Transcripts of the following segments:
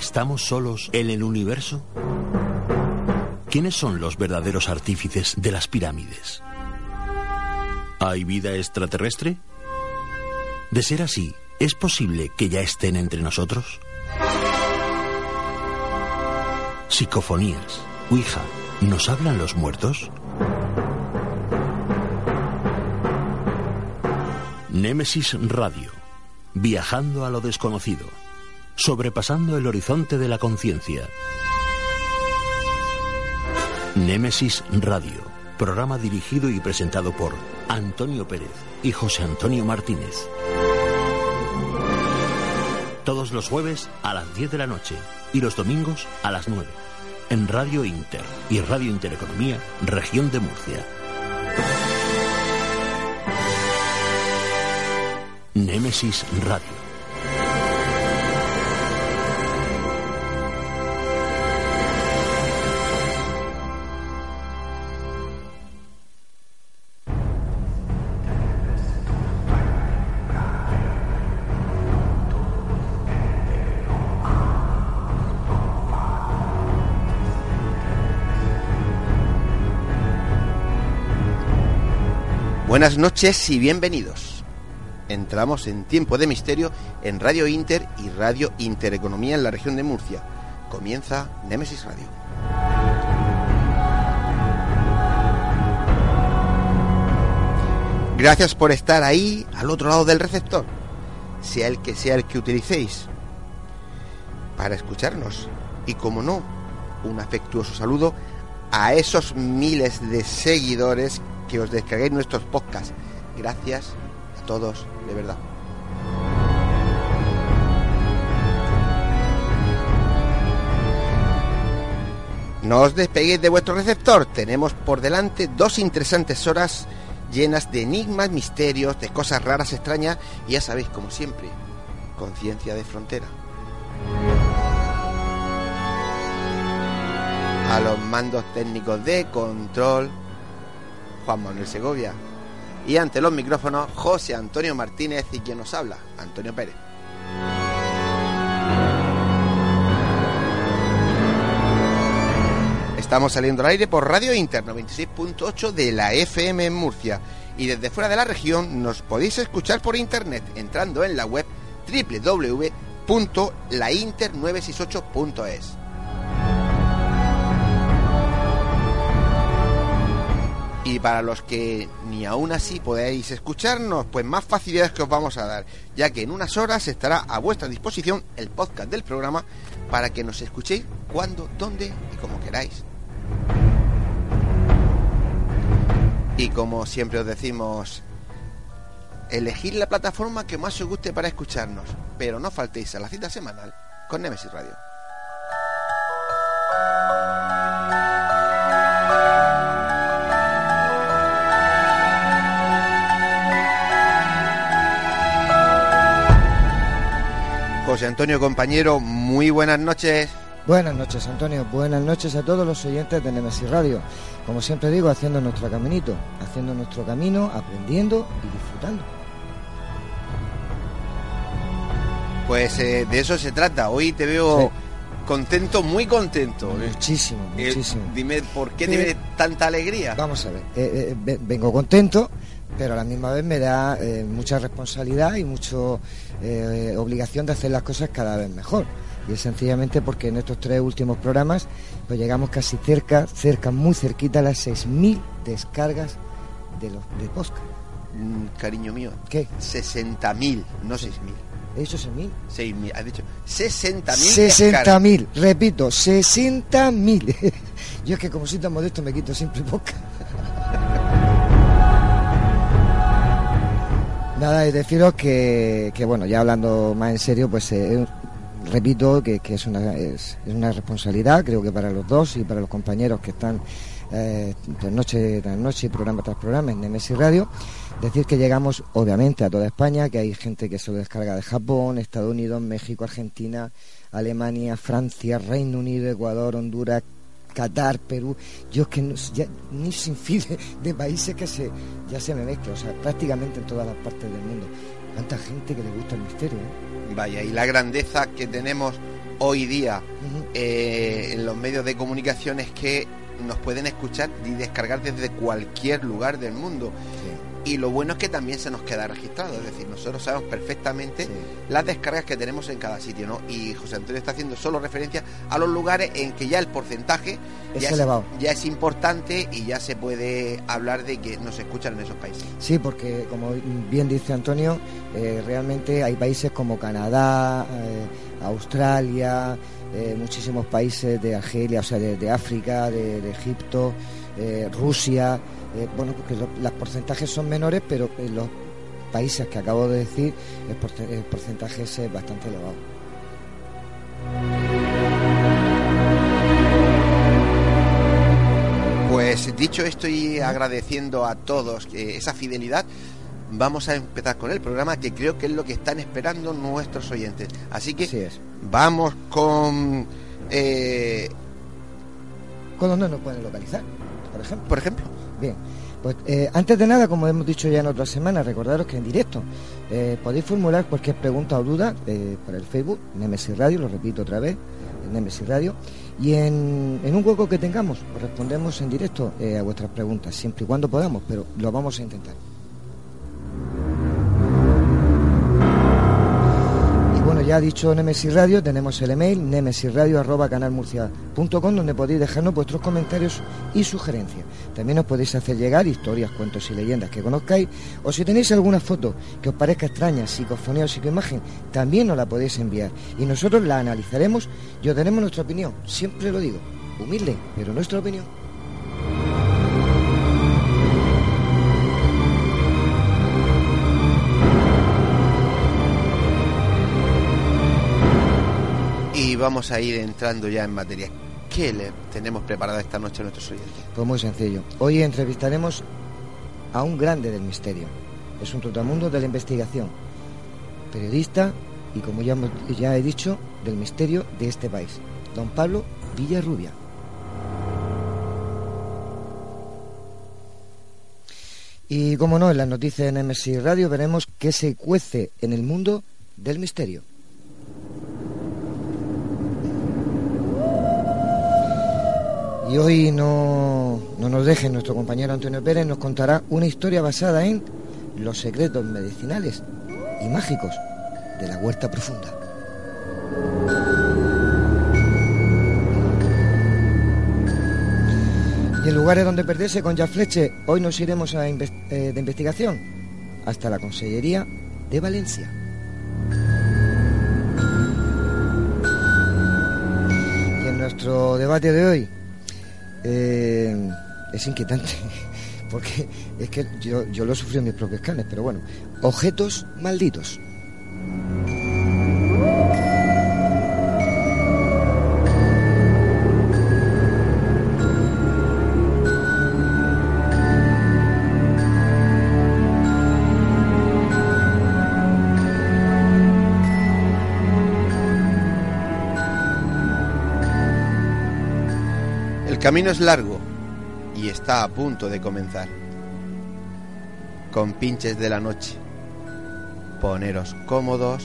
¿Estamos solos en el universo? ¿Quiénes son los verdaderos artífices de las pirámides? ¿Hay vida extraterrestre? De ser así, ¿es posible que ya estén entre nosotros? Psicofonías. Ouija. ¿Nos hablan los muertos? Némesis Radio. Viajando a lo desconocido. Sobrepasando el horizonte de la conciencia. Némesis Radio. Programa dirigido y presentado por Antonio Pérez y José Antonio Martínez. Todos los jueves a las 10 de la noche y los domingos a las 9. En Radio Inter y Radio Intereconomía, Región de Murcia. Némesis Radio. Buenas noches y bienvenidos. Entramos en Tiempo de Misterio en Radio Inter y Radio Intereconomía en la región de Murcia. Comienza Nemesis Radio. Gracias por estar ahí, al otro lado del receptor, sea el que sea el que utilicéis, para escucharnos. Y como no, un afectuoso saludo a esos miles de seguidores que os descarguéis nuestros podcasts. Gracias a todos, de verdad. No os despeguéis de vuestro receptor. Tenemos por delante dos interesantes horas llenas de enigmas, misterios, de cosas raras, extrañas y ya sabéis, como siempre, conciencia de frontera. A los mandos técnicos de control, Juan Manuel Segovia. Y ante los micrófonos, José Antonio Martínez y quien nos habla, Antonio Pérez. Estamos saliendo al aire por Radio Inter 96.8 de la FM en Murcia y desde fuera de la región nos podéis escuchar por internet entrando en la web www.lainter968.es. Y para los que ni aún así podéis escucharnos, pues más facilidades que os vamos a dar, ya que en unas horas estará a vuestra disposición el podcast del programa para que nos escuchéis cuando, dónde y como queráis. Y como siempre os decimos, elegid la plataforma que más os guste para escucharnos, pero no faltéis a la cita semanal con Nemesis Radio. José Antonio, compañero, muy buenas noches. Buenas noches, Antonio. Buenas noches a todos los oyentes de Nemesis Radio. Como siempre digo, haciendo nuestro caminito, haciendo nuestro camino, aprendiendo y disfrutando. Pues eh, de eso se trata. Hoy te veo Sí. contento, muy contento. Muchísimo, Eh, muchísimo. dime, ¿por qué tienes tanta alegría? Vamos a ver, eh, ve- vengo contento, pero a la misma vez me da eh, mucha responsabilidad y mucho eh, obligación de hacer las cosas cada vez mejor. Y es sencillamente porque en estos tres últimos programas pues llegamos casi cerca, cerca, muy cerquita a las 6.000 descargas de los de podcast. Mm, cariño mío, ¿Qué? 60.000, no 6.000. ¿He dicho 6.000? 6.000, has dicho 60.000. descargas. 60.000, repito, 60.000. Yo es que como soy tan modesto me quito siempre podcast. Nada, y deciros que, que, bueno, ya hablando más en serio, pues eh, repito que, que es, una, es, es una responsabilidad, creo que para los dos y para los compañeros que están eh, tras noche tras noche, programa tras programa en Nemesis Radio, decir que llegamos obviamente a toda España, que hay gente que se lo descarga de Japón, Estados Unidos, México, Argentina, Alemania, Francia, Reino Unido, Ecuador, Honduras, Qatar, Perú, yo es que no, ya, ni sin fin de, países que se ya se me mezcla, o sea, prácticamente en todas las partes del mundo. Tanta gente que le gusta el misterio, ¿eh? Vaya, y la grandeza que tenemos hoy día eh, en los medios de comunicación es que nos pueden escuchar y descargar desde cualquier lugar del mundo. Y lo bueno es que también se nos queda registrado, es decir, nosotros sabemos perfectamente las descargas que tenemos en cada sitio, ¿no? Y José Antonio está haciendo solo referencia a los lugares en que ya el porcentaje es ya, elevado. Es, ya es importante y ya se puede hablar de que nos escuchan en esos países. Sí, porque como bien dice Antonio, eh, realmente hay países como Canadá, eh, Australia, eh, muchísimos países de Argelia, o sea, de, África, de, de Egipto, Rusia eh, bueno, porque los porcentajes son menores, pero en los países que acabo de decir el, porcentaje es eh, bastante elevado. Pues dicho esto y agradeciendo a todos esa fidelidad, vamos a empezar con el programa que creo que es lo que están esperando nuestros oyentes. Así que vamos con... Eh... ¿Con dónde nos pueden localizar? Por ejemplo. Por ejemplo. Bien, pues eh, antes de nada, como hemos dicho ya en otras semanas, recordaros que en directo eh, podéis formular cualquier pregunta o duda eh, por el Facebook, Nemesis Radio, lo repito otra vez, Nemesis Radio, y en, en un hueco que tengamos, respondemos en directo a vuestras preguntas, siempre y cuando podamos, pero lo vamos a intentar. Ya ha dicho Nemesis Radio, tenemos el email nemesisradio.canalmurcia.com donde podéis dejarnos vuestros comentarios y sugerencias. También os podéis hacer llegar historias, cuentos y leyendas que conozcáis o si tenéis alguna foto que os parezca extraña, psicofonía o psicoimagen, también nos la podéis enviar y nosotros la analizaremos y os nuestra opinión. Siempre lo digo, humilde, pero nuestra opinión. Vamos a ir entrando ya en materia. ¿Qué le tenemos preparada esta noche a nuestros oyentes? Pues muy sencillo. Hoy entrevistaremos a un grande del misterio. Es un trotamundo de la investigación. Periodista y, como ya, ya he dicho, del misterio de este país. Don Pablo Villarrubia. Y como no, en las noticias de NMC Radio veremos qué se cuece en el mundo del misterio. Y hoy no, no nos deje nuestro compañero Antonio Pérez, nos contará una historia basada en los secretos medicinales y mágicos de la huerta profunda. Y en lugares donde perderse con Jack Fleche, hoy nos iremos eh, de investigación hasta la Consellería de Valencia. Y en nuestro debate de hoy eh, es inquietante, porque es que yo, yo lo he sufrido en mis propios canes, pero bueno, objetos malditos. Camino es largo y está a punto de comenzar. Con pinches de la noche, poneros cómodos,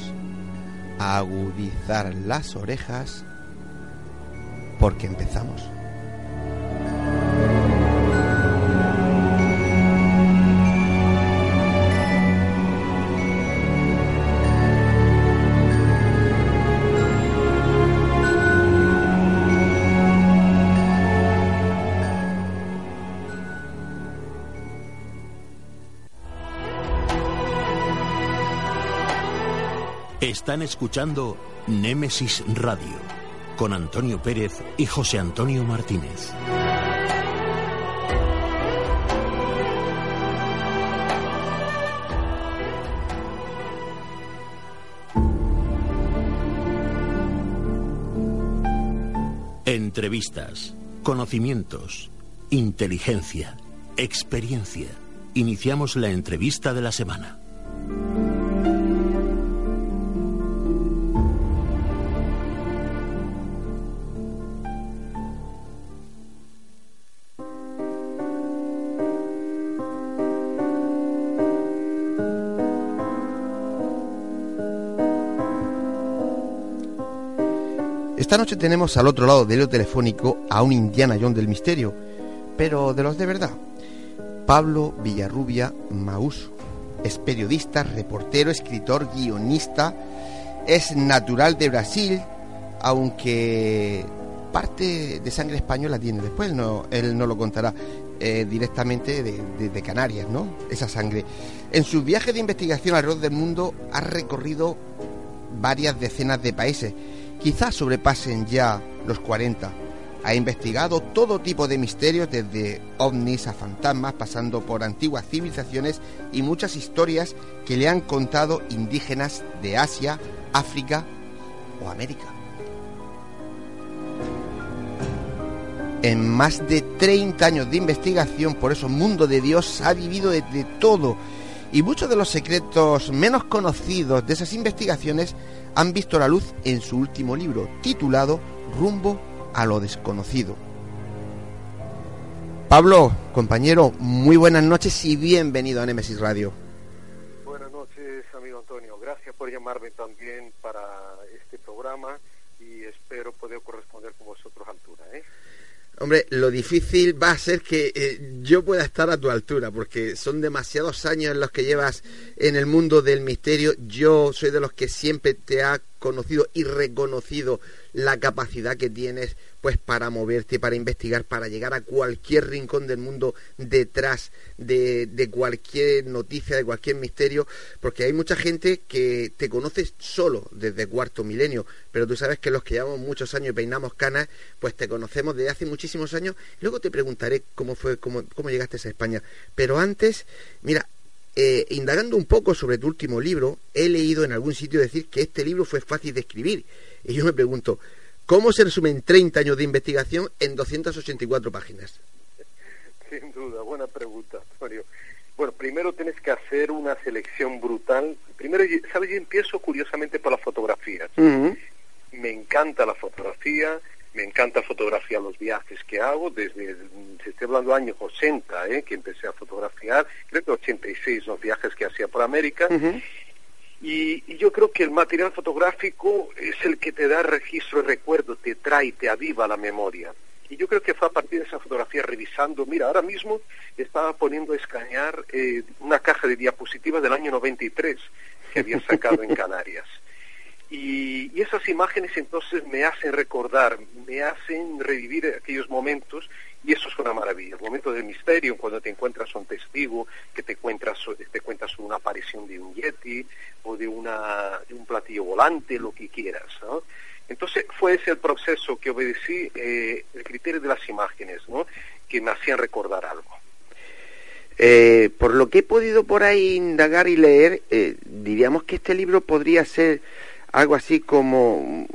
agudizar las orejas, porque empezamos. Están escuchando Némesis Radio con Antonio Pérez y José Antonio Martínez. Entrevistas, conocimientos, inteligencia, experiencia. Iniciamos la entrevista de la semana. Esta noche tenemos al otro lado del hilo telefónico a un Indiana John del misterio, pero de los de verdad. Pablo Villarrubia Maús. Es periodista, reportero, escritor, guionista. Es natural de Brasil, aunque parte de sangre española tiene. Después no, él no lo contará eh, directamente de, de, Canarias, ¿no? Esa sangre. En sus viajes de investigación alrededor del mundo ha recorrido varias decenas de países. Quizás sobrepasen ya los 40 ha investigado todo tipo de misterios, desde ovnis a fantasmas, pasando por antiguas civilizaciones y muchas historias que le han contado indígenas de Asia, África o América. En más de 30 años de investigación por eso Mundo de Dios ha vivido de, de todo y muchos de los secretos menos conocidos de esas investigaciones han visto la luz en su último libro titulado Rumbo a lo desconocido. Pablo, compañero, muy buenas noches y bienvenido a Nemesis Radio. Buenas noches, amigo Antonio. Gracias por llamarme también para este programa y espero poder corresponder con vosotros a altura. ¿eh? Hombre, lo difícil va a ser que eh, yo pueda estar a tu altura, porque son demasiados años los que llevas en el mundo del misterio. Yo soy de los que siempre te ha conocido y reconocido la capacidad que tienes pues para moverte, para investigar, para llegar a cualquier rincón del mundo detrás de, de, cualquier noticia, de cualquier misterio, porque hay mucha gente que te conoce solo desde cuarto milenio, pero tú sabes que los que llevamos muchos años peinamos canas, pues te conocemos desde hace muchísimos años. Luego te preguntaré cómo fue, cómo, cómo llegaste a España. Pero antes, mira, eh, indagando un poco sobre tu último libro, he leído en algún sitio decir que este libro fue fácil de escribir y yo me pregunto, ¿cómo se resumen 30 años de investigación en 284 páginas? Sin duda, buena pregunta, Antonio. Bueno, primero tienes que hacer una selección brutal. Primero, ¿sabes? Yo empiezo curiosamente por la fotografía. Me encanta la fotografía, me encanta fotografiar los viajes que hago, desde, se estoy hablando de años 80, ¿eh? que empecé a fotografiar, creo que 86 los viajes que hacía por América, y, yo creo que el material fotográfico es el que te da registro y recuerdo, te trae, te aviva la memoria. Y yo creo que fue a partir de esa fotografía revisando, mira, ahora mismo estaba poniendo a escanear eh, una caja de diapositivas del año 93 que había sacado en Canarias. Y, y, esas imágenes entonces me hacen recordar, me hacen revivir aquellos momentos y eso es una maravilla. El momento del misterio, cuando te encuentras un testigo, que te cuentas, te cuentas una aparición de un yeti o de, una, un platillo volante, lo que quieras. Entonces fue ese el proceso que obedecí, eh, el criterio de las imágenes, ¿no? que me hacían recordar algo. Eh, por lo que he podido por ahí indagar y leer, eh, diríamos que este libro podría ser algo así como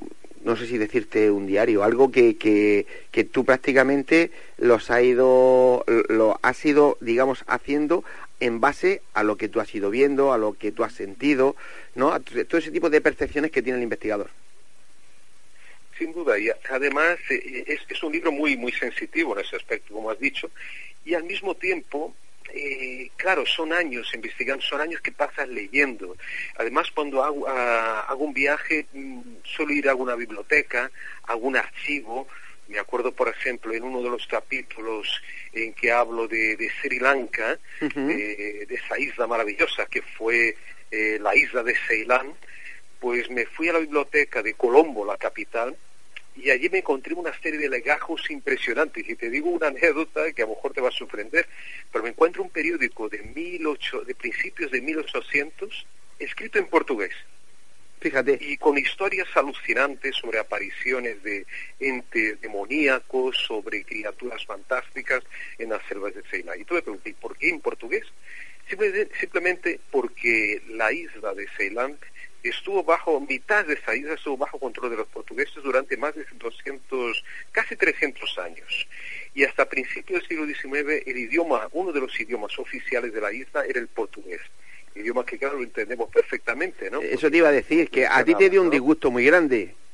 no sé si decirte un diario, algo que, que, que tú prácticamente los ha ido, lo has ido, digamos, haciendo en base a lo que tú has ido viendo, a lo que tú has sentido, ¿no? A todo ese tipo de percepciones que tiene el investigador. Sin duda, y además eh, es, es un libro muy, muy sensitivo en ese aspecto, como has dicho, y al mismo tiempo eh, claro, son años investigando, son años que pasas leyendo. Además, cuando hago, ah, hago un viaje, mm, suelo ir a alguna biblioteca, a algún archivo. Me acuerdo, por ejemplo, en uno de los capítulos en que hablo de, Sri Lanka, de esa isla maravillosa que fue eh, la isla de Ceilán, pues me fui a la biblioteca de Colombo, la capital, y allí me encontré una serie de legajos impresionantes. Y te digo una anécdota que a lo mejor te va a sorprender, pero me encuentro un periódico de, de principios de 1800 escrito en portugués. Fíjate. Y con historias alucinantes sobre apariciones de entes demoníacos, sobre criaturas fantásticas en las selvas de Ceilán. Y tú me pregunté, ¿por qué en portugués? Simplemente porque la isla de Ceilán estuvo bajo, mitad de esa isla estuvo bajo control de los portugueses durante más de 200, casi 300 años. Y hasta principios del siglo XIX el idioma, uno de los idiomas oficiales de la isla era el portugués. Idioma que claro lo entendemos perfectamente, ¿no? Eso te iba a decir, que a ti te dio un disgusto muy grande.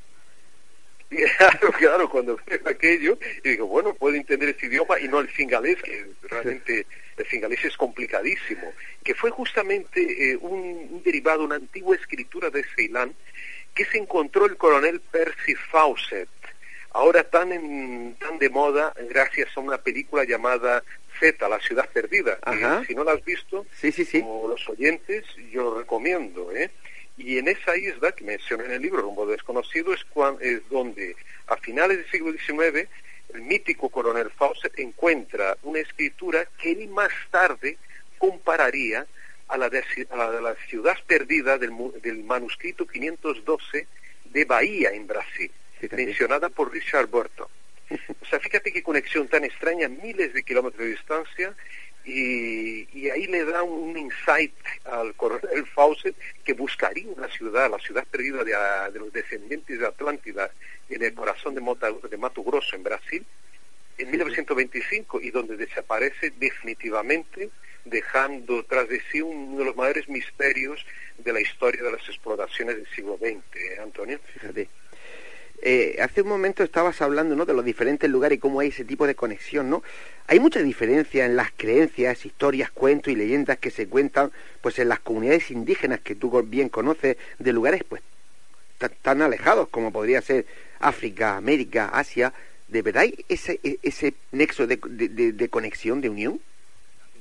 Claro, claro, cuando veo aquello, y digo, bueno, puedo entender ese idioma y no el fingalés, que realmente fingalés es complicadísimo, que fue justamente eh, un, derivado, una antigua escritura de Ceilán, que se encontró el coronel Percy Fawcett, ahora tan, tan de moda gracias a una película llamada Z, La ciudad perdida. si no la has visto, sí, sí, sí. como los oyentes, yo lo recomiendo. ¿eh? Y en esa isla que mencioné en el libro, Rumbo Desconocido, es, es donde a finales del siglo XIX el mítico coronel Fawcett encuentra una escritura que él más tarde compararía a la de, la, ciudad perdida del, del, manuscrito 512 de Bahía en Brasil, mencionada por Richard Burton. O sea, fíjate qué conexión tan extraña, miles de kilómetros de distancia, y, ahí le da un, insight al coronel Fawcett que buscaría una ciudad, la ciudad perdida de, los descendientes de Atlántida, en el corazón de, de Mato Grosso, en Brasil, en 1925, y donde desaparece definitivamente, dejando tras de sí uno de los mayores misterios de la historia de las exploraciones del siglo XX, ¿eh, Antonio. Fíjate. Eh, hace un momento estabas hablando ¿no? de los diferentes lugares y cómo hay ese tipo de conexión, ¿no? Hay mucha diferencia en las creencias, historias, cuentos y leyendas que se cuentan pues en las comunidades indígenas que tú bien conoces, de lugares pues tan, alejados como podría ser África, América, Asia. ¿De verdad hay ese, e, ese nexo de, de conexión, de unión?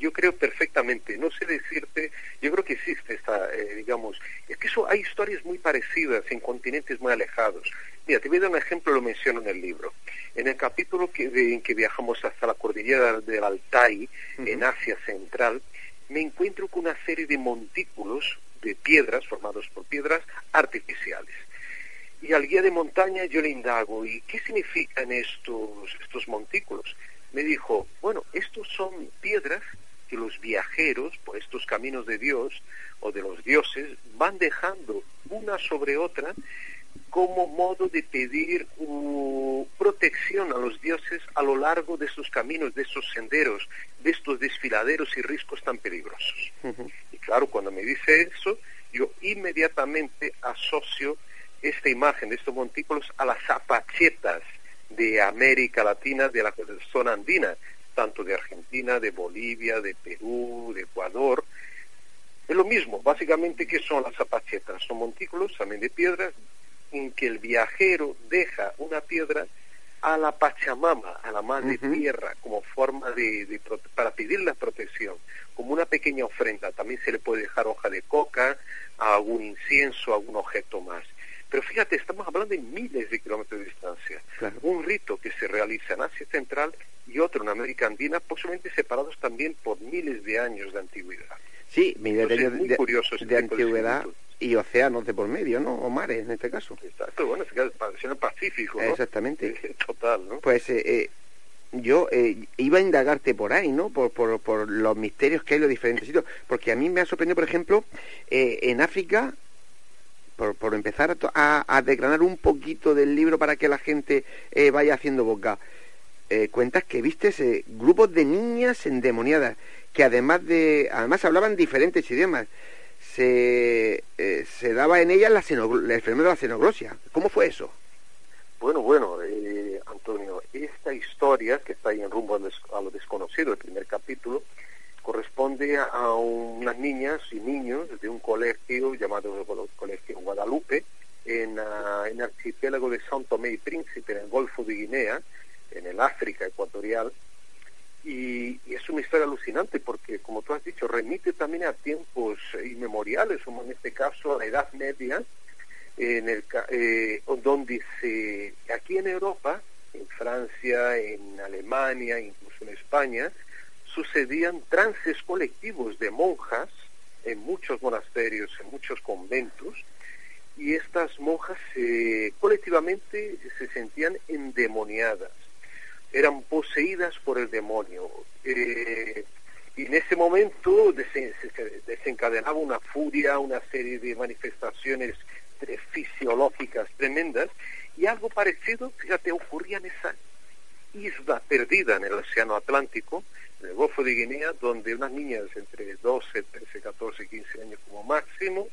Yo creo perfectamente, no sé decirte, yo creo que existe esta, eh, digamos, es que eso, hay historias muy parecidas en continentes muy alejados. Mira, te voy a dar un ejemplo, lo menciono en el libro. En el capítulo que, en que viajamos hasta la cordillera del Altai, en Asia Central, me encuentro con una serie de montículos de piedras, formados por piedras artificiales. Y al guía de montaña yo le indago, ¿y qué significan estos, estos montículos? Me dijo, bueno, estos son piedras que los viajeros por estos caminos de Dios o de los dioses van dejando una sobre otra como modo de pedir protección a los dioses a lo largo de estos caminos, de estos senderos, de estos desfiladeros y riscos tan peligrosos. Y claro, cuando me dice eso, yo inmediatamente asocio esta imagen de estos montículos a las zapachetas de América Latina, de la zona andina, tanto de Argentina, de Bolivia, de Perú, de Ecuador. Es lo mismo, básicamente, ¿qué son las zapachetas? Son montículos también de piedras en que el viajero deja una piedra a la Pachamama, a la madre tierra, como forma de, para pedir la protección, como una pequeña ofrenda. También se le puede dejar hoja de coca, algún incienso, algún objeto más. Pero fíjate, estamos hablando de miles de kilómetros de distancia. Un rito que se realiza en Asia Central y otro en América Andina, posiblemente separados también por miles de años de antigüedad. Sí, miles de años de, antigüedad y océanos de por medio, ¿no? O mares en este caso. Exacto, bueno, es el Pacífico, ¿no? Exactamente. Total, ¿no? Pues eh, eh yo eh, iba a indagarte por ahí, ¿no? Por, por, por, los misterios que hay en los diferentes sitios. Porque a mí me ha sorprendido, por ejemplo, eh, en África por, por empezar a, a, declarar un poquito del libro para que la gente eh, vaya haciendo boca. Eh, cuentas que viste eh, grupos de niñas endemoniadas que además de además hablaban diferentes idiomas se, se daba en ellas la, la enfermedad de la xenoglosia ¿cómo fue eso? Bueno, bueno, Antonio, esta historia que está ahí en rumbo a lo desconocido, el primer capítulo, corresponde a unas niñas y niños de un colegio llamado Colegio Guadalupe en, uh, el archipiélago de São Tomé y Príncipe, en el Golfo de Guinea, en el África ecuatorial. Y, es una historia alucinante porque, como tú has dicho, remite también a tiempos inmemoriales, como en este caso a la Edad Media, en el, eh, donde se, aquí en Europa, en Francia, en Alemania, incluso en España, sucedían trances colectivos de monjas en muchos monasterios, en muchos conventos, y estas monjas colectivamente se sentían endemoniadas, eran poseídas por el demonio. Eh, y en ese momento desencadenaba una furia, una serie de manifestaciones fisiológicas tremendas, y algo parecido, fíjate, ocurría en esa isla perdida en el Océano Atlántico, en el Golfo de Guinea, donde unas niñas entre 12, 13, 14, 15 años como máximo,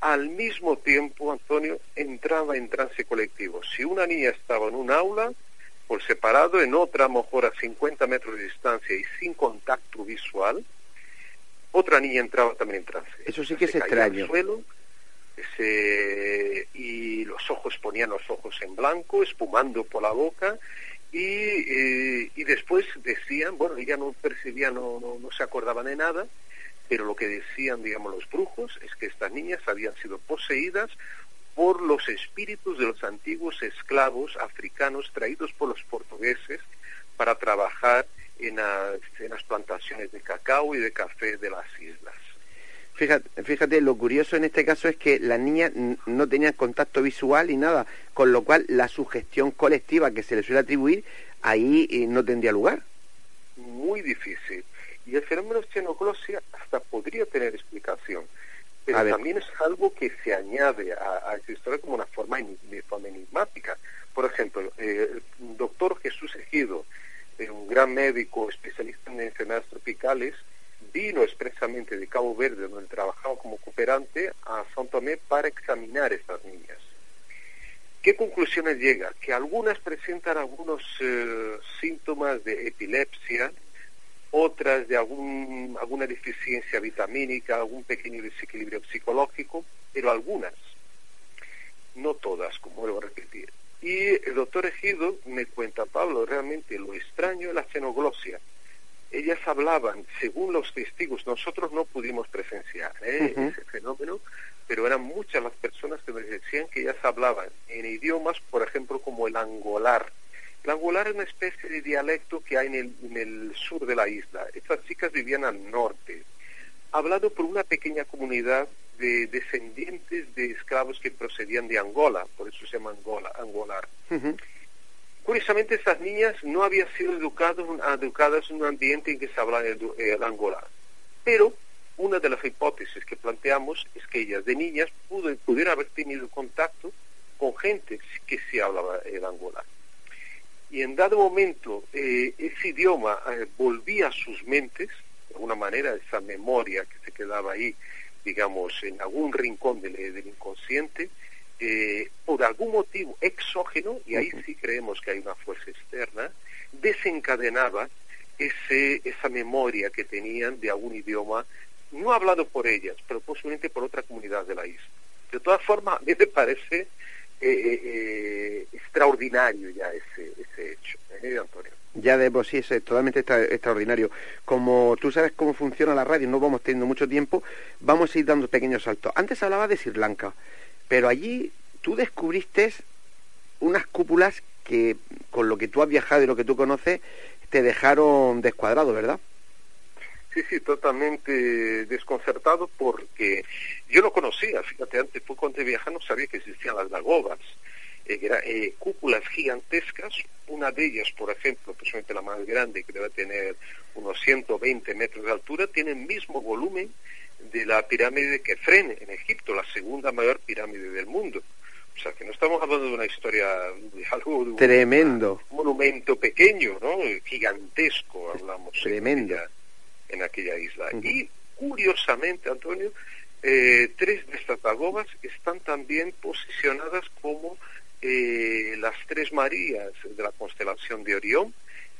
al mismo tiempo, Antonio, entraba en trance colectivo. Si una niña estaba en un aula, por separado, en otra, a lo mejor a 50 metros de distancia y sin contacto visual, otra niña entraba también en trance. Eso sí que es extraño. Suelo, y los ojos ponían los ojos en blanco, espumando por la boca, y, eh, y después decían, bueno, ella no percibía, no, no, no se acordaba de nada, pero lo que decían, digamos, los brujos es que estas niñas habían sido poseídas por los espíritus de los antiguos esclavos africanos traídos por los portugueses para trabajar en las, plantaciones de cacao y de café de las islas. Fíjate, fíjate, lo curioso en este caso es que las niñas no tenían contacto visual y nada, con lo cual la sugestión colectiva que se les suele atribuir ahí eh, no tendría lugar. Muy difícil. Y el fenómeno de xenoglosia hasta podría tener explicación, pero también es algo que se añade a, esta historia como una forma, de forma enigmática. Por ejemplo, eh, el doctor Jesús Ejido, eh, un gran médico especialista en enfermedades tropicales, vino expresamente de Cabo Verde, donde trabajaba como cooperante, a São Tomé para examinar estas niñas. ¿Qué conclusiones llega? Que algunas presentan algunos eh, síntomas de epilepsia, otras de algún, alguna deficiencia vitamínica, algún pequeño desequilibrio psicológico, pero algunas, no todas, como vuelvo a repetir. Y el doctor Ejido me cuenta, Pablo, realmente lo extraño es la xenoglosia. Ellas hablaban, según los testigos, nosotros no pudimos presenciar ¿eh? ese fenómeno, pero eran muchas las personas que me decían que ellas hablaban en idiomas, por ejemplo, como el angolar, el angular es una especie de dialecto que hay en el, sur de la isla. Estas chicas vivían al norte, hablado por una pequeña comunidad de descendientes de esclavos que procedían de Angola, por eso se llama Angola, angolar. Curiosamente, estas niñas no habían sido educadas, educadas en un ambiente en que se hablaba el, el angolar. Pero una de las hipótesis que planteamos es que ellas de niñas pudieran haber tenido contacto con gente que sí hablaba el angolar y en dado momento eh, ese idioma eh, volvía a sus mentes, de alguna manera esa memoria que se quedaba ahí, digamos, en algún rincón del, inconsciente, eh, por algún motivo exógeno, y ahí sí creemos que hay una fuerza externa, desencadenaba ese, esa memoria que tenían de algún idioma, no hablado por ellas, pero posiblemente por otra comunidad de la isla. De todas formas, a mí me parece eh, eh, eh, extraordinario ya ese, ese hecho, ¿eh, Antonio? Ya de por sí es totalmente extraordinario. Como tú sabes cómo funciona la radio, no vamos teniendo mucho tiempo, vamos a ir dando pequeños saltos. Antes hablaba de Sri Lanka, pero allí tú descubriste unas cúpulas que, con lo que tú has viajado y lo que tú conoces, te dejaron descuadrado, ¿verdad? Sí, sí, totalmente desconcertado porque yo no conocía, fíjate, antes, antes de viajar no sabía que existían las dagobas, eh, eh, cúpulas gigantescas, una de ellas, por ejemplo, personalmente la más grande, que debe tener unos 120 metros de altura, tiene el mismo volumen de la pirámide de Kefren en Egipto, la segunda mayor pirámide del mundo. O sea, que no estamos hablando de una historia de algo... De Tremendo. Un monumento pequeño, ¿no? Gigantesco, hablamos. Tremendo en aquella isla. Y curiosamente, Antonio, eh, tres de estas dagobas están también posicionadas como eh, las tres Marías de la constelación de Orión,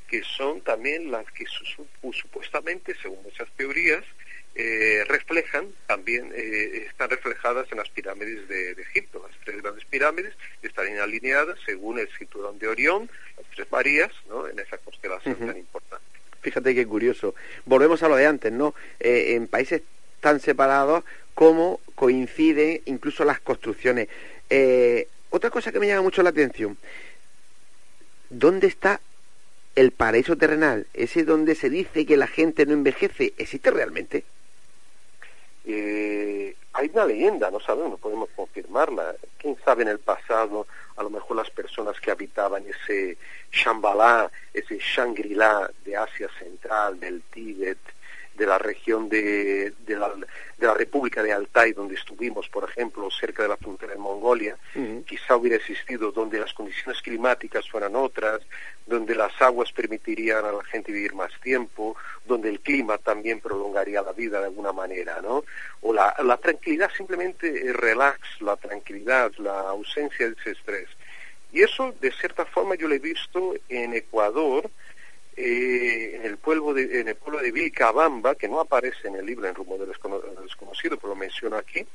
que son también las que supuestamente, según muchas teorías, eh, reflejan también, están reflejadas en las pirámides de, Egipto. Las tres grandes pirámides están alineadas según el cinturón de Orión, las tres Marías, ¿no? en esa constelación tan importante. Fíjate qué curioso. Volvemos a lo de antes, ¿no? Eh, en países tan separados, cómo coinciden incluso las construcciones. Eh, otra cosa que me llama mucho la atención, ¿dónde está el paraíso terrenal? Ese donde se dice que la gente no envejece, ¿existe realmente? Eh, hay una leyenda, no sabemos, no podemos confirmarla. ¿Quién sabe en el pasado? A lo mejor las personas que habitaban ese Shambhala, ese Shangri-La de Asia Central, del Tíbet, de la región de, de, la, de, la, República de Altai, donde estuvimos, por ejemplo, cerca de la frontera de Mongolia, quizá hubiera existido donde las condiciones climáticas fueran otras, donde las aguas permitirían a la gente vivir más tiempo, donde el clima también prolongaría la vida de alguna manera, ¿no? O la, la tranquilidad, simplemente el relax, la tranquilidad, la ausencia de ese estrés. Y eso, de cierta forma, yo lo he visto en Ecuador, eh, en el pueblo de, en el pueblo de Vilcabamba, que no aparece en el libro en Rumbo del Desconocido, pero lo menciono aquí,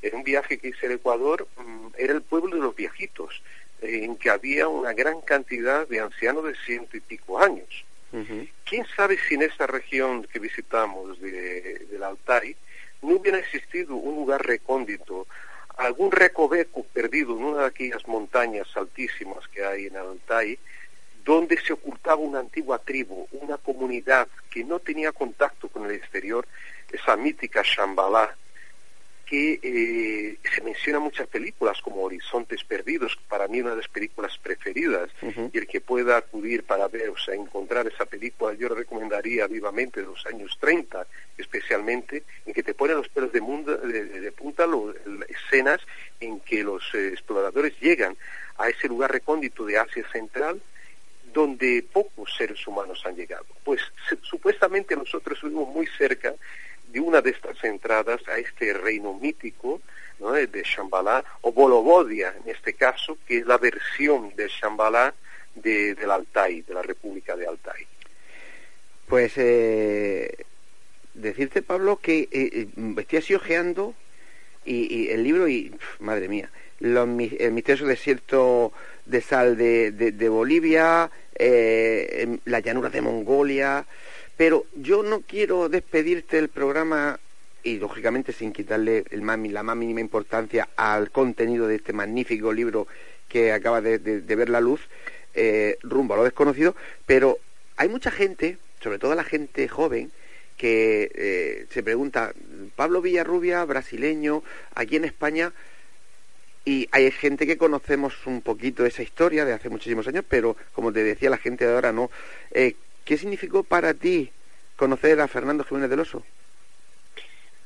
en un viaje que hice al Ecuador, mm, era el pueblo de los viejitos, en que había una gran cantidad de ancianos de ciento y pico años. ¿Quién sabe si en esta región que visitamos de, del Altai no hubiera existido un lugar recóndito, algún recoveco perdido en una de aquellas montañas altísimas que hay en Altai, donde se ocultaba una antigua tribu, una comunidad que no tenía contacto con el exterior, esa mítica Shambhala, que eh, se menciona en muchas películas como Horizontes Perdidos, para mí una de las películas preferidas, y el que pueda acudir para ver, o sea, encontrar esa película, yo recomendaría vivamente de los años 30, especialmente, en que te ponen los pelos de, mundo, de, punta escenas en que los eh, exploradores llegan a ese lugar recóndito de Asia Central, donde pocos seres humanos han llegado. Pues supuestamente nosotros estuvimos muy cerca de una de estas entradas a este reino mítico ¿no? de Shambhala, o Bolovodia en este caso, que es la versión de Shambhala de, del Altai, de la República de Altai. Pues eh, decirte, Pablo, que eh, eh, estoy así y, el libro y, madre mía, los, el misterioso desierto de sal de, de, Bolivia, eh, la llanura de Mongolia, pero yo no quiero despedirte del programa y lógicamente sin quitarle el la más mínima importancia al contenido de este magnífico libro que acaba de, ver la luz, eh, rumbo a lo desconocido, pero hay mucha gente, sobre todo la gente joven, que eh, se pregunta, Pablo Villarrubia, brasileño, aquí en España, y hay gente que conocemos un poquito esa historia de hace muchísimos años, pero como te decía, la gente de ahora no. Eh, ¿Qué significó para ti conocer a Fernando Jiménez del Oso?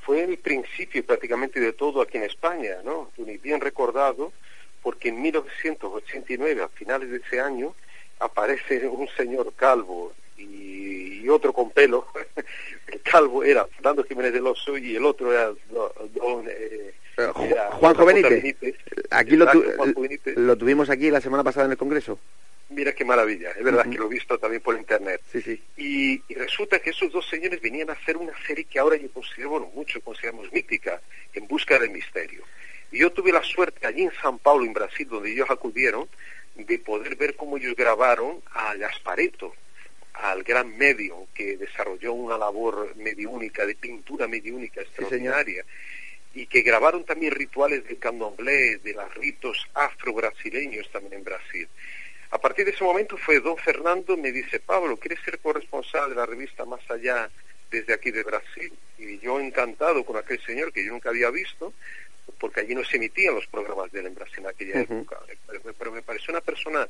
Fue el principio prácticamente de todo aquí en España, ¿no? Bien recordado, porque en 1989, a finales de ese año, aparece un señor calvo y, otro con pelo. el calvo era Fernando Jiménez del Oso y el otro era don... Eh, Juanjo Benítez. Aquí lo, lo, tuvimos aquí la semana pasada en el Congreso. Mira qué maravilla, es verdad que lo he visto también por internet. Sí, sí. Y, resulta que esos dos señores venían a hacer una serie que ahora yo considero, bueno, mucho consideramos mítica, En Busca del Misterio. Y yo tuve la suerte allí en San Paulo, en Brasil, donde ellos acudieron, de poder ver cómo ellos grabaron a Gaspareto, al gran medio que desarrolló una labor mediúnica, de pintura mediúnica extraordinaria y que grabaron también rituales del candomblé, de los ritos afro-brasileños también en Brasil. A partir de ese momento fue don Fernando, me dice, Pablo, ¿quieres ser corresponsal de la revista Más Allá desde aquí de Brasil? Y yo encantado con aquel señor que yo nunca había visto, porque allí no se emitían los programas de él en Brasil en aquella época. Pero me pareció una persona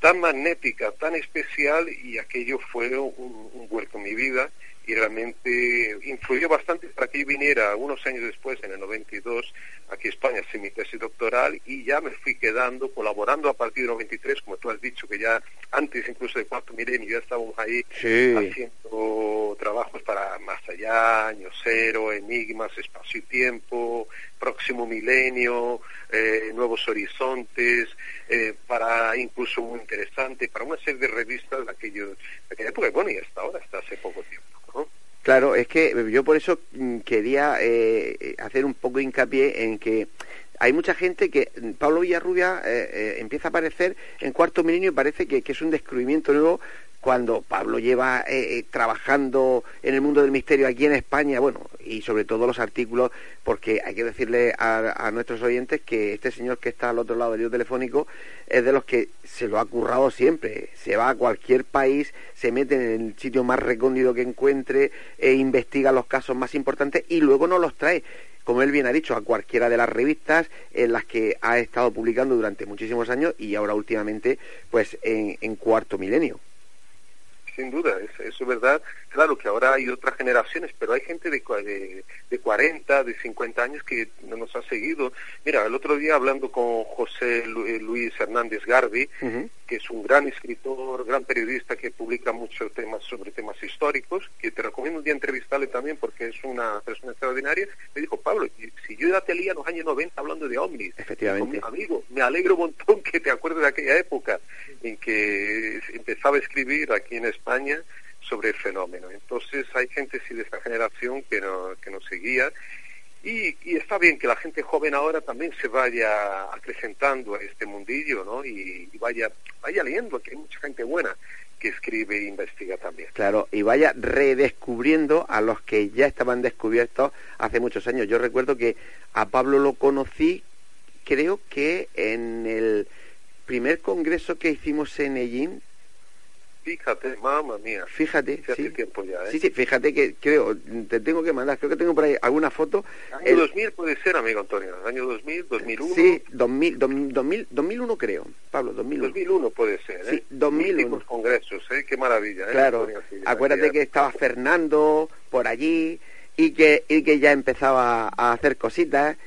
tan magnética, tan especial, y aquello fue un, un vuelco en mi vida y realmente influyó bastante para que yo viniera unos años después, en el 92, aquí a España, hacer mi tesis doctoral y ya me fui quedando, colaborando a partir del 93, como tú has dicho, que ya antes incluso de cuarto milenio ya estábamos ahí haciendo trabajos para Más Allá, Año Cero, Enigmas, Espacio y Tiempo, Próximo Milenio, eh, Nuevos Horizontes, eh, para incluso muy interesante, para una serie de revistas de, aquello, de aquella época, bueno, y hasta ahora, hasta hace poco tiempo. Claro, es que yo por eso mm, quería eh, hacer un poco hincapié en que hay mucha gente que mm, Pablo Villarrubia eh, eh, empieza a aparecer en cuarto milenio y parece que, que, es un descubrimiento nuevo cuando Pablo lleva eh, eh, trabajando en el mundo del misterio aquí en España, bueno, y sobre todo los artículos, porque hay que decirle a, nuestros oyentes que este señor que está al otro lado del lío telefónico es de los que se lo ha currado siempre. Se va a cualquier país, se mete en el sitio más recóndito que encuentre, e investiga los casos más importantes y luego nos los trae como él bien ha dicho, a cualquiera de las revistas en las que ha estado publicando durante muchísimos años y ahora últimamente pues en Cuarto Milenio sin duda, eso es verdad. Claro que ahora hay otras generaciones, pero hay gente de, de, de 40, de 50 años que no nos ha seguido. Mira, el otro día hablando con José eh, Luis Hernández Garbi, que es un gran escritor, gran periodista que publica muchos temas sobre temas históricos, que te recomiendo un día entrevistarle también porque es una persona extraordinaria, me dijo, Pablo, si yo ya te leía en los años 90 hablando de ovnis, Efectivamente. amigo, me alegro un montón que te acuerdes de aquella época en que empezaba a escribir aquí en España sobre el fenómeno. Entonces hay gente sí de esta generación que, no, que nos seguía y, y, está bien que la gente joven ahora también se vaya acrecentando a este mundillo, ¿no? Y, vaya, vaya leyendo, que hay mucha gente buena que escribe e investiga también. Claro, y vaya redescubriendo a los que ya estaban descubiertos hace muchos años. Yo recuerdo que a Pablo lo conocí, creo que en el primer congreso que hicimos en Ellín, Fíjate, mamá mía. Fíjate, sí. tiempo ya, ¿eh? Sí, sí, fíjate que creo, te tengo que mandar, creo que tengo por ahí alguna foto. Año 2000 puede ser, amigo Antonio, año 2000, 2001. Sí, 2000, 2000, 2001 creo, Pablo, 2001. 2001 puede ser, ¿eh? Sí, 2001. congresos, ¿eh? Qué maravilla, ¿eh? Claro, acuérdate que estaba Fernando por allí y que, y que ya empezaba a hacer cositas.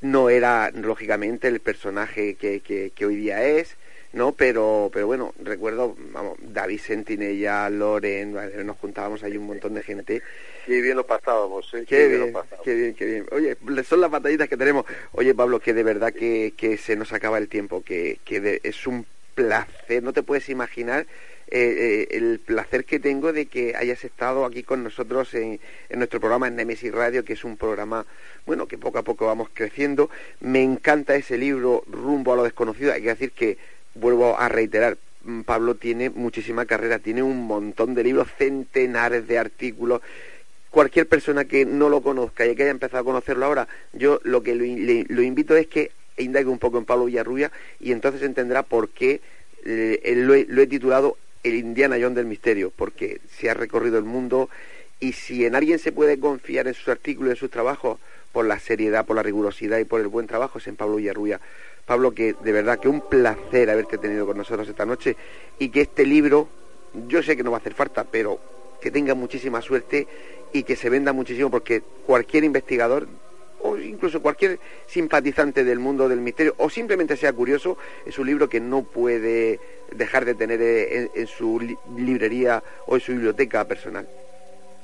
No era, lógicamente, el personaje que, que, que hoy día es ¿no? Pero, pero bueno, recuerdo, vamos, David Sentinella, Loren, nos juntábamos ahí un montón de gente. Qué bien lo pasábamos, ¿eh? Qué, bien, qué bien, qué bien. Oye, son las batallitas que tenemos. Oye, Pablo, que de verdad que, que se nos acaba el tiempo, que, que es un placer, no te puedes imaginar eh, eh, el placer que tengo de que hayas estado aquí con nosotros en, en, nuestro programa en Nemesis Radio, que es un programa, bueno, que poco a poco vamos creciendo. Me encanta ese libro, Rumbo a lo desconocido. Hay que decir que vuelvo a reiterar, mm, Pablo tiene muchísima carrera, tiene un montón de libros, centenares de artículos. Cualquier persona que no lo conozca y que haya empezado a conocerlo ahora, yo lo que lo, invito es que indague un poco en Pablo Villarrubia y entonces entenderá por qué eh, lo, he, lo he titulado El Indiana Jones del Misterio, porque se ha recorrido el mundo y si en alguien se puede confiar en sus artículos, en sus trabajos, por la seriedad, por la rigurosidad y por el buen trabajo, es en Pablo Villarrubia. Pablo, que de verdad que un placer haberte tenido con nosotros esta noche y que este libro, yo sé que no va a hacer falta, pero que tenga muchísima suerte y que se venda muchísimo porque cualquier investigador o incluso cualquier simpatizante del mundo del misterio o simplemente sea curioso, es un libro que no puede dejar de tener en, su librería o en su biblioteca personal.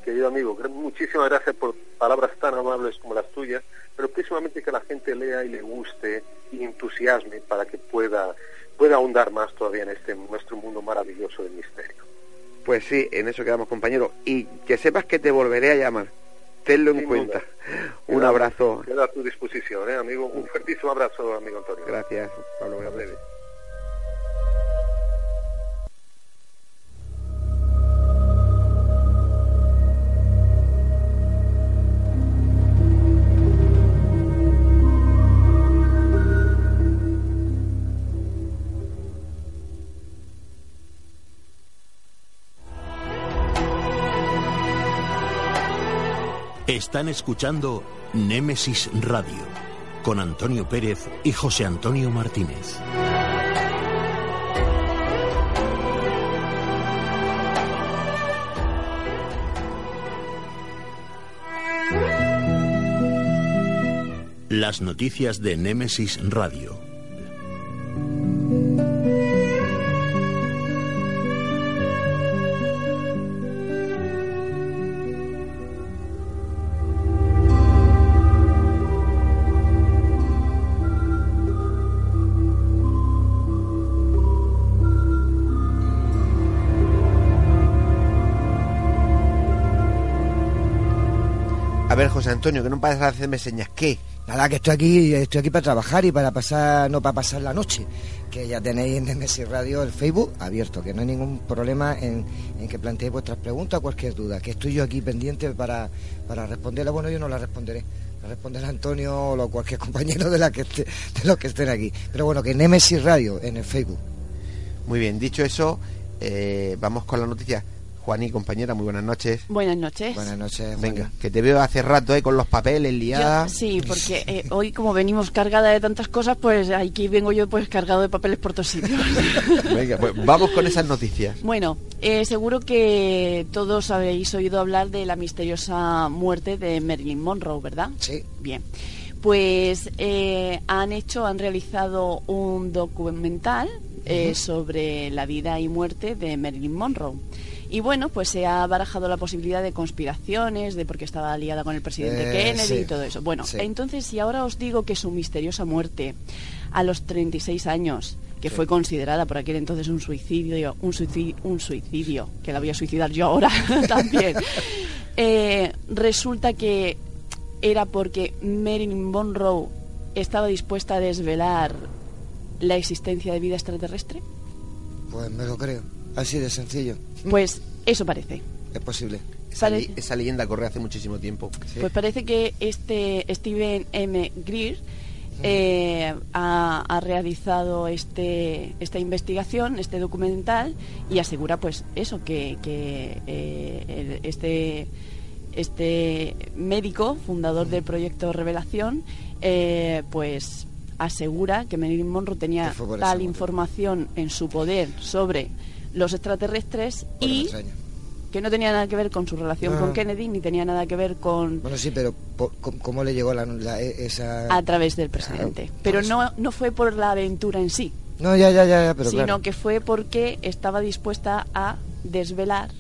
Querido amigo, muchísimas gracias por palabras tan amables como las tuyas pero próximamente que la gente lea y le guste y entusiasme para que pueda, pueda ahondar más todavía en este nuestro mundo maravilloso del misterio. Pues sí, en eso quedamos compañeros. Y que sepas que te volveré a llamar. Tenlo en cuenta. Un abrazo. Queda a tu disposición, ¿eh, amigo. Un fuertísimo abrazo, amigo Antonio. Gracias, Pablo. Breve. Están escuchando Némesis Radio con Antonio Pérez y José Antonio Martínez. Las noticias de Némesis Radio José Antonio, que no pares de hacerme señas. ¿Qué? Nada, que estoy aquí, estoy aquí para trabajar y para pasar, no para pasar la noche. Que ya tenéis en Messi Radio el Facebook abierto, que no hay ningún problema en, que planteéis vuestras preguntas o cualquier duda. Que estoy yo aquí pendiente para, para responderla. Bueno, yo no la responderé. La responderá Antonio o cualquier compañero de, la que de los que estén aquí. Pero bueno, que Nemesis Radio en el Facebook. Muy bien, dicho eso, eh, vamos con la noticia. Juan y compañera, muy buenas noches. Buenas noches. Buenas noches. Venga, que te veo hace rato ahí con los papeles liada. sí, porque eh, hoy como venimos cargada de tantas cosas, pues aquí vengo yo pues cargado de papeles por todos sitios. Venga, pues vamos con esas noticias. Bueno, eh, seguro que todos habéis oído hablar de la misteriosa muerte de Marilyn Monroe, ¿verdad? Sí. Bien. Pues eh, han hecho, han realizado un documental sobre la vida y muerte de Marilyn Monroe. Y bueno, pues se ha barajado la posibilidad de conspiraciones, de porque estaba aliada con el presidente eh, Kennedy y todo eso. Bueno, entonces si ahora os digo que su misteriosa muerte a los 36 años que fue considerada por aquel entonces un suicidio, un suicidio, un suicidio que la voy a suicidar yo ahora también. Eh, resulta que era porque Marilyn Monroe estaba dispuesta a desvelar la existencia de vida extraterrestre. Pues me lo creo. Así de sencillo. Pues eso parece. Es posible. Esa, Parece- li- esa leyenda corre hace muchísimo tiempo. Sí. Pues parece que este Steven M. Greer eh, ha, ha realizado este, esta investigación, este documental, y asegura pues eso, que, que, eh, el- este, este médico, fundador del proyecto Revelación, eh, pues asegura que Marilyn Monroe tenía tal información en su poder sobre los extraterrestres Por y que no tenía nada que ver con su relación No. con Kennedy ni tenía nada que ver con Bueno, sí, pero ¿cómo le llegó la, la- e- esa...? a través del presidente. Claro, pero eso. no, no fue por la aventura en sí, No, ya, ya, ya, ya, pero sino claro. que fue porque estaba dispuesta a desvelar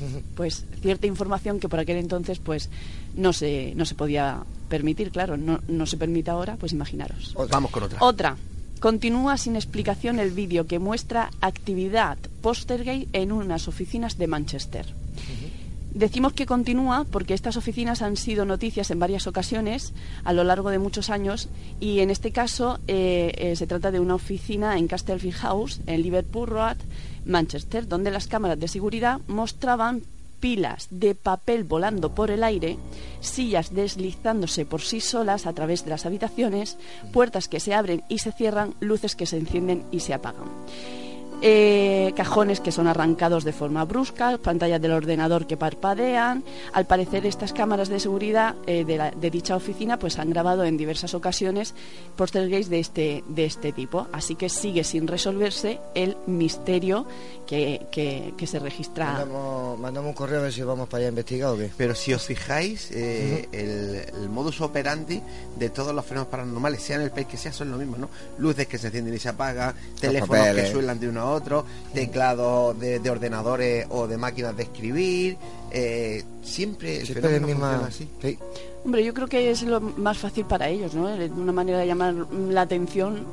pues cierta información que por aquel entonces pues no se, no se podía permitir, claro, no, no se permite ahora, pues imaginaros. Otra. Vamos con otra. Otra. Continúa sin explicación el vídeo que muestra actividad postergate en unas oficinas de Manchester. Decimos que continúa porque estas oficinas han sido noticias en varias ocasiones a lo largo de muchos años y en este caso eh, eh, se trata de una oficina en Castlefield House, en Liverpool Road, Manchester, donde las cámaras de seguridad mostraban pilas de papel volando por el aire, sillas deslizándose por sí solas a través de las habitaciones, puertas que se abren y se cierran, luces que se encienden y se apagan. Eh, cajones que son arrancados de forma brusca, pantallas del ordenador que parpadean. Al parecer estas cámaras de seguridad eh, de, la- de dicha oficina pues han grabado en diversas ocasiones poltergeist de este de este tipo. Así que sigue sin resolverse el misterio que, que- que se registra. Mandamos, mandamos un correo a ver si vamos para allá a investigar o qué. Pero si os fijáis, eh, el, el modus operandi de todos los fenómenos paranormales, sea en el país que sea, son lo mismo, ¿no? Luces que se encienden y se apagan, teléfonos que suenan de uno otro, teclados de, de ordenadores o de máquinas de escribir. Eh, siempre el Siempre fenómeno misma... funciona así. Sí. Hombre, yo creo que es lo más fácil para ellos, ¿no? De una manera de llamar la atención,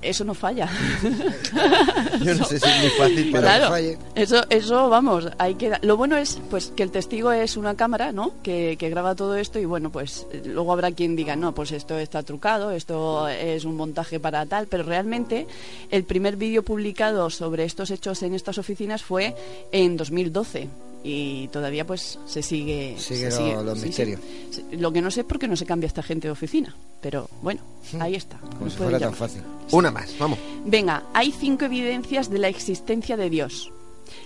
eso no falla. Yo no sé si es muy fácil, pero claro, que falle. eso, eso, vamos, hay que. Lo bueno es, pues, que el testigo es una cámara, ¿no? Que, que graba todo esto y bueno, pues, eh, luego habrá quien diga, no, pues esto está trucado, esto es un montaje para tal, pero realmente el primer vídeo publicado sobre estos hechos en estas oficinas fue en 2012 y todavía pues se sigue Sigue se lo- los sí, misterios. Sí, lo que no sé es por qué no se cambia esta gente de oficina pero bueno ahí está Como si fuera tan fácil. una más, vamos. Venga, hay cinco evidencias de la existencia de Dios.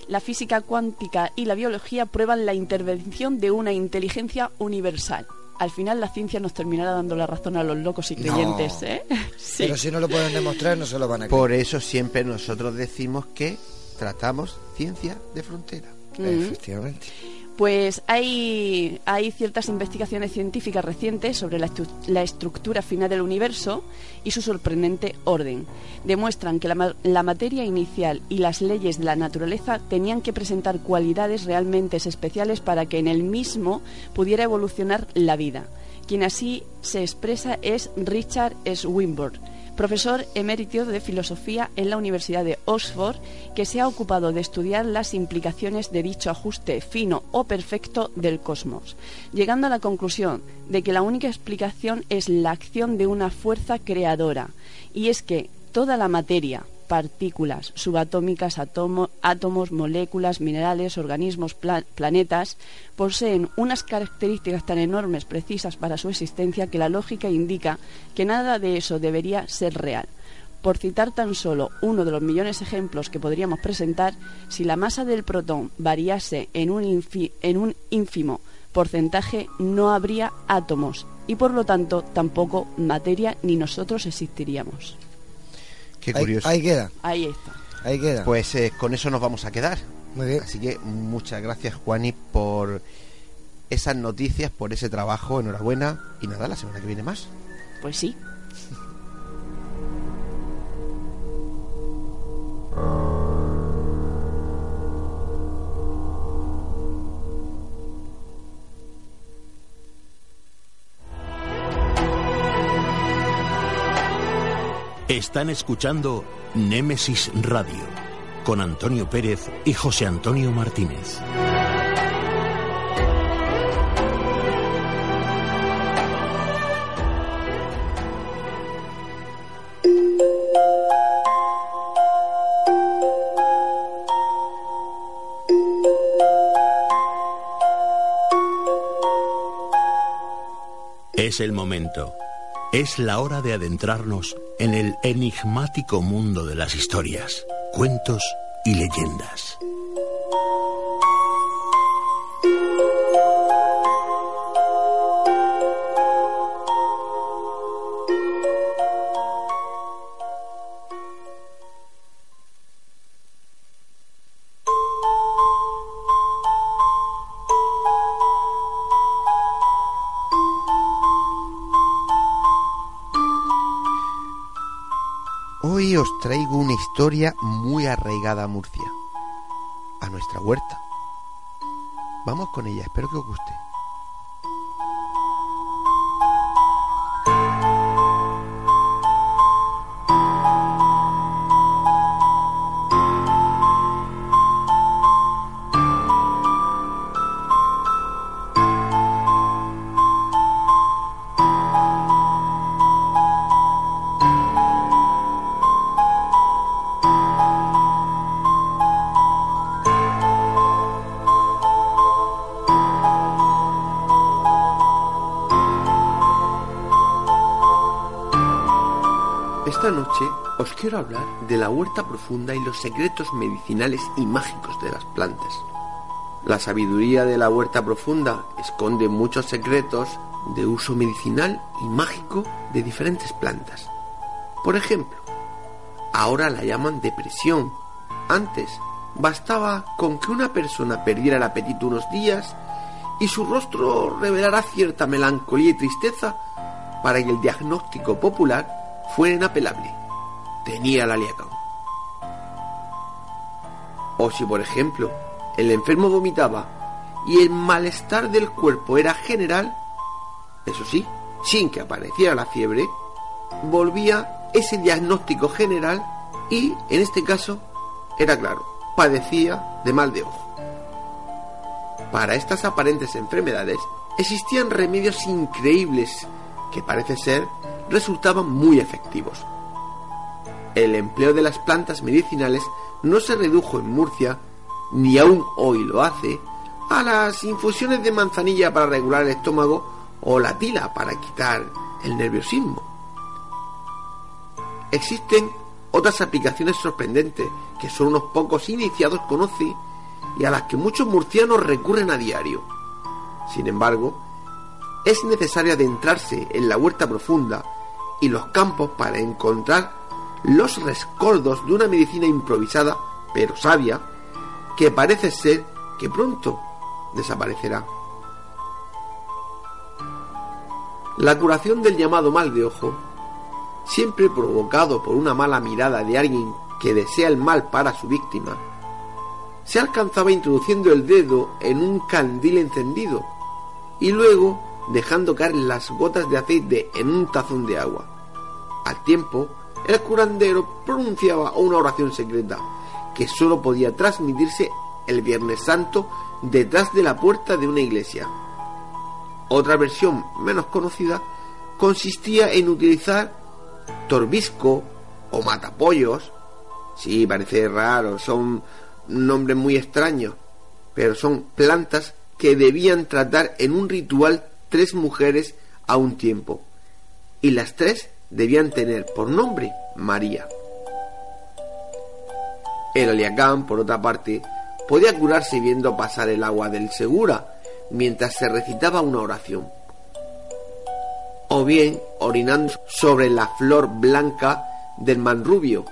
La física cuántica y la biología prueban la intervención de una inteligencia universal. Al final la ciencia nos terminará dando la razón a los locos y No. creyentes, ¿eh? Sí. Pero si no lo pueden demostrar, no se lo van a creer. Por eso siempre nosotros decimos que tratamos ciencia de frontera. Mm. Efectivamente. Pues hay, hay ciertas investigaciones científicas recientes sobre la, estru- la estructura final del universo y su sorprendente orden. Demuestran que la, ma- la materia inicial y las leyes de la naturaleza tenían que presentar cualidades realmente especiales para que en el mismo pudiera evolucionar la vida. Quien así se expresa es Richard Swinburne profesor emérito de filosofía en la Universidad de Oxford, que se ha ocupado de estudiar las implicaciones de dicho ajuste fino o perfecto del cosmos, llegando a la conclusión de que la única explicación es la acción de una fuerza creadora, y es que toda la materia, partículas subatómicas, átomos, moléculas, minerales, organismos, pla- planetas, poseen unas características tan enormes, precisas para su existencia, que la lógica indica que nada de eso debería ser real. Por citar tan solo uno de los millones de ejemplos que podríamos presentar, si la masa del protón variase en un ínfimo porcentaje, no habría átomos y por lo tanto tampoco materia ni nosotros existiríamos. Qué Ahí, curioso. ahí queda, Ahí está. ahí queda. Pues eh, con eso nos vamos a quedar. Muy bien. Así que muchas gracias, Juani, por esas noticias, por ese trabajo. Enhorabuena. Y nada, la semana que viene más. Pues sí. Están escuchando Némesis Radio con Antonio Pérez y José Antonio Martínez. Es el momento. Es la hora de adentrarnos en el enigmático mundo de las historias, cuentos y leyendas. Os traigo una historia muy arraigada a Murcia, a nuestra huerta. Vamos con ella, espero que os guste. Quiero hablar de la huerta profunda y los secretos medicinales y mágicos de las plantas. La sabiduría de la huerta profunda esconde muchos secretos de uso medicinal y mágico de diferentes plantas. Por ejemplo, ahora la llaman depresión. Antes bastaba con que una persona perdiera el apetito unos días y su rostro revelara cierta melancolía y tristeza para que el diagnóstico popular fuera inapelable. Tenía la liacón. O si, por ejemplo, el enfermo vomitaba y el malestar del cuerpo era general, eso sí, sin que apareciera la fiebre, volvía ese diagnóstico general y, en este caso, era claro, padecía de mal de ojo. Para estas aparentes enfermedades existían remedios increíbles que parece ser resultaban muy efectivos. El empleo de las plantas medicinales no se redujo en Murcia, ni aún hoy lo hace, a las infusiones de manzanilla para regular el estómago o la tila para quitar el nerviosismo. Existen otras aplicaciones sorprendentes que solo unos pocos iniciados conocen y a las que muchos murcianos recurren a diario. Sin embargo, es necesario adentrarse en la huerta profunda y los campos para encontrar los rescoldos de una medicina improvisada pero sabia que parece ser que pronto desaparecerá. La curación del llamado mal de ojo, siempre provocado por una mala mirada de alguien que desea el mal para su víctima, se alcanzaba introduciendo el dedo en un candil encendido y luego dejando caer las gotas de aceite en un tazón de agua. Al tiempo, el curandero pronunciaba una oración secreta que sólo podía transmitirse el Viernes Santo detrás de la puerta de una iglesia. Otra versión menos conocida consistía en utilizar torbisco o matapollos. Sí, parece raro, son nombres muy extraños, pero son plantas que debían tratar en un ritual tres mujeres a un tiempo, y las tres debían tener por nombre María. El aliacán, por otra parte, podía curarse viendo pasar el agua del Segura mientras se recitaba una oración, o bien orinando sobre la flor blanca del manrubio,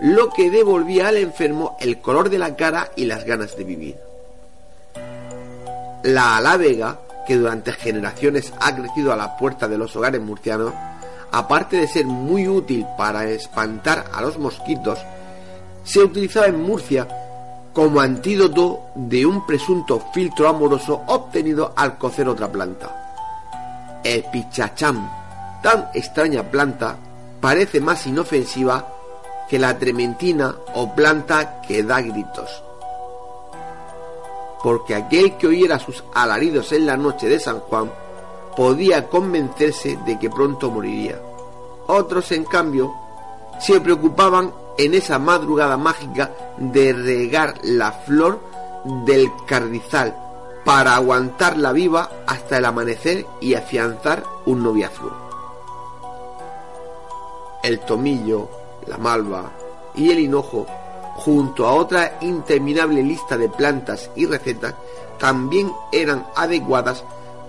lo que devolvía al enfermo el color de la cara y las ganas de vivir. La alávega que durante generaciones ha crecido a la puerta de los hogares murcianos, aparte de ser muy útil para espantar a los mosquitos, se utilizaba en Murcia como antídoto de un presunto filtro amoroso obtenido al cocer otra planta. El pichacham, tan extraña planta, parece más inofensiva que la trementina o planta que da gritos. Porque aquel que oyera sus alaridos en la noche de San Juan podía convencerse de que pronto moriría. Otros, en cambio, se preocupaban en esa madrugada mágica de regar la flor del carrizal para aguantarla viva hasta el amanecer y afianzar un noviazgo. El tomillo, la malva y el hinojo, junto a otra interminable lista de plantas y recetas, también eran adecuadas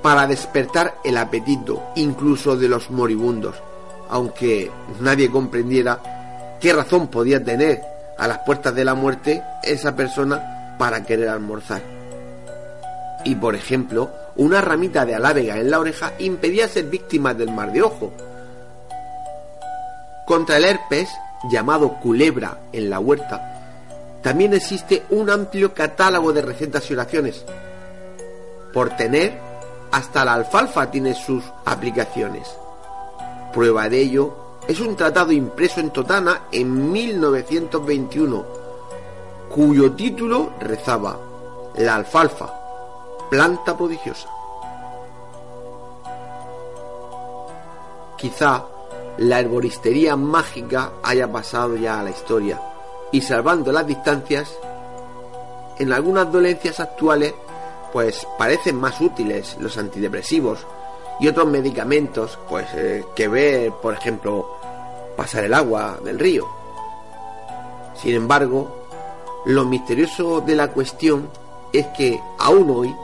para despertar el apetito incluso de los moribundos, aunque nadie comprendiera qué razón podía tener a las puertas de la muerte esa persona para querer almorzar. Y por ejemplo, una ramita de alávega en la oreja impedía ser víctima del mar de ojo. Contra el herpes, llamado culebra en la huerta, también existe un amplio catálogo de recetas y oraciones. Por tener, hasta la alfalfa tiene sus aplicaciones. Prueba de ello es un tratado impreso en Totana en 1921, cuyo título rezaba La alfalfa, planta prodigiosa. Quizá la herboristería mágica haya pasado ya a la historia y salvando las distancias, en algunas dolencias actuales pues parecen más útiles los antidepresivos y otros medicamentos pues eh, que ver, por ejemplo, pasar el agua del río. Sin embargo, lo misterioso de la cuestión es que aún hoy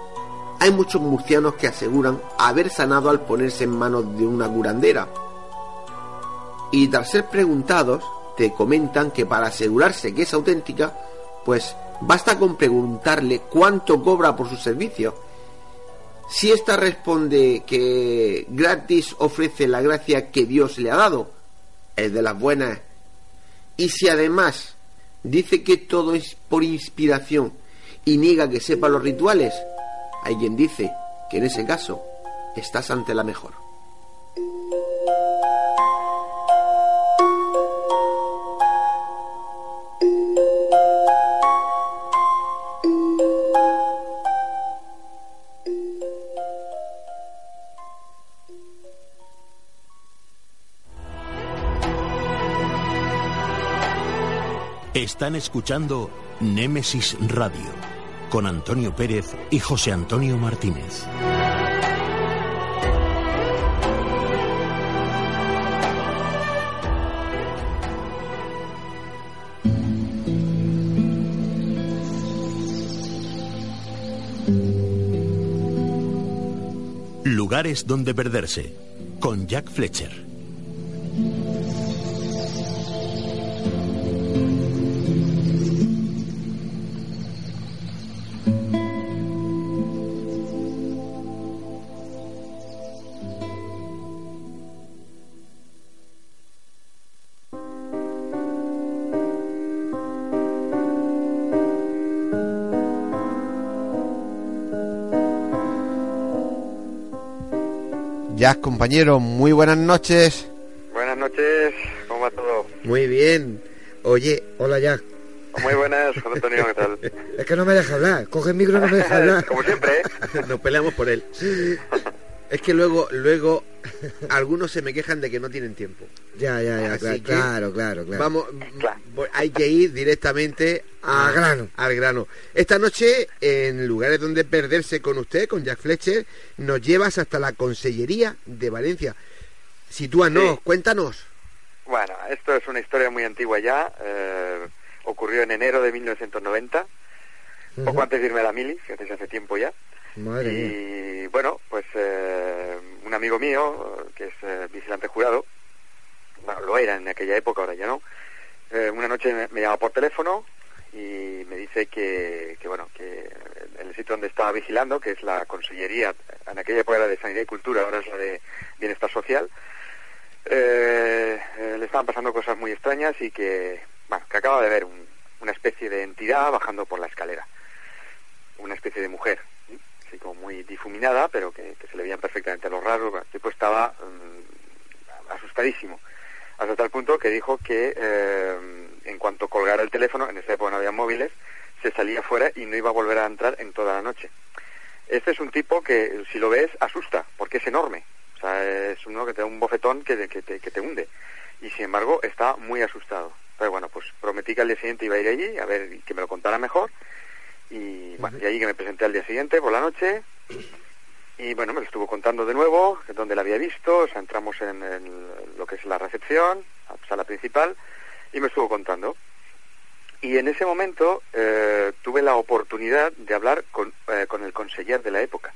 hay muchos murcianos que aseguran haber sanado al ponerse en manos de una curandera. Y tras ser preguntados, te comentan que para asegurarse que es auténtica, pues basta con preguntarle cuánto cobra por su servicio. Si ésta responde que gratis ofrece la gracia que Dios le ha dado, es de las buenas. Y si además dice que todo es por inspiración y niega que sepa los rituales, hay quien dice que en ese caso estás ante la mejor. Están escuchando Némesis Radio con Antonio Pérez y José Antonio Martínez. Lugares donde perderse con Jack Fletcher. Ya, compañero, muy buenas noches. Buenas noches, ¿cómo va todo? Muy bien. Oye, hola Jack. Muy buenas, Juan Antonio, ¿qué tal? Es que no me deja hablar. Coge el micro y no me deja hablar. Como siempre, ¿eh? Nos peleamos por él. Es que luego, luego, algunos se me quejan de que no tienen tiempo. Ya, ya, ya. Así Claro, que claro, claro, claro. Vamos, Claro. voy- hay que ir directamente a- Al grano. Al grano. Esta noche, en lugares donde perderse con usted, con Jack Fletcher, nos llevas hasta la Consellería de Valencia. Sitúanos, Sí. cuéntanos. Bueno, esto es una historia muy antigua ya. eh, ocurrió en enero de 1990, poco antes de irme a la mili, fíjate, hace tiempo ya. Madre mía. y bueno, pues eh, un amigo mío, que es eh, vigilante jurado, bueno, lo era en aquella época, ahora ya no, eh, una noche me, llama por teléfono y me dice que, que, bueno, que en el sitio donde estaba vigilando, que es la Consellería, en aquella época era de Sanidad y Cultura, ahora es la de Bienestar Social, eh, le estaban pasando cosas muy extrañas y que, bueno, que acaba de ver un- una especie de entidad bajando por la escalera, una especie de mujer. Como muy difuminada, pero que, se le veían perfectamente los rasgos. El tipo estaba mm, asustadísimo. hasta tal punto que dijo que eh, en cuanto colgara el teléfono, en esa época no había móviles, se salía fuera y no iba a volver a entrar en toda la noche. Este es un tipo que, si lo ves, asusta, porque es enorme. O sea, es uno que te da un bofetón que, que, te, que te hunde. Y sin embargo, está muy asustado. Pero bueno, pues prometí que al día siguiente iba a ir allí, a ver que me lo contara mejor. Y bueno, y allí que me presenté al día siguiente, por la noche. Y bueno, me lo estuvo contando de nuevo, donde la había visto. O sea, entramos en, lo que es la recepción, la sala principal, y me estuvo contando. Y en ese momento eh, tuve la oportunidad de hablar con, eh, con el conseller de la época,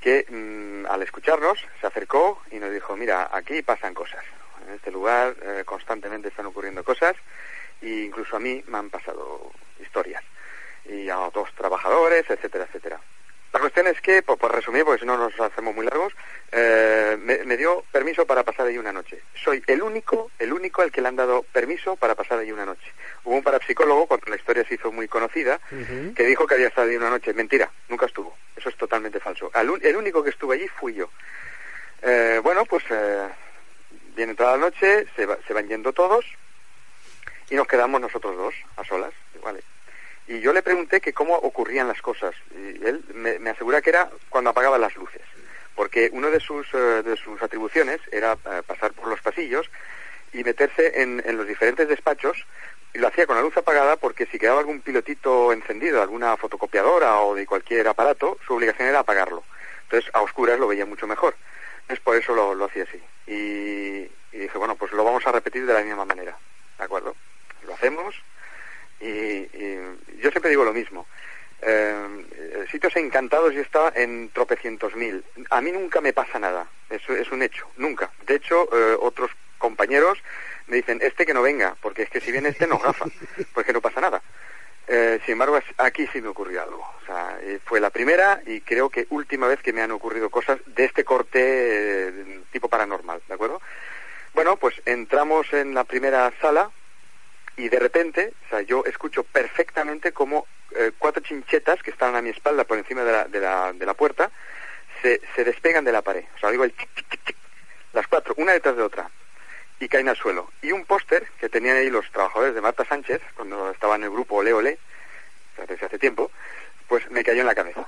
que mm, al escucharnos se acercó y nos dijo, mira, aquí pasan cosas. En este lugar eh, constantemente están ocurriendo cosas e incluso a mí me han pasado historias. Y a otros trabajadores, etcétera, etcétera. La cuestión es que, por, resumir, porque si no nos hacemos muy largos, eh, me, dio permiso para pasar allí una noche. Soy el único, el único al que le han dado permiso para pasar allí una noche. Hubo un parapsicólogo, cuando la historia se hizo muy conocida, que dijo que había estado allí una noche. Mentira, nunca estuvo. Eso es totalmente falso. el único que estuvo allí fui yo. Eh, bueno, pues eh, viene toda la noche, se, se van yendo todos y nos quedamos nosotros dos a solas. Vale. Y yo le pregunté que cómo ocurrían las cosas. Y él me, asegura que era cuando apagaba las luces. Porque una de sus, eh, de sus atribuciones era eh, pasar por los pasillos y meterse en, en los diferentes despachos y lo hacía con la luz apagada porque si quedaba algún pilotito encendido, alguna fotocopiadora o de cualquier aparato, su obligación era apagarlo. Entonces a oscuras lo veía mucho mejor. Es por eso lo, lo hacía así. Y, dije, bueno, pues lo vamos a repetir de la misma manera. ¿De acuerdo? Lo hacemos, y, yo siempre digo lo mismo. Eh, sitios encantados y está en tropecientos mil. A mí nunca me pasa nada, eso es un hecho, nunca. De hecho, eh, otros compañeros me dicen, este que no venga, porque es que si viene este nos gafa, porque no pasa nada. Eh, sin embargo, aquí sí me ocurrió algo. O sea, eh, fue la primera y creo que última vez que me han ocurrido cosas de este corte tipo paranormal, ¿de acuerdo? Bueno, pues entramos en la primera sala, y de repente, o sea, yo escucho perfectamente como eh, cuatro chinchetas que están a mi espalda por encima de la, de la, de la puerta se, se despegan de la pared. O sea, digo el chic, chic, chic, las cuatro, una detrás de otra, y caen al suelo. Y un póster que tenían ahí los trabajadores de Marta Sánchez, cuando estaba en el grupo Ole Ole, desde hace tiempo, pues me cayó en la cabeza.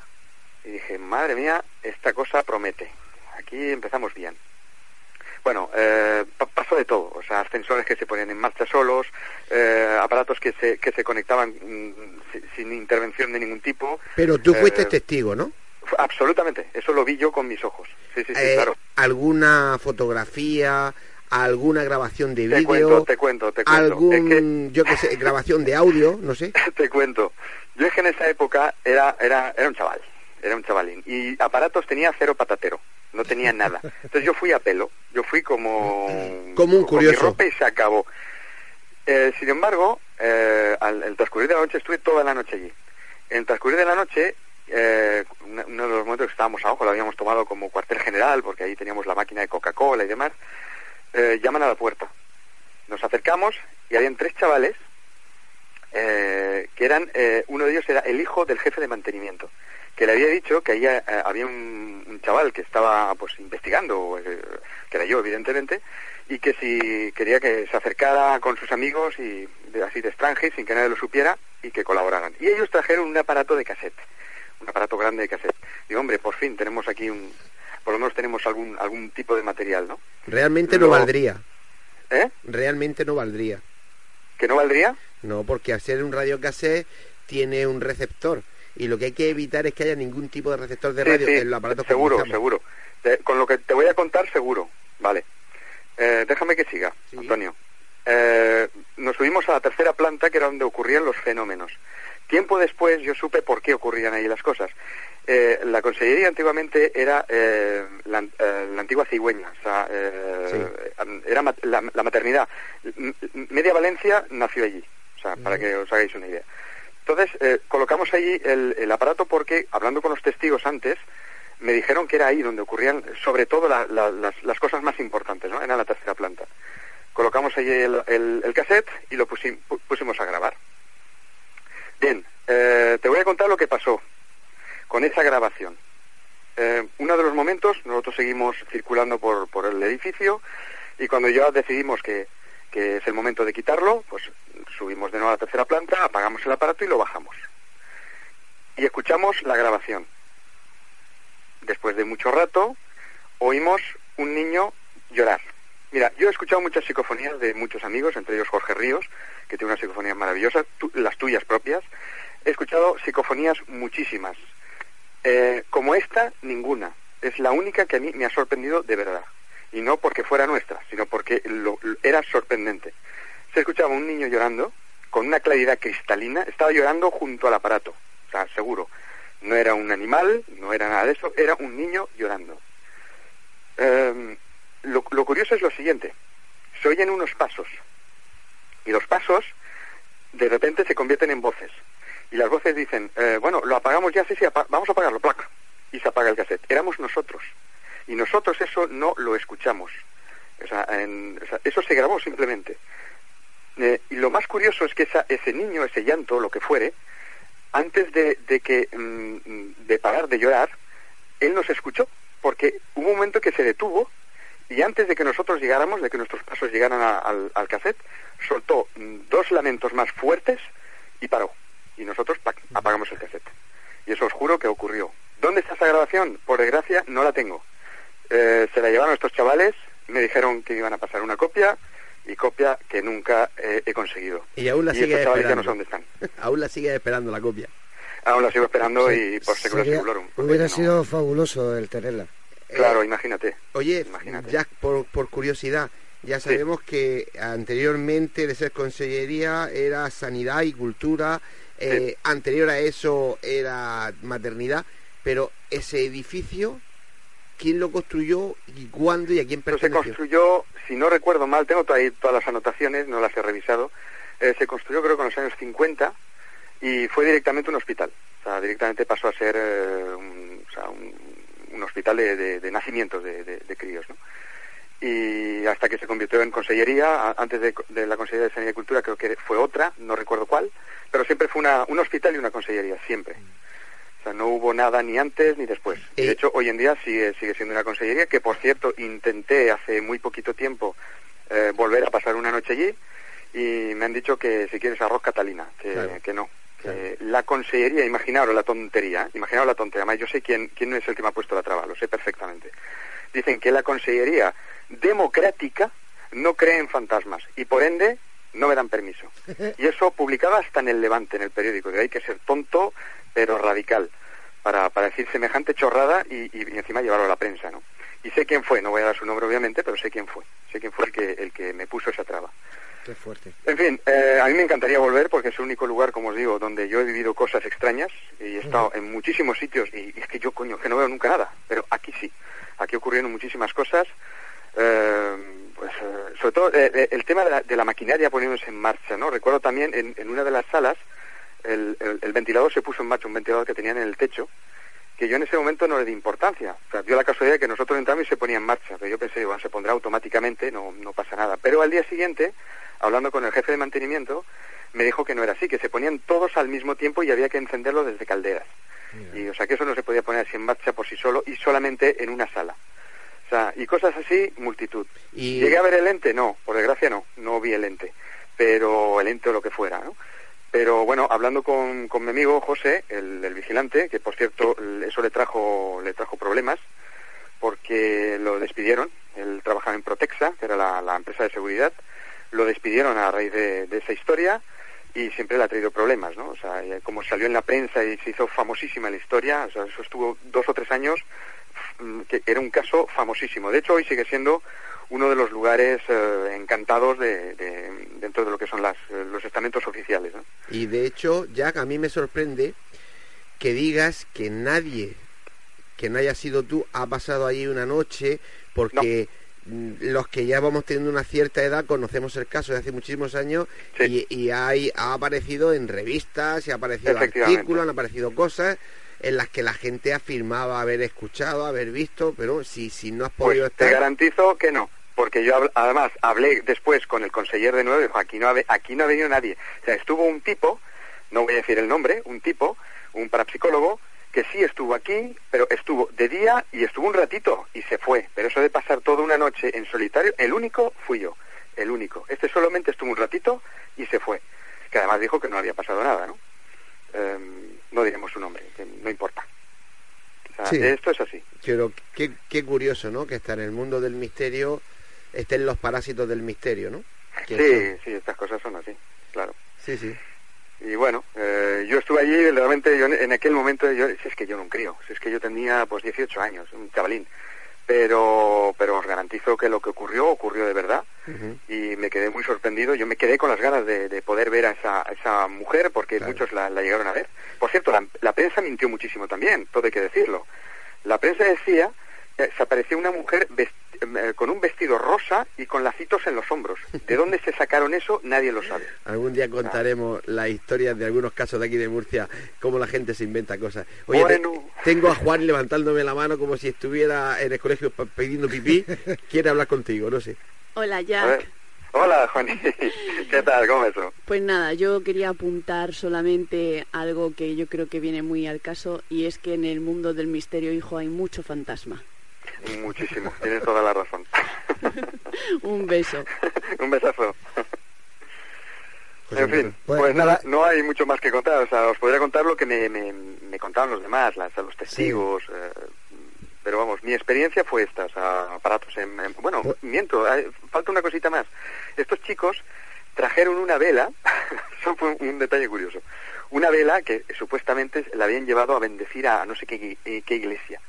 Y dije, madre mía, esta cosa promete. Aquí empezamos bien. Bueno, eh, pasó de todo, o sea, ascensores que se ponían en marcha solos, eh, aparatos que se, que se conectaban mm, sin intervención de ningún tipo. Pero tú fuiste eh, testigo, ¿no? Absolutamente, eso lo vi yo con mis ojos. Sí, sí, sí, eh, claro. ¿Alguna fotografía, alguna grabación de vídeo? Te cuento, te cuento, te cuento. ¿Algún, yo qué sé, grabación de audio, no sé? te cuento. Yo es que en esa época era, era, era un chaval, era un chavalín, y aparatos tenía cero patatero no tenía nada. Entonces yo fui a pelo, yo fui como, como un curioso. Con mi ropa y se acabó. Eh, sin embargo, eh, al transcurrir de la noche estuve toda la noche allí. En el transcurrir de la noche, eh, uno de los momentos que estábamos abajo, lo habíamos tomado como cuartel general, porque ahí teníamos la máquina de Coca-Cola y demás, eh, llaman a la puerta. Nos acercamos y habían tres chavales eh, que eran, eh, uno de ellos era el hijo del jefe de mantenimiento que le había dicho que ahí eh, había un, chaval que estaba pues investigando, eh, que era yo evidentemente, y que si quería que se acercara con sus amigos y de, así de extranjeros sin que nadie lo supiera y que colaboraran. Y ellos trajeron un aparato de cassette, un aparato grande de cassette. Y hombre, por fin tenemos aquí un, por lo menos tenemos algún algún tipo de material, ¿no? Realmente no valdría. ¿Eh? Realmente no valdría. ¿Que no valdría? No, porque hacer un radio cassette tiene un receptor y lo que hay que evitar es que haya ningún tipo de receptor de radio en los aparatos seguro seguro. Con lo que te voy a contar seguro. Vale. Eh, déjame que siga Antonio. Eh, nos subimos a la tercera planta que era donde ocurrían los fenómenos. Tiempo después yo supe por qué ocurrían ahí las cosas. Eh, la consellería antiguamente era la, antigua cigüeña, o sea, era la, maternidad. media Valencia nació allí, o sea, para que os hagáis una idea. Entonces, eh, colocamos allí el, aparato porque, hablando con los testigos antes, me dijeron que era ahí donde ocurrían, sobre todo, las, cosas más importantes, ¿no? Era la tercera planta. Colocamos allí el, cassette y lo pusimos a grabar. Bien, eh, te voy a contar lo que pasó con esa grabación. Eh, uno de los momentos, nosotros seguimos circulando por, por el edificio Y cuando ya decidimos que, que es el momento de quitarlo, pues subimos de nuevo a la tercera planta, apagamos el aparato y lo bajamos. Y escuchamos la grabación. Después de mucho rato, oímos un niño llorar. Mira, yo he escuchado muchas psicofonías de muchos amigos, entre ellos Jorge Ríos, que tiene unas psicofonías maravillosas, tú- las tuyas propias. He escuchado psicofonías muchísimas. Eh, como esta, ninguna. Es la única que a mí me ha sorprendido de verdad. Y no porque fuera nuestra, sino porque lo- era sorprendente. Se escuchaba un niño llorando con una claridad cristalina. Estaba llorando junto al aparato, o sea, seguro. No era un animal, no era nada de eso, era un niño llorando. Eh, lo, lo curioso es lo siguiente. Se oyen unos pasos. Y los pasos, de repente, se convierten en voces. Y las voces dicen, eh, bueno, lo apagamos ya, sí, sí, vamos a apagarlo, placa. Y se apaga el cassette. Éramos nosotros. Y nosotros eso no lo escuchamos. O sea, en- o sea, eso se grabó simplemente. Eh, y lo más curioso es que esa- ese niño, ese llanto, lo que fuere, antes de, de que mm, de parar de llorar, él nos escuchó, porque hubo un momento que se detuvo y antes de que nosotros llegáramos, de que nuestros pasos llegaran al, al cassette, soltó mm, dos lamentos más fuertes y paró. Y nosotros apagamos el cassette. Y eso os juro que ocurrió. ¿Dónde está esa grabación? Por desgracia, no la tengo. Eh, se la llevaron estos chavales, me dijeron que iban a pasar una copia y copia que nunca eh, he conseguido. Y aún la y sigue estos chavales ya no esperando. sé dónde están. aún la sigue esperando la copia. Aún la sigo esperando y por Sería- seculorum. porque hubiera no- sido fabuloso el tenerla. Claro, imagínate. Oye, Imagínate. Jack, por, por curiosidad, ya sabemos que anteriormente de ser consellería era sanidad y cultura, eh, anterior a eso era maternidad, pero ese edificio, ¿quién lo construyó y cuándo y a quién Pero se perteneció? construyó, si no recuerdo mal, tengo ahí todas las anotaciones, no las he revisado, eh, se construyó creo que en los años 50 y fue directamente un hospital. O sea, directamente pasó a ser eh, un, o sea, un, un hospital de, de- de nacimientos de, críos, ¿no? Y hasta que se convirtió en consellería, a- antes de, de la Consellería de Sanidad y Cultura creo que fue otra, no recuerdo cuál, pero siempre fue una, un hospital y una consellería, siempre. O sea, no hubo nada ni antes ni después. Eh, de hecho, hoy en día sigue, sigue siendo una consellería que, por cierto, intenté hace muy poquito tiempo eh, volver a pasar una noche allí y me han dicho que si quieres arroz Catalina, que, Claro. que no. Que la consellería, imaginaros la tontería, imaginaros la tontería, además yo sé quién, quién es el que me ha puesto la traba, lo sé perfectamente. Dicen que la consellería democrática no cree en fantasmas y por ende no me dan permiso. Y eso publicaba hasta en el Levante, en el periódico, que hay que ser tonto pero radical para, para decir semejante chorrada y, y- encima llevarlo a la prensa, ¿no? Y sé quién fue, no voy a dar su nombre obviamente, pero sé quién fue, sé quién fue el que, el que me puso esa traba. Qué fuerte. En fin, eh, a mí me encantaría volver porque es el único lugar, como os digo, donde yo he vivido cosas extrañas y he estado en muchísimos sitios y, y es que yo, coño, que no veo nunca nada, pero aquí sí, aquí ocurrieron muchísimas cosas, eh, pues eh, sobre todo eh, eh, el tema de la, de la maquinaria poniéndose en marcha, ¿no? Recuerdo también en, en una de las salas el, el- el ventilador se puso en marcha, un ventilador que tenían en el techo, que yo en ese momento no le di importancia. O sea, dio la casualidad de que nosotros entramos y se ponía en marcha, pero yo pensé, bueno, se pondrá automáticamente, no, no pasa nada. Pero al día siguiente, hablando con el jefe de mantenimiento, me dijo que no era así, que se ponían todos al mismo tiempo y había que encenderlo desde calderas. Y o sea que eso no se podía poner así en marcha por sí solo y solamente en una sala. O sea, y cosas así, multitud. Y- ¿Llegué a ver el ente? No, por desgracia no, no vi el ente. Pero el ente o lo que fuera, ¿no? Pero bueno, hablando con, con mi amigo José, el, vigilante, que por cierto eso le trajo, le trajo problemas, porque lo despidieron. Él trabajaba en Protexa, que era la, empresa de seguridad. Lo despidieron a raíz de, de esa historia y siempre le ha traído problemas, ¿no? O sea, eh, como salió en la prensa y se hizo famosísima la historia, o sea, eso estuvo dos o tres años, que era un caso famosísimo. De hecho, hoy sigue siendo uno de los lugares eh, encantados de, de- dentro de lo que son las, eh, los estamentos oficiales, ¿no? Y de hecho, Jack, a mí me sorprende que digas que nadie que no haya sido tú ha pasado ahí una noche porque mm, los que ya vamos teniendo una cierta edad conocemos el caso de hace muchísimos años Sí. y, y hay, ha aparecido en revistas, y ha aparecido artículos, han aparecido cosas en las que la gente afirmaba haber escuchado, haber visto, pero si, si no has Pues podido te estar... garantizo que no, porque yo además hablé después con el conseller de nuevo y dijo, aquí no, ha, aquí no ha venido nadie. O sea, estuvo un tipo, no voy a decir el nombre, un tipo, un parapsicólogo, que sí estuvo aquí, pero estuvo de día y estuvo un ratito y se fue. Pero eso de pasar toda una noche en solitario, el único fui yo, el único. Este solamente estuvo un ratito y se fue. Que además dijo que no había pasado nada, ¿no? Em, no diremos su nombre, que no importa. O sea, Sí. Esto es así. Pero qué, qué curioso, ¿no? Que está en el mundo del misterio, estén los parásitos del misterio, ¿no? Que Sí, sí, estas cosas son así, claro. sí, sí. Y bueno, eh, yo estuve allí, realmente yo en- aquel momento, yo, si es que yo no creo, si es que yo tenía pues 18 años, un chavalín, pero, pero os garantizo que lo que ocurrió, ocurrió de verdad, y me quedé muy sorprendido, yo me quedé con las ganas de, de poder ver a esa, a esa mujer, porque Claro. muchos la, la llegaron a ver. Por cierto, la, la prensa mintió muchísimo también, todo hay que decirlo. La prensa decía se apareció una mujer eh, con un vestido rosa y con lacitos en los hombros. ¿De dónde se sacaron eso? Nadie lo sabe. Algún día contaremos las historias de algunos casos de aquí de Murcia, cómo la gente se inventa cosas. Oye, te- tengo a Juan levantándome la mano como si estuviera en el colegio pidiendo pipí. Quiere hablar contigo, no sé. Hola, Jack. Hola, Juani. ¿Qué tal? ¿Cómo eso? Pues nada, yo quería apuntar solamente algo que yo creo que viene muy al caso y es que en el mundo del misterio, hijo, hay mucho fantasma. Muchísimo. Tienes toda la razón. Un beso. Un besazo. José En fin. Pues pues, nada. nada, no hay mucho más que contar. O sea, os podría contar lo que me, me, me contaban los demás, las, los testigos. eh, pero vamos, mi experiencia fue esta. O sea, aparatos en, en- bueno, Pues- miento, hay- falta una cosita más. Estos chicos trajeron una vela, eso fue un detalle curioso, una vela que supuestamente la habían llevado a bendecir a no sé qué, qué iglesia.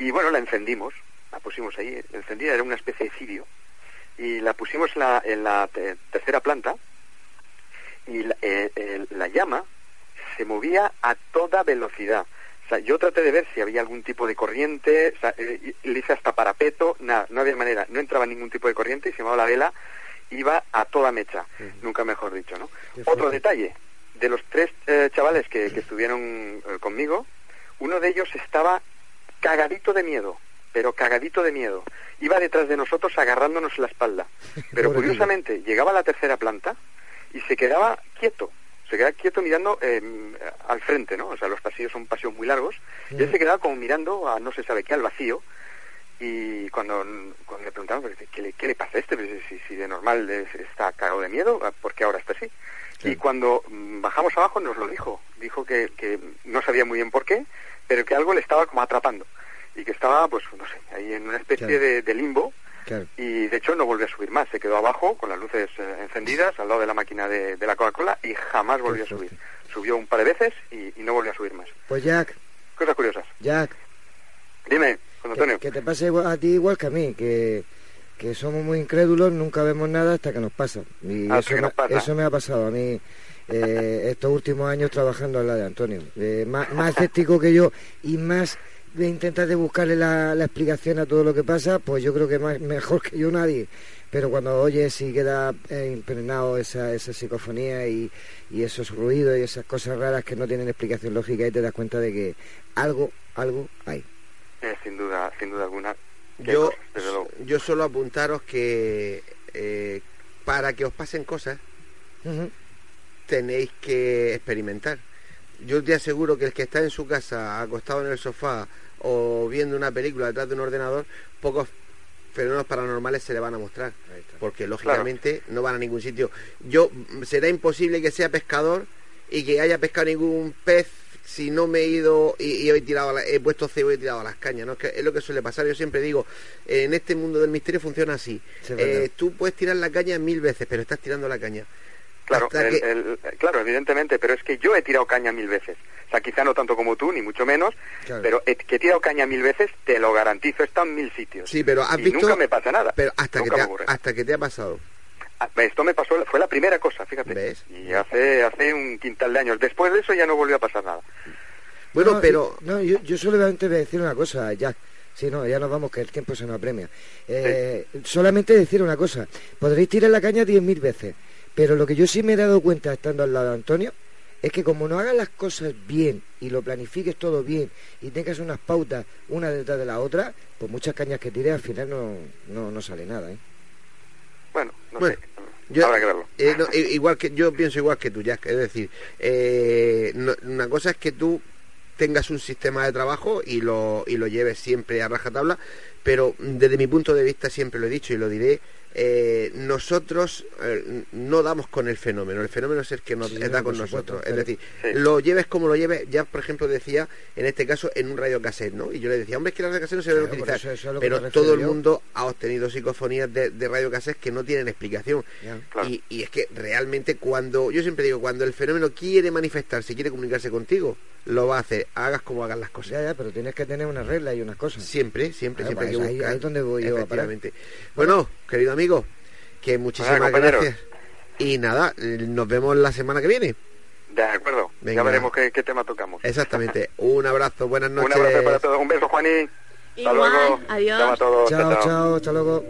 Y bueno, la encendimos, la pusimos ahí, encendida, era una especie de cirio, y la pusimos en la, en la te- tercera planta, y la, eh, eh, la llama se movía a toda velocidad. O sea, yo traté de ver si había algún tipo de corriente, o sea, eh, le hice hasta parapeto, nada, no había manera, no entraba ningún tipo de corriente y se llamaba la vela, iba a toda mecha, nunca mejor dicho, ¿no? Otro detalle, de los tres eh, chavales que, que estuvieron eh, conmigo, uno de ellos estaba cagadito de miedo, pero cagadito de miedo. Iba detrás de nosotros agarrándonos la espalda. Pero curiosamente, llegaba a la tercera planta y se quedaba quieto. Se quedaba quieto mirando eh, al frente, ¿no? O sea, los pasillos son pasillos muy largos. Y él se quedaba como mirando a no se sabe qué, al vacío. Y cuando, cuando le preguntaban, "¿Pero ¿qué le, qué le pasa a este? Pues, si, si de normal es- está cagado de miedo, ¿por qué ahora está así? Y cuando mm, bajamos abajo nos lo dijo. Dijo que, que no sabía muy bien por qué, pero que algo le estaba como atrapando. Y que estaba, pues, no sé, ahí en una especie Claro. de, de limbo. Claro. Y de hecho no volvió a subir más. Se quedó abajo con las luces eh, encendidas al lado de la máquina de, de la Coca-Cola y jamás volvió a subir. Subió un par de veces y, y no volvió a subir más. Pues Jack, Cosas curiosas. Jack, Dime, Juan que, Antonio. que te pase igual- a ti igual que a mí, que, que somos muy incrédulos, nunca vemos nada hasta que nos pasa. Y eso, que me, nos pasa. eso me ha pasado a mí eh, estos últimos años trabajando al lado de Antonio. Eh, más, más escéptico que yo y más de intentar de buscarle la, la explicación a todo lo que pasa, pues yo creo que más, mejor que yo nadie. Pero cuando oyes y queda eh, impregnado esa, esa psicofonía y, y esos ruidos y esas cosas raras que no tienen explicación lógica, y te das cuenta de que algo, algo hay. Eh, sin duda, sin duda alguna. Yo, yo solo apuntaros que eh, para que os pasen cosas. Tenéis que experimentar. Yo te aseguro que el que está en su casa acostado en el sofá o viendo una película detrás de un ordenador, pocos fenómenos paranormales se le van a mostrar, porque lógicamente no van a ningún sitio. Yo será imposible que sea pescador y que haya pescado ningún pez si no me he ido y, y he tirado la- he puesto cebo y he tirado a las cañas, ¿no? Es, que es lo que suele pasar. Yo siempre digo, en este mundo del misterio funciona así. Sí. Eh, tú puedes tirar la caña mil veces, pero estás tirando la caña. Claro, hasta el- que- el- claro, evidentemente, pero es que yo he tirado caña mil veces. O sea, quizá no tanto como tú, ni mucho menos, Claro. pero he- que he tirado caña mil veces, te lo garantizo, he estado en mil sitios. Sí, pero has y visto. nunca me pasa nada. Pero hasta que, te ha, hasta que te ha pasado. Ah, Esto me pasó, fue la primera cosa, fíjate. ¿Ves? Y hace, hace un quintal de años. Después de eso ya no volvió a pasar nada. Bueno, No, pero. No, yo, yo solamente voy a decir una cosa, Jack. Sí, no, ya nos vamos, que el tiempo se nos apremia. Eh, Solamente decir una cosa. Podréis tirar la caña diez mil veces, pero lo que yo sí me he dado cuenta estando al lado de Antonio es que como no hagas las cosas bien y lo planifiques todo bien y tengas unas pautas una detrás de la otra, pues muchas cañas que tires al final no, no, no sale nada, ¿eh? Bueno, no Bueno, sé. Yo- Habrá que verlo. eh, no, igual que yo pienso igual que tú, Jack. Es decir, eh, no- una cosa es que tú tengas un sistema de trabajo y lo, y lo lleves siempre a rajatabla, pero desde mi punto de vista siempre lo he dicho y lo diré, eh, nosotros eh, no damos con el fenómeno, el fenómeno es el que nos Sí, da con supuesto, nosotros. Es decir, Sí. lo lleves como lo lleves, ya por ejemplo decía, en este caso, en un radio cassette, ¿no? Y yo le decía, hombre, es que el radio cassette no se debe Claro, utilizar. eso- eso es lo que pero todo el mundo ha obtenido psicofonías de, de radio cassette que no tienen explicación. Claro. Y, y es que realmente cuando, yo siempre digo, cuando el fenómeno quiere manifestarse, quiere comunicarse contigo, lo va a hacer, hagas como hagas las cosas. Ya, ya, pero tienes que tener unas reglas y unas cosas. Siempre, siempre, Claro, siempre hay que ahí- buscar. ahí es donde voy yo a parar. Efectivamente. Bueno, querido amigo, que muchísimas gracias. Y nada, eh, nos vemos la semana que viene. De acuerdo. Venga. Ya veremos qué, qué tema tocamos. Exactamente. Un abrazo, buenas noches. Un abrazo para todos. Un beso, Juaní. Hasta Igual, luego. adiós. Chao a todos. Chao, chao, hasta luego.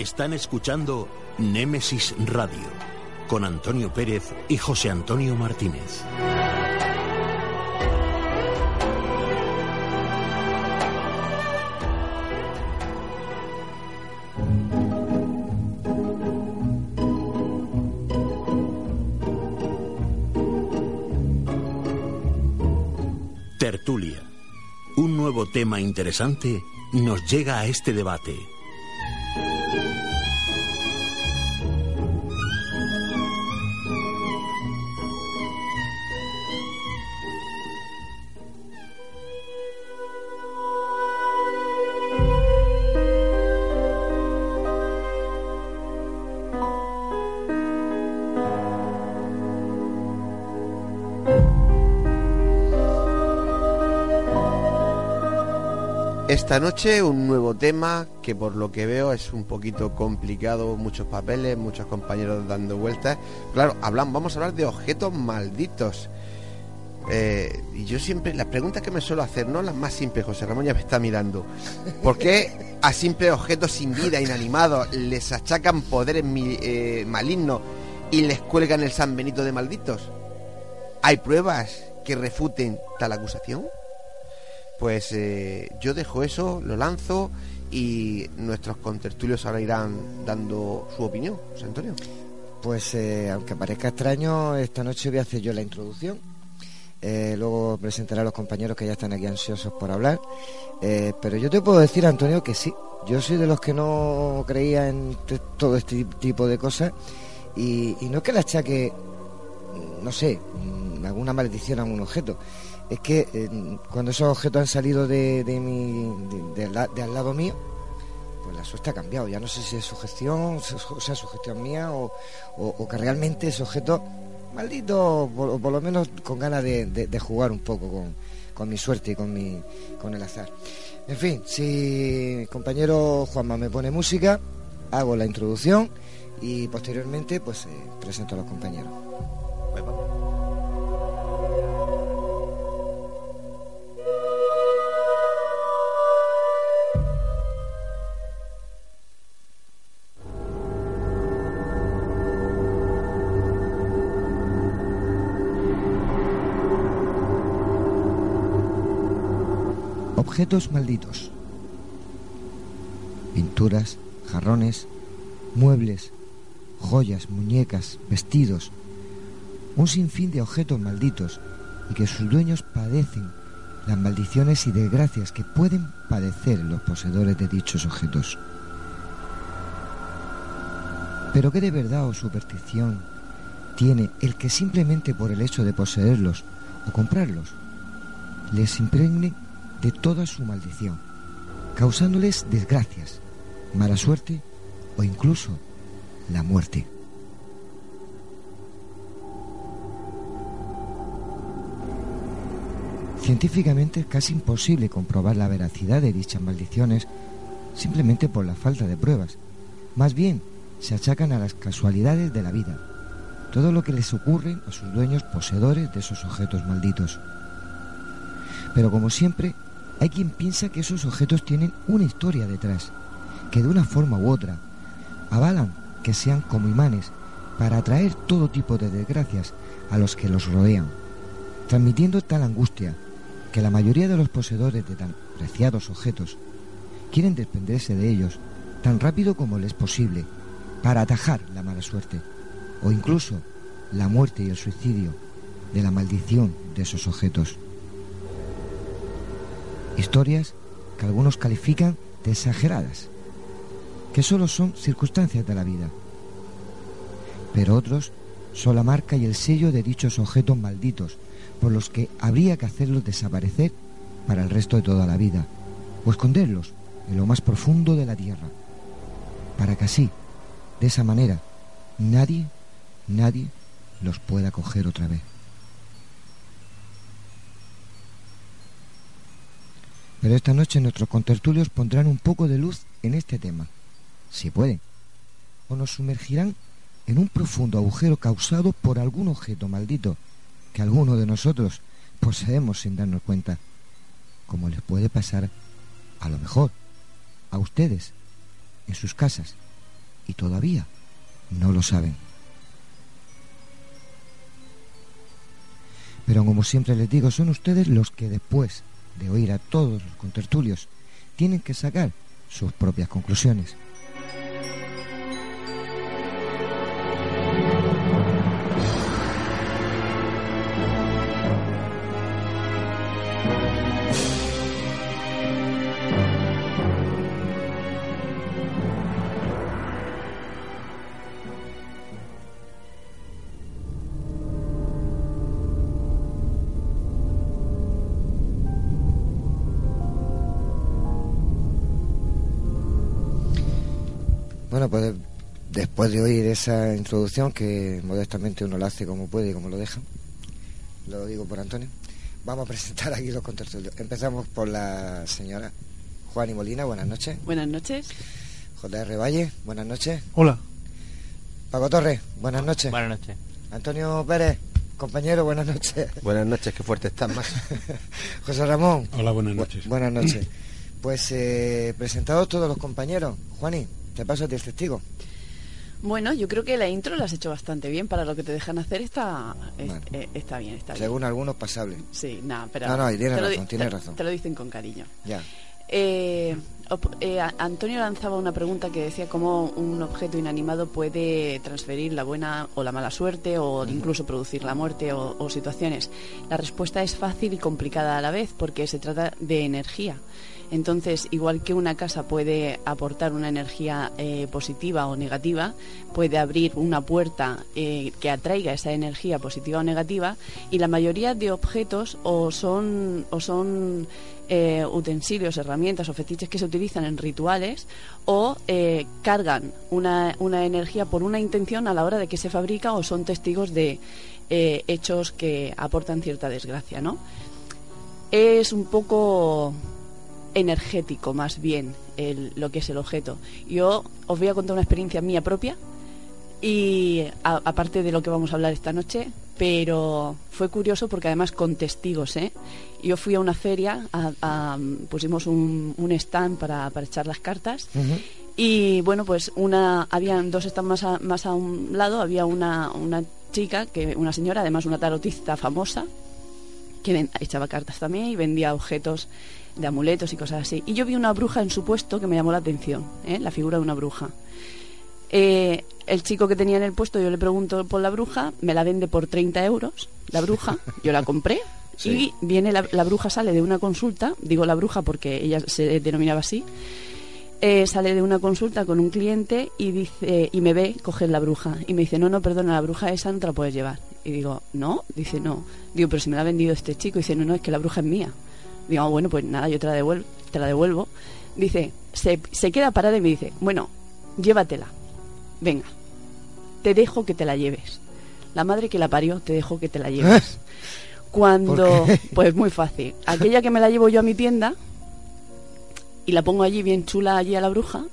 Están escuchando Némesis Radio con Antonio Pérez y José Antonio Martínez. Tertulia. Un nuevo tema interesante nos llega a este debate. Esta noche un nuevo tema que por lo que veo es un poquito complicado, muchos papeles, muchos compañeros dando vueltas. Claro, hablan, vamos a hablar de objetos malditos. Eh, y yo siempre, las preguntas que me suelo hacer, no las más simples, José Ramón ya me está mirando. ¿Por qué a simples objetos sin vida, inanimados, les achacan poderes eh, malignos y les cuelgan el San Benito de malditos? ¿Hay pruebas que refuten tal acusación? Pues eh, yo dejo eso, lo lanzo y nuestros contertulios ahora irán dando su opinión, Antonio. Pues eh, aunque parezca extraño, esta noche voy a hacer yo la introducción. Eh, luego presentaré a los compañeros que ya están aquí ansiosos por hablar. Eh, pero yo te puedo decir, Antonio, que sí. Yo soy de los que no creía en todo este tipo de cosas. Y, no es que le achaque, no sé, mm, alguna maldición a un objeto. Es que eh, cuando esos objetos han salido de, mi, de, al lado mío, pues la suerte ha cambiado. Ya no sé si es sugestión, o sea, sugestión mía o, que realmente ese objeto maldito, o por lo menos con ganas de, jugar un poco con, mi suerte y con, mi, con el azar. En fin, si compañero Juanma me pone música, hago la introducción y posteriormente pues eh, presento a los compañeros. Pues. Objetos malditos. Pinturas, jarrones, muebles, joyas, muñecas, vestidos. Un sinfín de objetos malditos y que sus dueños padecen las maldiciones y desgracias que pueden padecer los poseedores de dichos objetos. Pero qué de verdad o superstición tiene el que simplemente por el hecho de poseerlos o comprarlos les impregne de toda su maldición, causándoles desgracias, mala suerte o incluso la muerte. Científicamente es casi imposible comprobar la veracidad de dichas maldiciones simplemente por la falta de pruebas. Más bien, se achacan a las casualidades de la vida, todo lo que les ocurre a sus dueños poseedores de esos objetos malditos. Pero como siempre, hay quien piensa que esos objetos tienen una historia detrás, que de una forma u otra avalan que sean como imanes para atraer todo tipo de desgracias a los que los rodean, transmitiendo tal angustia que la mayoría de los poseedores de tan preciados objetos quieren desprenderse de ellos tan rápido como les es posible para atajar la mala suerte o incluso la muerte y el suicidio de la maldición de esos objetos. Historias que algunos califican de exageradas, que solo son circunstancias de la vida, pero otros son la marca y el sello de dichos objetos malditos por los que habría que hacerlos desaparecer para el resto de toda la vida o esconderlos en lo más profundo de la tierra, para que así, de esa manera, nadie, nadie los pueda coger otra vez. Pero esta noche nuestros contertulios pondrán un poco de luz en este tema, si pueden, o nos sumergirán en un profundo agujero causado por algún objeto maldito que alguno de nosotros poseemos sin darnos cuenta, como les puede pasar a lo mejor a ustedes en sus casas y todavía no lo saben. Pero como siempre les digo, son ustedes los que después de oír a todos los contertulios tienen que sacar sus propias conclusiones. Después de oír esa introducción, que modestamente uno la hace como puede y como lo deja, lo digo por Antonio, vamos a presentar aquí los contertulios. Empezamos por la señora Juan y Molina, buenas noches. Buenas noches. J.R. Valle, buenas noches. Hola. Paco Torres, buenas noches. Buenas noches. Antonio Pérez, compañero, buenas noches. Buenas noches, qué fuerte estás, más. José Ramón. Hola, buenas noches. buenas noches. Pues eh, presentados todos los compañeros. Juani, te paso a ti el testigo. Bueno, yo creo que la intro la has hecho bastante bien. Para lo que te dejan hacer está, es- Bueno. eh, está bien, está bien. Según algunos, pasable. Sí, nada, pero... No, no, tienes razón, tienes te- razón. Te lo dicen con cariño. Ya. Eh, eh, Antonio lanzaba una pregunta que decía cómo un objeto inanimado puede transferir la buena o la mala suerte o incluso producir la muerte o, o situaciones. La respuesta es fácil y complicada a la vez porque se trata de energía. Entonces, igual que una casa puede aportar una energía eh, positiva o negativa, puede abrir una puerta eh, que atraiga esa energía positiva o negativa, y la mayoría de objetos o son, o son eh, utensilios, herramientas o fetiches que se utilizan en rituales o cargan una, una energía por una intención a la hora de que se fabrica o son testigos de hechos que aportan cierta desgracia, ¿no? Es un poco energético más bien el- lo que es el objeto. Yo os voy a contar una experiencia mía propia y aparte de lo que vamos a hablar esta noche, pero fue curioso porque además con testigos, ¿eh? Yo fui a una feria, a- a- pusimos un, un stand para, para echar las cartas y bueno, pues una, habían dos stands más a, más a un lado, había una, una chica, que una señora, además una tarotista famosa, que echaba cartas también y vendía objetos de amuletos y cosas así. Y yo vi una bruja en su puesto que me llamó la atención, ¿eh? la figura de una bruja. Eh, el chico que tenía en el puesto, yo le pregunto por la bruja, me la vende por 30 euros, la bruja, yo la compré. Y viene la, la bruja, sale de una consulta, digo la bruja porque ella se denominaba así, eh, sale de una consulta con un cliente y dice y me ve coger la bruja y me dice no no perdona la bruja esa no te la puedes llevar y digo no dice no digo pero si me la ha vendido este chico y dice no no es que la bruja es mía digo "Ah, bueno pues nada yo te la devuelvo te la devuelvo dice se, se queda parada y me dice bueno llévatela venga te dejo que te la lleves la madre que la parió te dejo que te la lleves Cuando, pues muy fácil. Aquella que me la llevo yo a mi tienda y la pongo allí bien chula allí a la bruja.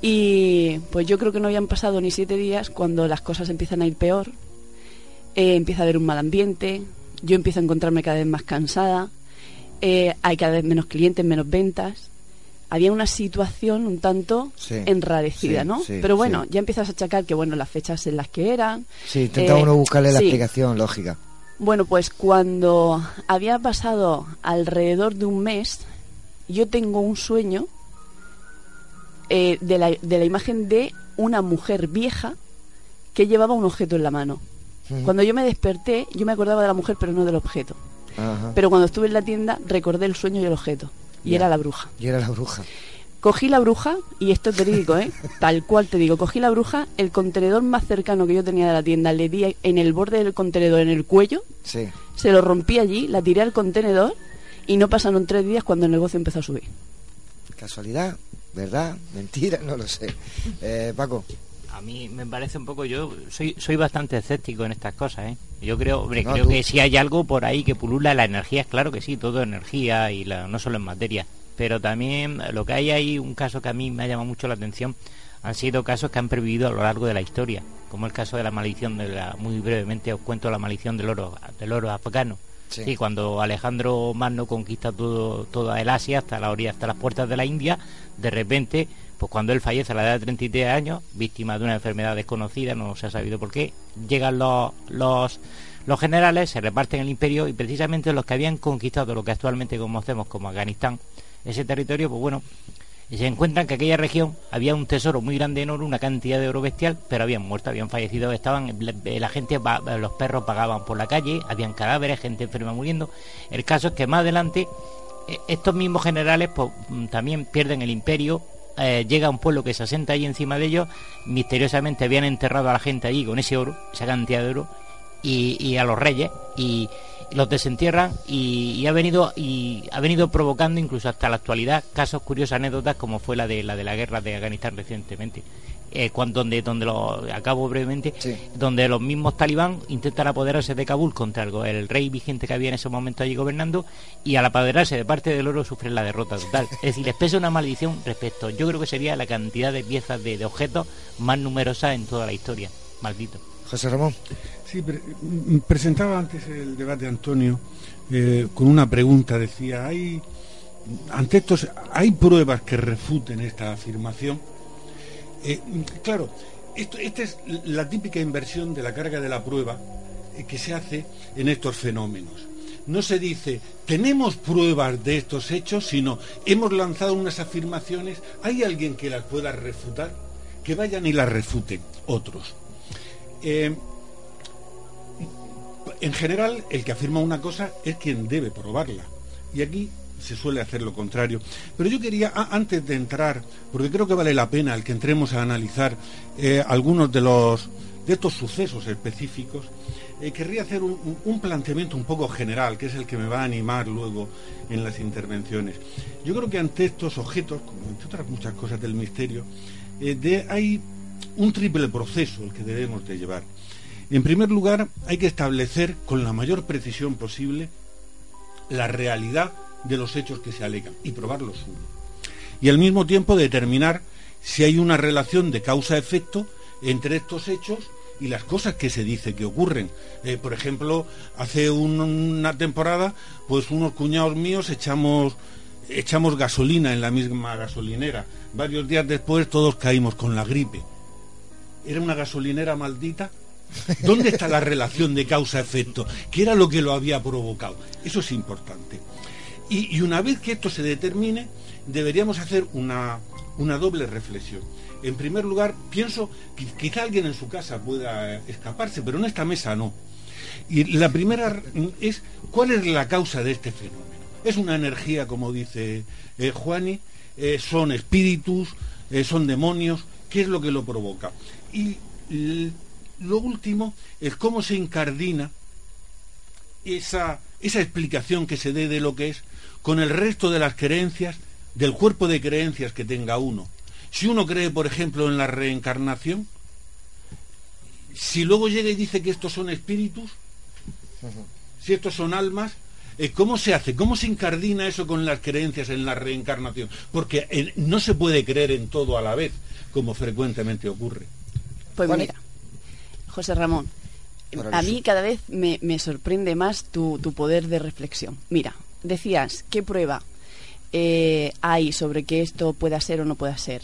Y pues yo creo que no habían pasado ni siete días cuando las cosas empiezan a ir peor. Eh, empieza a haber un mal ambiente, yo empiezo a encontrarme cada vez más cansada, eh, hay cada vez menos clientes, menos ventas. Había una situación un tanto enrarecida, ¿no? Pero bueno, ya empiezas a achacar que, bueno, las fechas en las que eran. Sí, intenta uno buscarle la explicación lógica. Bueno, pues cuando había pasado alrededor de un mes, yo tengo un sueño eh, de, la, de, la, imagen de una mujer vieja que llevaba un objeto en la mano. Cuando yo me desperté, yo me acordaba de la mujer, pero no del objeto. Pero cuando estuve en la tienda, recordé el sueño y el objeto. Y era la bruja. Y era la bruja. Cogí la bruja, y esto es verídico, ¿eh? Tal cual te digo, cogí la bruja, el contenedor más cercano que yo tenía de la tienda, le di en el borde del contenedor, en el cuello, sí. se lo rompí allí, la tiré al contenedor y no pasaron tres días cuando el negocio empezó a subir. ¿Casualidad? ¿Verdad? ¿Mentira? No lo sé. Eh, Paco. A mí me parece un poco, yo soy soy bastante escéptico en estas cosas, ¿eh? Yo creo, hombre, creo que si hay algo por ahí que pulula la energía, es claro que sí, todo energía y la, no solo en materia, pero también lo que hay ahí, un caso que a mí me ha llamado mucho la atención, han sido casos que han pervivido a lo largo de la historia, como el caso de la maldición de la, muy brevemente os cuento la maldición del oro, del oro afgano. Sí. cuando Alejandro Magno conquista todo, toda el Asia hasta la orilla, hasta las puertas de la India, de repente pues cuando él fallece a la edad de 33 años, víctima de una enfermedad desconocida, no se ha sabido por qué, llegan los, los, generales, se reparten el imperio y precisamente los que habían conquistado lo que actualmente conocemos como Afganistán, ese territorio, pues bueno, se encuentran que aquella región había un tesoro muy grande en oro, una cantidad de oro bestial, pero habían muerto, habían fallecido, estaban la gente, los perros pagaban por la calle, habían cadáveres, gente enferma muriendo. El caso es que más adelante eh, estos mismos generales pues, mm, también pierden el imperio, eh, llega un pueblo que se asenta ahí encima de ellos, misteriosamente habían enterrado a la gente allí con ese oro, esa cantidad de oro, y, a los reyes, y, los desentierran y, ha venido y ha venido provocando incluso hasta la actualidad casos curiosos anécdotas como fue la de la de la guerra de Afganistán recientemente eh, cuando, donde, donde lo acabo brevemente, donde los mismos talibán intentan apoderarse de Kabul contra el, rey vigente que había en ese momento allí gobernando y al apoderarse de parte del oro sufren la derrota total. Es decir, les pesa una maldición respecto, yo creo que sería la cantidad de piezas de, objetos más numerosa en toda la historia. Maldito. José Ramón. Sí, mm, presentaba antes el debate Antonio eh, con una pregunta, decía, ¿hay, ante estos, ¿hay pruebas que refuten esta afirmación? Eh, claro, esta es la típica inversión de la carga de la prueba eh, que se hace en estos fenómenos. No se dice, tenemos pruebas de estos hechos, sino hemos lanzado unas afirmaciones, ¿hay alguien que las pueda refutar? Que vayan y las refuten otros. Eh, en general, el que afirma una cosa es quien debe probarla. Y aquí se suele hacer lo contrario. Pero yo quería, antes de entrar, porque creo que vale la pena el que entremos a analizar eh, algunos de los de estos sucesos específicos, eh, querría hacer un, planteamiento un poco general, que es el que me va a animar luego en las intervenciones. Yo creo que ante estos objetos, como entre otras muchas cosas del misterio, eh, de, hay un triple proceso el que debemos de llevar. En primer lugar, hay que establecer con la mayor precisión posible la realidad de los hechos que se alegan y probarlos uno. Y al mismo tiempo determinar si hay una relación de causa-efecto entre estos hechos y las cosas que se dice que ocurren. Eh, por ejemplo, hace una temporada, pues unos cuñados míos echamos, echamos gasolina en la misma gasolinera. Varios días después todos caímos con la gripe. ¿Era una gasolinera maldita? ¿Dónde está la relación de causa-efecto? ¿Qué era lo que lo había provocado? Eso es importante. Y, una vez que esto se determine, deberíamos hacer una, doble reflexión. En primer lugar, pienso que quizá alguien en su casa pueda escaparse, pero en esta mesa no. Y la primera es, ¿cuál es la causa de este fenómeno? Es una energía, como dice eh, Juani, eh, son espíritus, eh, son demonios, ¿qué es lo que lo provoca? Y lo último es cómo se incardina esa, esa explicación que se dé de lo que es con el resto de las creencias, del cuerpo de creencias que tenga uno. Si uno cree, por ejemplo, en la reencarnación, si luego llega y dice que estos son espíritus, si estos son almas, eh, ¿cómo se hace? ¿Cómo se incardina eso con las creencias en la reencarnación? Porque eh, no se puede creer en todo a la vez, como frecuentemente ocurre. Pues mira, José Ramón, a mí cada vez me, sorprende más tu, poder de reflexión. Mira, decías, ¿qué prueba eh, hay sobre que esto pueda ser o no pueda ser?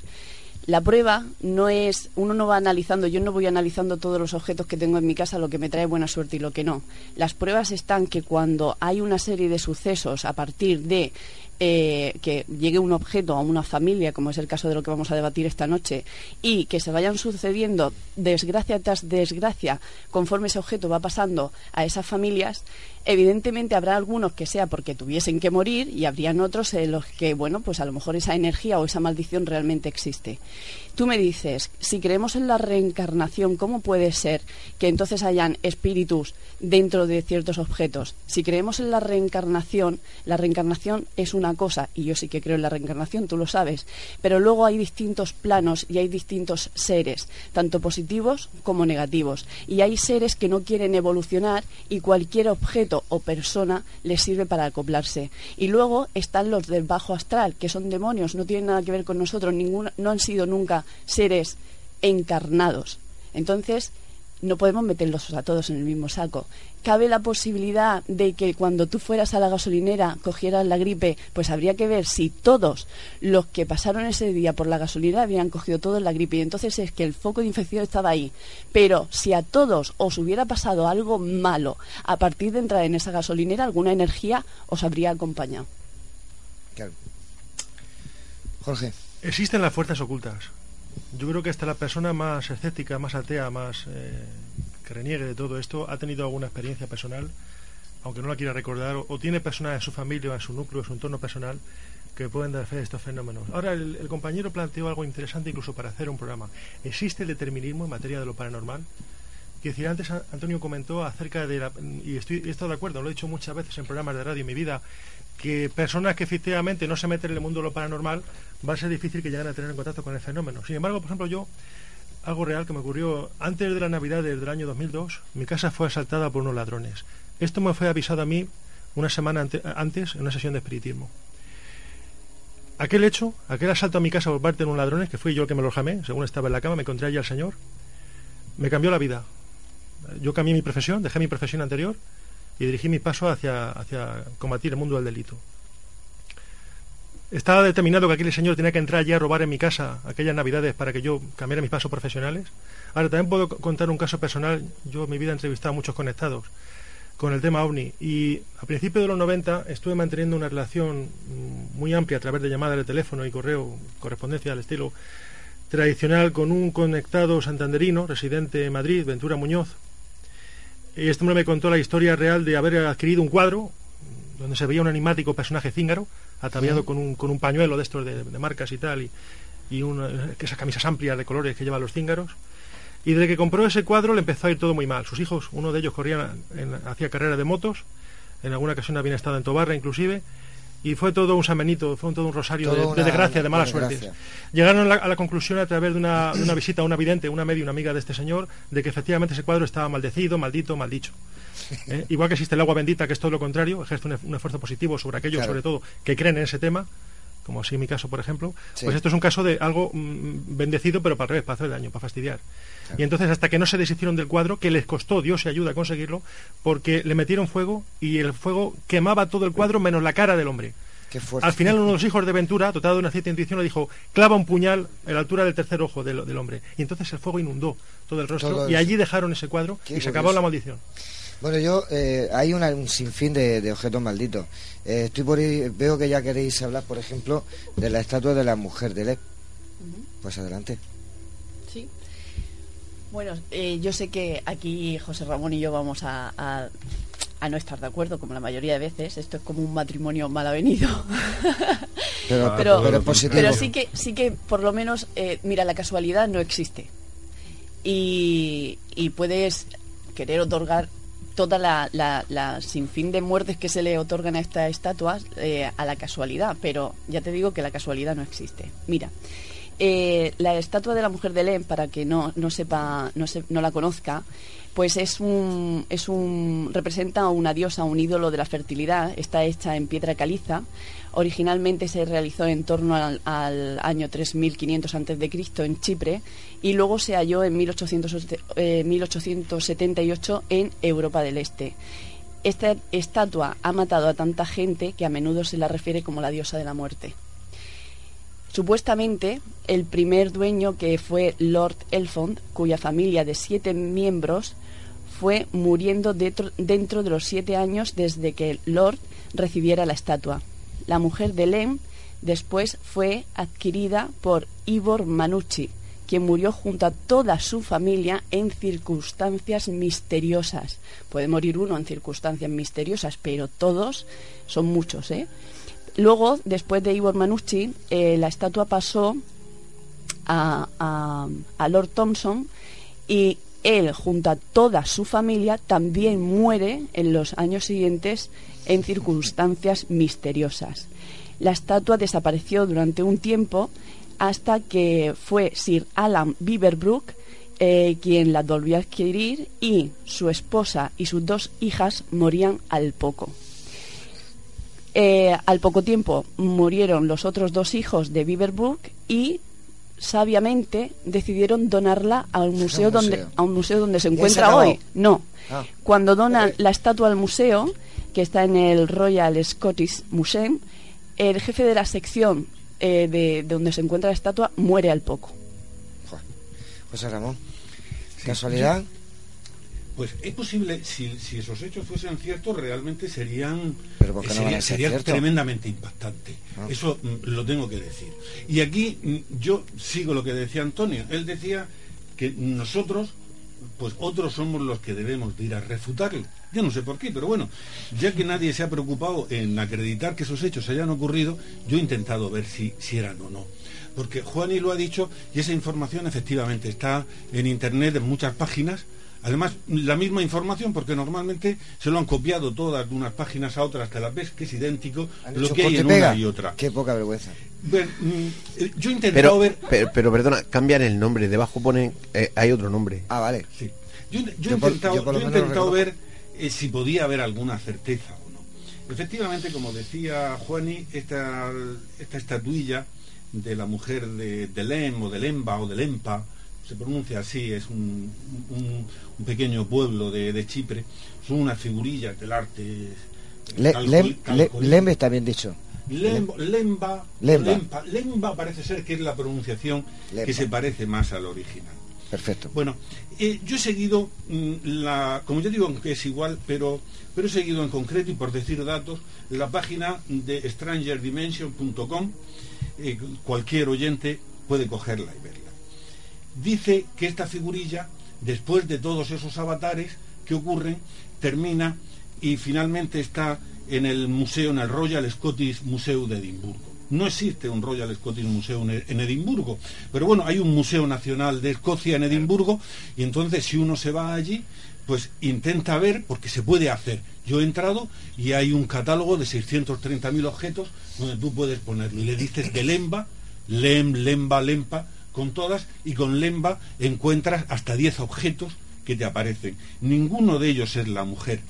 La prueba no es, uno no va analizando, yo no voy analizando todos los objetos que tengo en mi casa, lo que me trae buena suerte y lo que no. Las pruebas están que cuando hay una serie de sucesos a partir de eh, que llegue un objeto a una familia, como es el caso de lo que vamos a debatir esta noche, y que se vayan sucediendo desgracia tras desgracia conforme ese objeto va pasando a esas familias, evidentemente habrá algunos que sea porque tuviesen que morir y habrían otros en los que, bueno, pues a lo mejor esa energía o esa maldición realmente existe. Tú me dices, si creemos en la reencarnación, ¿cómo puede ser que entonces hayan espíritus dentro de ciertos objetos? Si creemos en la reencarnación, la reencarnación es una cosa, y yo sí que creo en la reencarnación, tú lo sabes, pero luego hay distintos planos y hay distintos seres, tanto positivos como negativos, y hay seres que no quieren evolucionar y cualquier objeto o persona les sirve para acoplarse. Y luego están los del bajo astral, que son demonios, no tienen nada que ver con nosotros, no han sido nunca seres encarnados. Entonces, no podemos meterlos a todos en el mismo saco. ¿Cabe la posibilidad de que cuando tú fueras a la gasolinera cogieras la gripe? Pues habría que ver si todos los que pasaron ese día por la gasolinera habían cogido todos la gripe. Y entonces es que el foco de infección estaba ahí. Pero si a todos os hubiera pasado algo malo a partir de entrar en esa gasolinera, alguna energía os habría acompañado. Jorge. Existen las fuerzas ocultas yo creo que hasta la persona más escéptica, más atea, más eh, que reniegue de todo esto, ha tenido alguna experiencia personal, aunque no la quiera recordar, o, tiene personas en su familia, en su núcleo, en su entorno personal, que pueden dar fe de estos fenómenos. Ahora, el, compañero planteó algo interesante incluso para hacer un programa. ¿Existe el determinismo en materia de lo paranormal? Quiero decir, antes Antonio comentó acerca de la... Y estoy, he estado de acuerdo, lo he dicho muchas veces en programas de radio en mi vida, que personas que efectivamente no se meten en el mundo de lo paranormal va a ser difícil que lleguen a tener en contacto con el fenómeno. Sin embargo, por ejemplo, yo, algo real que me ocurrió antes de la Navidad del año 2002, mi casa fue asaltada por unos ladrones. Esto me fue avisado a mí una semana antes en una sesión de espiritismo. Aquel hecho, aquel asalto a mi casa por parte de unos ladrones, que fui yo el que me lo jamé, según estaba en la cama, me encontré allí al Señor, me cambió la vida. Yo cambié mi profesión, dejé mi profesión anterior y dirigí mi paso hacia, hacia combatir el mundo del delito. Estaba determinado que aquel señor tenía que entrar allí a robar en mi casa aquellas navidades para que yo cambiara mis pasos profesionales. Ahora también puedo contar un caso personal. Yo en mi vida he entrevistado a muchos conectados con el tema OVNI y a principios de los 90 estuve manteniendo una relación mm, muy amplia a través de llamadas de teléfono y correo, correspondencia al estilo tradicional con un conectado santanderino residente en Madrid, Ventura Muñoz, este hombre me contó la historia real de haber adquirido un cuadro donde se veía un animático personaje cíngaro, ataviado con, un, con un pañuelo de estos de, marcas y tal, y, y una, esas camisas amplias de colores que llevan los cíngaros. Y desde que compró ese cuadro le empezó a ir todo muy mal. Sus hijos, uno de ellos corría, hacía carrera de motos, en alguna ocasión habían estado en Tobarra inclusive, y fue todo un samenito, fue todo un rosario de, desgracia, de mala suerte. Llegaron a la, conclusión a través de una, visita a una vidente, una media, una amiga de este señor, de que efectivamente ese cuadro estaba maldecido, maldito, maldicho. ¿Eh? Igual que existe el agua bendita, que es todo lo contrario, ejerce un, esfuerzo positivo sobre aquellos, sobre todo, que creen en ese tema, como así en mi caso, por ejemplo, pues esto es un caso de algo mm, bendecido, pero para el revés, para hacer daño, para fastidiar. Y entonces, hasta que no se deshicieron del cuadro, que les costó, Dios se ayuda a conseguirlo, porque le metieron fuego y el fuego quemaba todo el cuadro menos la cara del hombre. Al final uno de los hijos de Ventura, dotado de una cierta intuición, le dijo, clava un puñal a la altura del tercer ojo del, hombre. Y entonces el fuego inundó todo el rostro y allí dejaron ese cuadro y se acabó la maldición. Bueno, yo, eh, hay un sinfín de, objetos malditos. Eh, estoy por veo que ya queréis hablar, por ejemplo, de la estatua de la mujer de Lep. Pues adelante. Sí. Bueno, eh, yo sé que aquí José Ramón y yo vamos a a no estar de acuerdo, como la mayoría de veces. Esto es como un matrimonio mal avenido. pero, pero, sí que sí que por lo menos, eh, mira, la casualidad no existe. Y, y puedes querer otorgar toda la, la, sinfín de muertes que se le otorgan a estas estatuas eh, a la casualidad, pero ya te digo que la casualidad no existe. Mira, Eh, la estatua de la mujer de Lem, para que no, no sepa, no, se, no la conozca, pues es un, es un representa una diosa, un ídolo de la fertilidad. Está hecha en piedra caliza. Originalmente se realizó en torno al, año 3500 a.C. en Chipre y luego se halló en 1800, eh, 1878 en Europa del Este. Esta estatua ha matado a tanta gente que a menudo se la refiere como la diosa de la muerte. Supuestamente, el primer dueño, que fue Lord Elfond, cuya familia de siete miembros fue muriendo dentro, dentro de los siete años desde que Lord recibiera la estatua. La mujer de Lem después fue adquirida por Ivor Manucci, quien murió junto a toda su familia en circunstancias misteriosas. Puede morir uno en circunstancias misteriosas, pero todos son muchos, ¿eh? Luego, después de Ivor Manucci, eh, la estatua pasó a, a, a Lord Thompson y él, junto a toda su familia, también muere en los años siguientes en circunstancias misteriosas. La estatua desapareció durante un tiempo hasta que fue Sir Alan Beaverbrook eh, quien la volvió a adquirir y su esposa y sus dos hijas morían al poco. Eh, al poco tiempo murieron los otros dos hijos de Beaverbrook y sabiamente decidieron donarla a un museo, museo. donde a un museo donde se ¿Ya se encuentra hoy. No. Ah. Cuando donan la estatua al museo, que está en el Royal Scottish Museum, el jefe de la sección eh, de, de donde se encuentra la estatua muere al poco. José Ramón, ¿casualidad? Pues es posible, si, si esos hechos fuesen ciertos, realmente serían, tremendamente impactante. Ah. Eso mm, lo tengo que decir. Y aquí mm, yo sigo lo que decía Antonio. Él decía que nosotros, pues otros somos los que debemos de ir a refutarlo. Yo no sé por qué, pero bueno, ya que nadie se ha preocupado en acreditar que esos hechos hayan ocurrido, yo he intentado ver si, si eran o no. Porque Juani lo ha dicho y esa información efectivamente está en Internet en muchas páginas. Además, la misma información, porque normalmente se lo han copiado todas de unas páginas a otras, te las ves que es idéntico ¿Han lo que hay en pega? una y otra. Qué poca vergüenza. Ver, mm, eh, yo he intentado Pero, ver... pero, pero, perdona, cambian el nombre. Debajo ponen. eh, hay otro nombre. Ah, vale. Sí. Yo, yo Yo he por- intentado, yo por lo yo he menos lo intentado reconozco. ver eh, si podía haber alguna certeza o no. Efectivamente, como decía Juani, esta, esta estatuilla de la mujer de, de Lem o de Lemba o de Lempa, se pronuncia así, es un, un- un pequeño pueblo de, de Chipre, son unas figurillas del arte. Le- calcol- Lem, Le- calcolí- Lem está bien dicho. Lem- Lemba, Lemba. Lempa. Lemba parece ser que es la pronunciación Lemba. que se parece más al original. Perfecto. Bueno, eh, yo he seguido mm, la, como yo digo que es igual, pero, pero he seguido en concreto y por decir datos la página de strangerdimension.com. eh, cualquier oyente puede cogerla y verla. Dice que esta figurilla, después de todos esos avatares que ocurren, termina y finalmente está en el museo, en el Royal Scottish Museum de Edimburgo. No existe un Royal Scottish Museum en en Edimburgo, pero bueno, hay un Museo Nacional de Escocia en Edimburgo y entonces si uno se va allí, pues intenta ver, porque se puede hacer. Yo he entrado y hay un catálogo de 630.000 objetos donde tú puedes ponerlo y le dices de Lemba, Lem, Lemba, Lempa, con todas y con Lemba encuentras hasta 10 objetos que te aparecen. Ninguno de ellos es la mujer,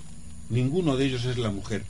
ninguno de ellos es la mujer.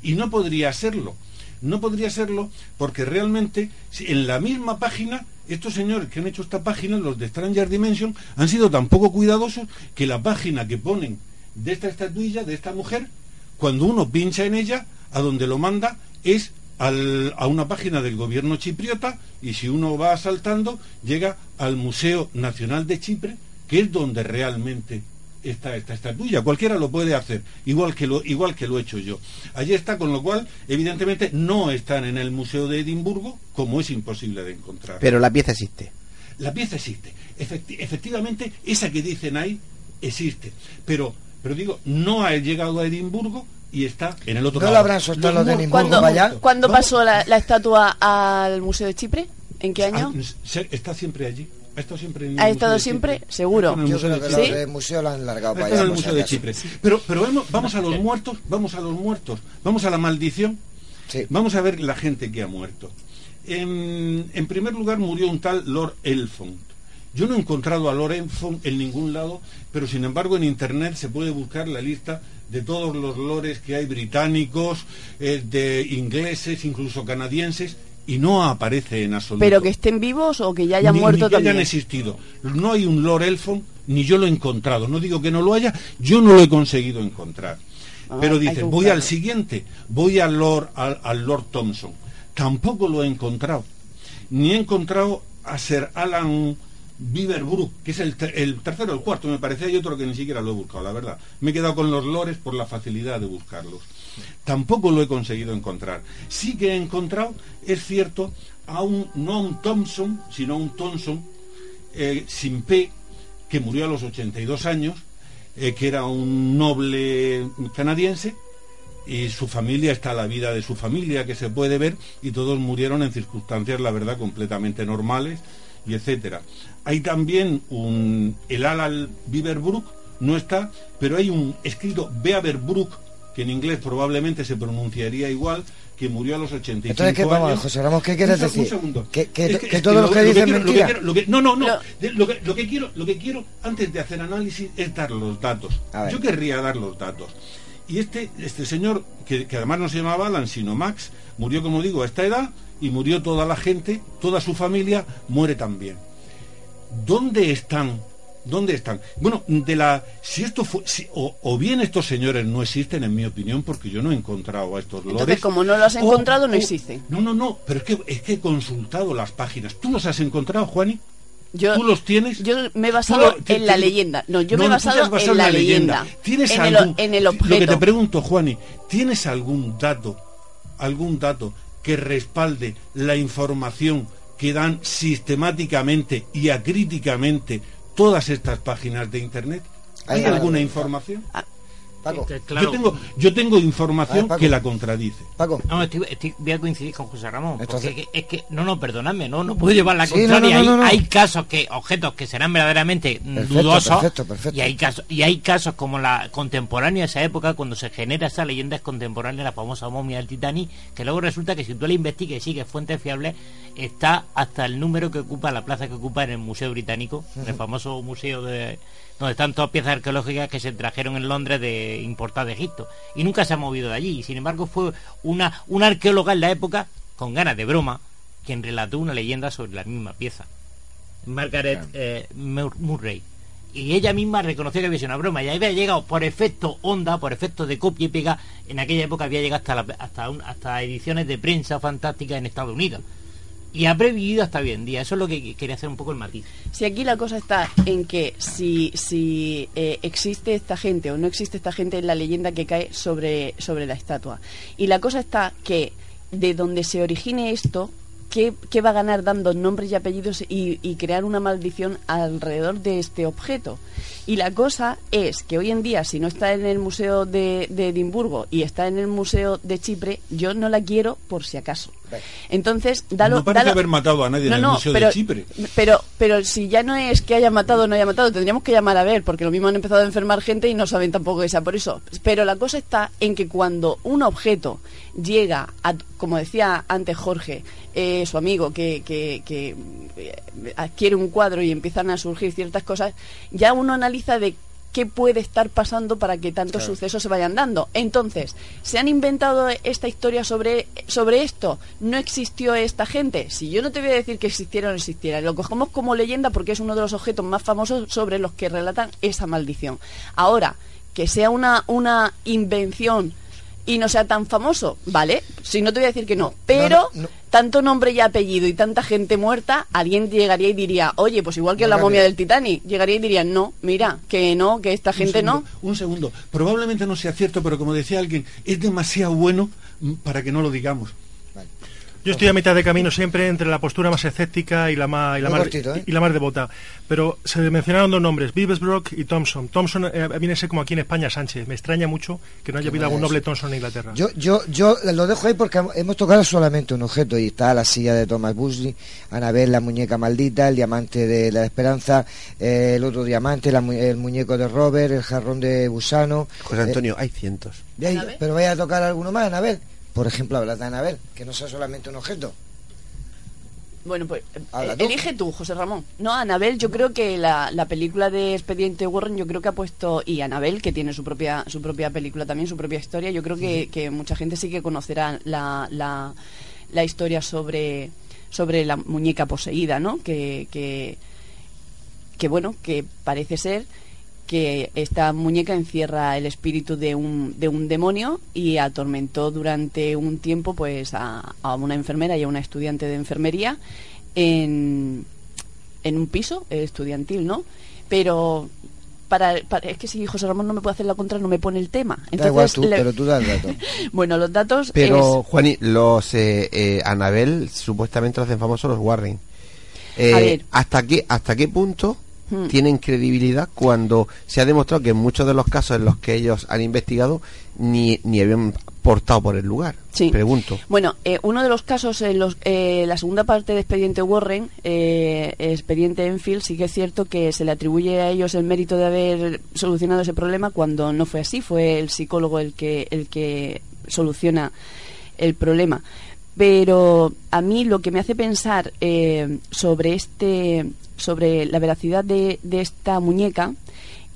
Y no podría serlo, no podría serlo porque realmente en la misma página, estos señores que han hecho esta página, los de Stranger Dimension, han sido tan poco cuidadosos que la página que ponen de esta estatuilla, de esta mujer, cuando uno pincha en ella, a donde lo manda es al- a una página del gobierno chipriota y si uno va saltando llega al Museo Nacional de Chipre, que es donde realmente está esta estatuilla. Cualquiera lo puede hacer, igual que lo, igual que lo he hecho yo. Allí está, con lo cual, evidentemente, no están en el Museo de Edimburgo, como es imposible de encontrar. Pero la pieza existe. La pieza existe. Efecti- efectivamente, esa que dicen ahí existe. Pero, pero digo, no ha llegado a Edimburgo y está en el otro ¿No lado. la habrán soltado los de mu- Edimburgo ¿Cuándo, allá? ¿cuándo Vamos- pasó la, la estatua al Museo de Chipre? ¿En qué año? Está siempre allí. Ha estado siempre en el ¿Ha estado de siempre? Chipre. Seguro. Está en el Yo Museo creo de que Chipre. los ¿Sí? museo lo han largado para allá. en el Museo de. Chipre. Pero, pero vemos- vamos a los muertos, vamos a los muertos, vamos a la maldición, Sí. vamos a ver la gente que ha muerto. En, en primer lugar murió un tal Lord Elfont. Yo no he encontrado a Lord Elfont en ningún lado, pero sin embargo en Internet se puede buscar la lista de todos los lores que hay británicos, eh, de ingleses, incluso canadienses, y no aparece en absoluto. Pero que estén vivos o que ya hayan Ni- muerto ni que también. hayan existido. No hay un Lord Elfont, ni yo lo he encontrado. No digo que no lo haya, yo no lo he conseguido encontrar. Ah, Pero hay dice, que voy al siguiente, voy al Lord, al, al Lord Thompson. Tampoco lo he encontrado. Ni he encontrado a Sir Alan Beaverbrook, que es el, te- el tercero el cuarto, me parece. Hay otro que ni siquiera lo he buscado, la verdad. Me he quedado con los lores por la facilidad de buscarlos. Tampoco lo he conseguido encontrar. Sí que he encontrado, es cierto, a un, no a un Thompson, sino a un Thompson, eh, sin P, que murió a los 82 años, eh, que era un noble canadiense, y su familia está la vida de su familia que se puede ver, y todos murieron en circunstancias, la verdad, completamente normales, y etcétera. Hay también un, el Alal Beaverbrook, no está, pero hay un escrito Beaverbrook, que en inglés probablemente se pronunciaría igual, que murió a los 85 Entonces, ¿qué, vamos, años. José Ramón, ¿qué quieres Un decir? segundo. Que, que, Es que todo lo que, dicen quiero- lo mentira. quiero- lo que- no, no, no. Lo- De- Lo, que, lo que quiero, lo que quiero antes de hacer análisis es dar los datos. Yo querría dar los datos. Y este, este señor, que, que además no se llamaba Alan, sino Max, murió, como digo, a esta edad y murió toda la gente, toda su familia muere también. ¿Dónde están? ¿Dónde están? Bueno, de la si esto fue si- o, o bien estos señores no existen en mi opinión porque yo no he encontrado a estos lores. Entonces, como no lo has o- encontrado, no existen. No, no, no, pero es que es que he consultado las páginas. ¿Tú los has encontrado, Juani? Yo, ¿Tú los tienes? yo me he basado lo- te- en la te- leyenda. No, yo me he basado, basado en la leyenda. ¿Tienes en, el, en el Lo que te objeto. pregunto, Juani, ¿tienes algún dato, algún dato que respalde la información que dan sistemáticamente y acríticamente todas estas páginas de internet? ¿Hay alguna información? Paco, Que, claro, Yo tengo, yo tengo información ver, que la contradice. Paco. No, estoy, estoy- voy a coincidir con José Ramón. Entonces- porque es que, no, no, perdonadme, no, no puedo llevar la Sí, contraria. no, no, no, hay, no. hay casos que, objetos que serán verdaderamente Perfecto, dudosos. perfecto, perfecto. Y hay casos, y hay casos como la contemporánea de esa época, cuando se genera esa leyenda contemporánea, la famosa momia del Titanic, que luego resulta que si tú la investigas y sigues fuentes fiables, está hasta el número que ocupa, la plaza que ocupa en el Museo Británico, en el famoso museo de donde están todas piezas arqueológicas que se trajeron en Londres de importadas de Egipto. Y nunca se ha movido de allí. Y sin embargo fue una una arqueóloga en la época con ganas de broma quien relató una leyenda sobre la misma pieza. Margaret eh, Mur- Murray. Y ella misma reconoció que había sido una broma. Y había llegado por efecto onda, por efecto de copia y pega, en aquella época había llegado hasta, la- hasta, un- hasta ediciones de prensa fantásticas en Estados Unidos. Y ha previvido hasta hoy en día. Eso es lo que quería hacer un poco el matiz. Si aquí la cosa está en que si, si eh, existe esta gente o no existe esta gente en la leyenda que cae sobre, sobre la estatua. Y la cosa está que de donde se origine esto, ¿qué, qué va a ganar dando nombres y apellidos y crear una maldición alrededor de este objeto? Y la cosa es que hoy en día, si no está en el Museo de, de Edimburgo y está en el Museo de Chipre, yo no la quiero por si acaso. Entonces, dalo, no parece dalo- haber matado a nadie en el Museo pero, de Chipre. Pero, pero si ya no es que haya matado o no haya matado, tendríamos que llamar a ver, porque lo mismo han empezado a enfermar gente y no saben tampoco que sea por eso. Pero la cosa está en que cuando un objeto llega a, como decía antes Jorge, eh, su amigo, que, que, que, eh, adquiere un cuadro y empiezan a surgir ciertas cosas, ya uno analiza de qué puede estar pasando para que tantos sucesos se vayan dando. Entonces, ¿se han inventado esta historia sobre, sobre esto? ¿No existió esta gente? Si yo no te voy a decir que existiera o no existiera, lo cogemos como leyenda porque es uno de los objetos más famosos sobre los que relatan esa maldición. Ahora, que sea una, una invención y no sea tan famoso, ¿vale? Si no te voy a decir que no, pero no, no. tanto nombre y apellido y tanta gente muerta, alguien llegaría y diría, oye, pues igual que la momia del Titanic, llegaría y diría, no, mira, que no, que esta Un gente no. Un segundo. Probablemente no sea cierto, pero como decía alguien, es demasiado bueno para que no lo digamos. Yo estoy a mitad de camino siempre entre la postura más escéptica y la más, y la más, cortito, ¿eh? y la más devota. Pero se mencionaron dos nombres, Vivesbrook y Thompson. Thompson eh, viene a ser como aquí en España Sánchez. Me extraña mucho que no haya habido algún noble. Thompson en Inglaterra. Yo, yo, yo lo dejo ahí porque hemos tocado solamente un objeto y está la silla de Thomas Busley, Anabel, la muñeca maldita, el diamante de la esperanza, eh, el otro diamante, la mu- el muñeco de Robert, el jarrón de Gusano. José Antonio, hay cientos. Eh, ahí- ¿Anabel? pero vaya a tocar alguno más, Anabel. Por ejemplo, hablar de Anabel, que no sea solamente un objeto. Bueno, pues elige tú, José Ramón. No, Anabel, yo creo que la, película de Expediente Warren, yo creo que ha puesto, y Anabel, que tiene su propia, su propia película también, su propia historia, yo creo que, mucha gente sí que conocerá la, la, la historia sobre, sobre la muñeca poseída, ¿no? Que, que, que, bueno, que parece ser que esta muñeca encierra el espíritu de un, de un demonio y atormentó durante un tiempo pues a, a una enfermera y a una estudiante de enfermería en, en un piso estudiantil, ¿no? Pero para, es que si José Ramón no me puede hacer la contra no me pone el tema. Entonces, pero tú das bueno los datos pero Juani los eh, eh, Anabel supuestamente los hacen famosos los Warren. Eh, hasta qué hasta qué punto Hmm. tienen credibilidad cuando se ha demostrado que en muchos de los casos en los que ellos han investigado ni, ni habían portado por el lugar. Sí. Pregunto. Bueno, eh, uno de los casos, en los, eh, la segunda parte de Expediente Warren, eh, Expediente Enfield, sí que es cierto que se le atribuye a ellos el mérito de haber solucionado ese problema cuando no fue así, fue el psicólogo el que, el que soluciona el problema. Pero a mí lo que me hace pensar sobre este sobre la veracidad de, esta muñeca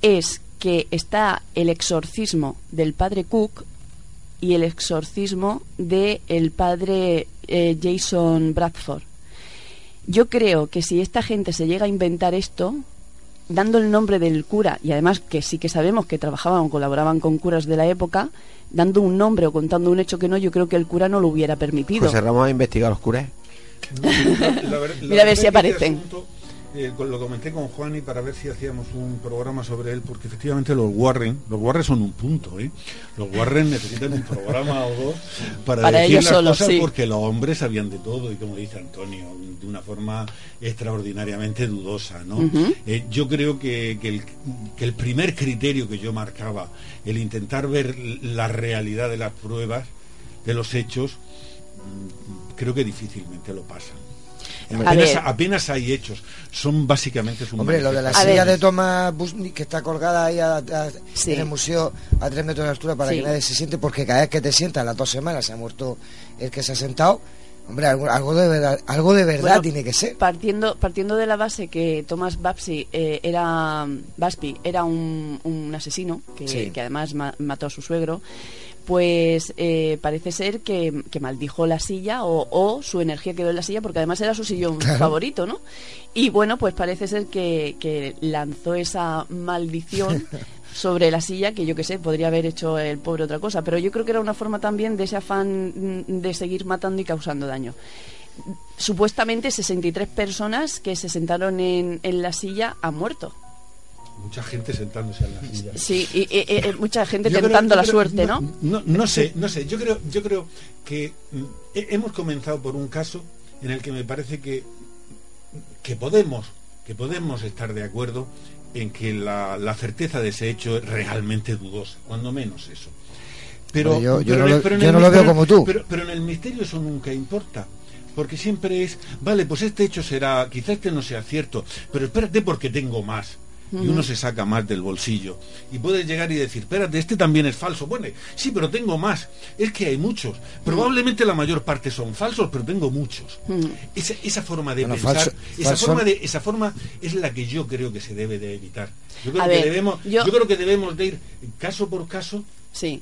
es que está el exorcismo del padre Cook y el exorcismo del el padre eh, Jason Bradford. Yo creo que si esta gente se llega a inventar esto, dando el nombre del cura, y además que sí que sabemos que trabajaban o colaboraban con curas de la época, dando un nombre o contando un hecho que no, yo creo que el cura no lo hubiera permitido. Pues cerramos a investigar los curas. Mira a ver si aparecen. Eh, lo comenté con Juan y para ver si hacíamos un programa sobre él, porque efectivamente los Warren, los Warren son un punto, ¿eh? Los Warren necesitan un programa o dos para, decir las cosas porque los hombres sabían de todo y como dice Antonio, de una forma extraordinariamente dudosa, ¿no? Eh, yo creo que, el, que el primer criterio que yo marcaba, el intentar ver la realidad de las pruebas, de los hechos, mm, creo que difícilmente lo pasan. Apenas, hay hechos, son básicamente Hombre, lo de la silla de Thomas Busnik que está colgada ahí en el museo a tres metros de altura para que nadie se siente, porque cada vez que te sientas, las dos semanas se ha muerto el que se ha sentado. Hombre, algo, de verdad, algo de verdad tiene que ser. Partiendo, partiendo de la base que Thomas Babsi eh, era, Baspi era un, un asesino que, que además mató a su suegro, pues eh, parece ser que, maldijo la silla o, su energía quedó en la silla porque además era su sillón favorito, ¿no? Y bueno, pues parece ser que, lanzó esa maldición sobre la silla que yo qué sé, podría haber hecho el pobre otra cosa, pero yo creo que era una forma también de ese afán de seguir matando y causando daño. Supuestamente 63 personas que se sentaron en, en la silla han muerto mucha gente sentándose en la silla. Sí, y, mucha gente tentando la suerte, ¿no? ¿no? No sé, no sé. Yo creo, yo creo que mm, hemos comenzado por un caso en el que me parece que que podemos que podemos estar de acuerdo en que la, certeza de ese hecho es realmente dudosa, cuando menos eso. Pero, yo, no, lo, veo como tú. Pero, pero en el misterio eso nunca importa porque siempre es, vale, pues este hecho será, quizás este no sea cierto, pero espérate porque tengo más y uno se saca más del bolsillo. Y puedes llegar y decir, espérate, este también es falso. Bueno, sí, pero tengo más. Es que hay muchos. Probablemente la mayor parte son falsos, pero tengo muchos. Esa, forma de pensar, esa, forma de, esa forma es la que yo creo que se debe de evitar. Yo creo, que, debemos, yo creo que debemos de ir caso por caso Sí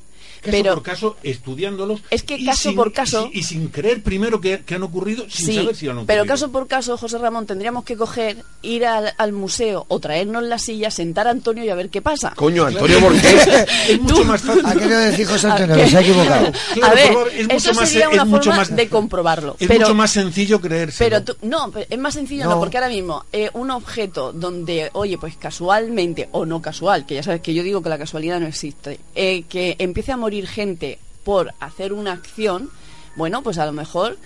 caso pero, por caso, estudiándolos. Es que caso por caso. Y, sin creer primero que, han ocurrido, sin saber si han ocurrido. Pero caso por caso, José Ramón, tendríamos que coger, ir al, museo o traernos la silla, sentar a Antonio y a ver qué pasa. Coño, Antonio, ¿por qué? es mucho más fácil. ¿A qué decir José Antonio? Se ha equivocado. a ver, es mucho eso más, sería una forma más, de comprobarlo. Es mucho más sencillo creerse. Pero no, es más sencillo no, porque ahora mismo eh, un objeto donde, oye, pues casualmente o no casual, que ya sabes que yo digo que la casualidad no existe, eh, que empiece a morir gente por hacer una acción, bueno, pues a lo mejor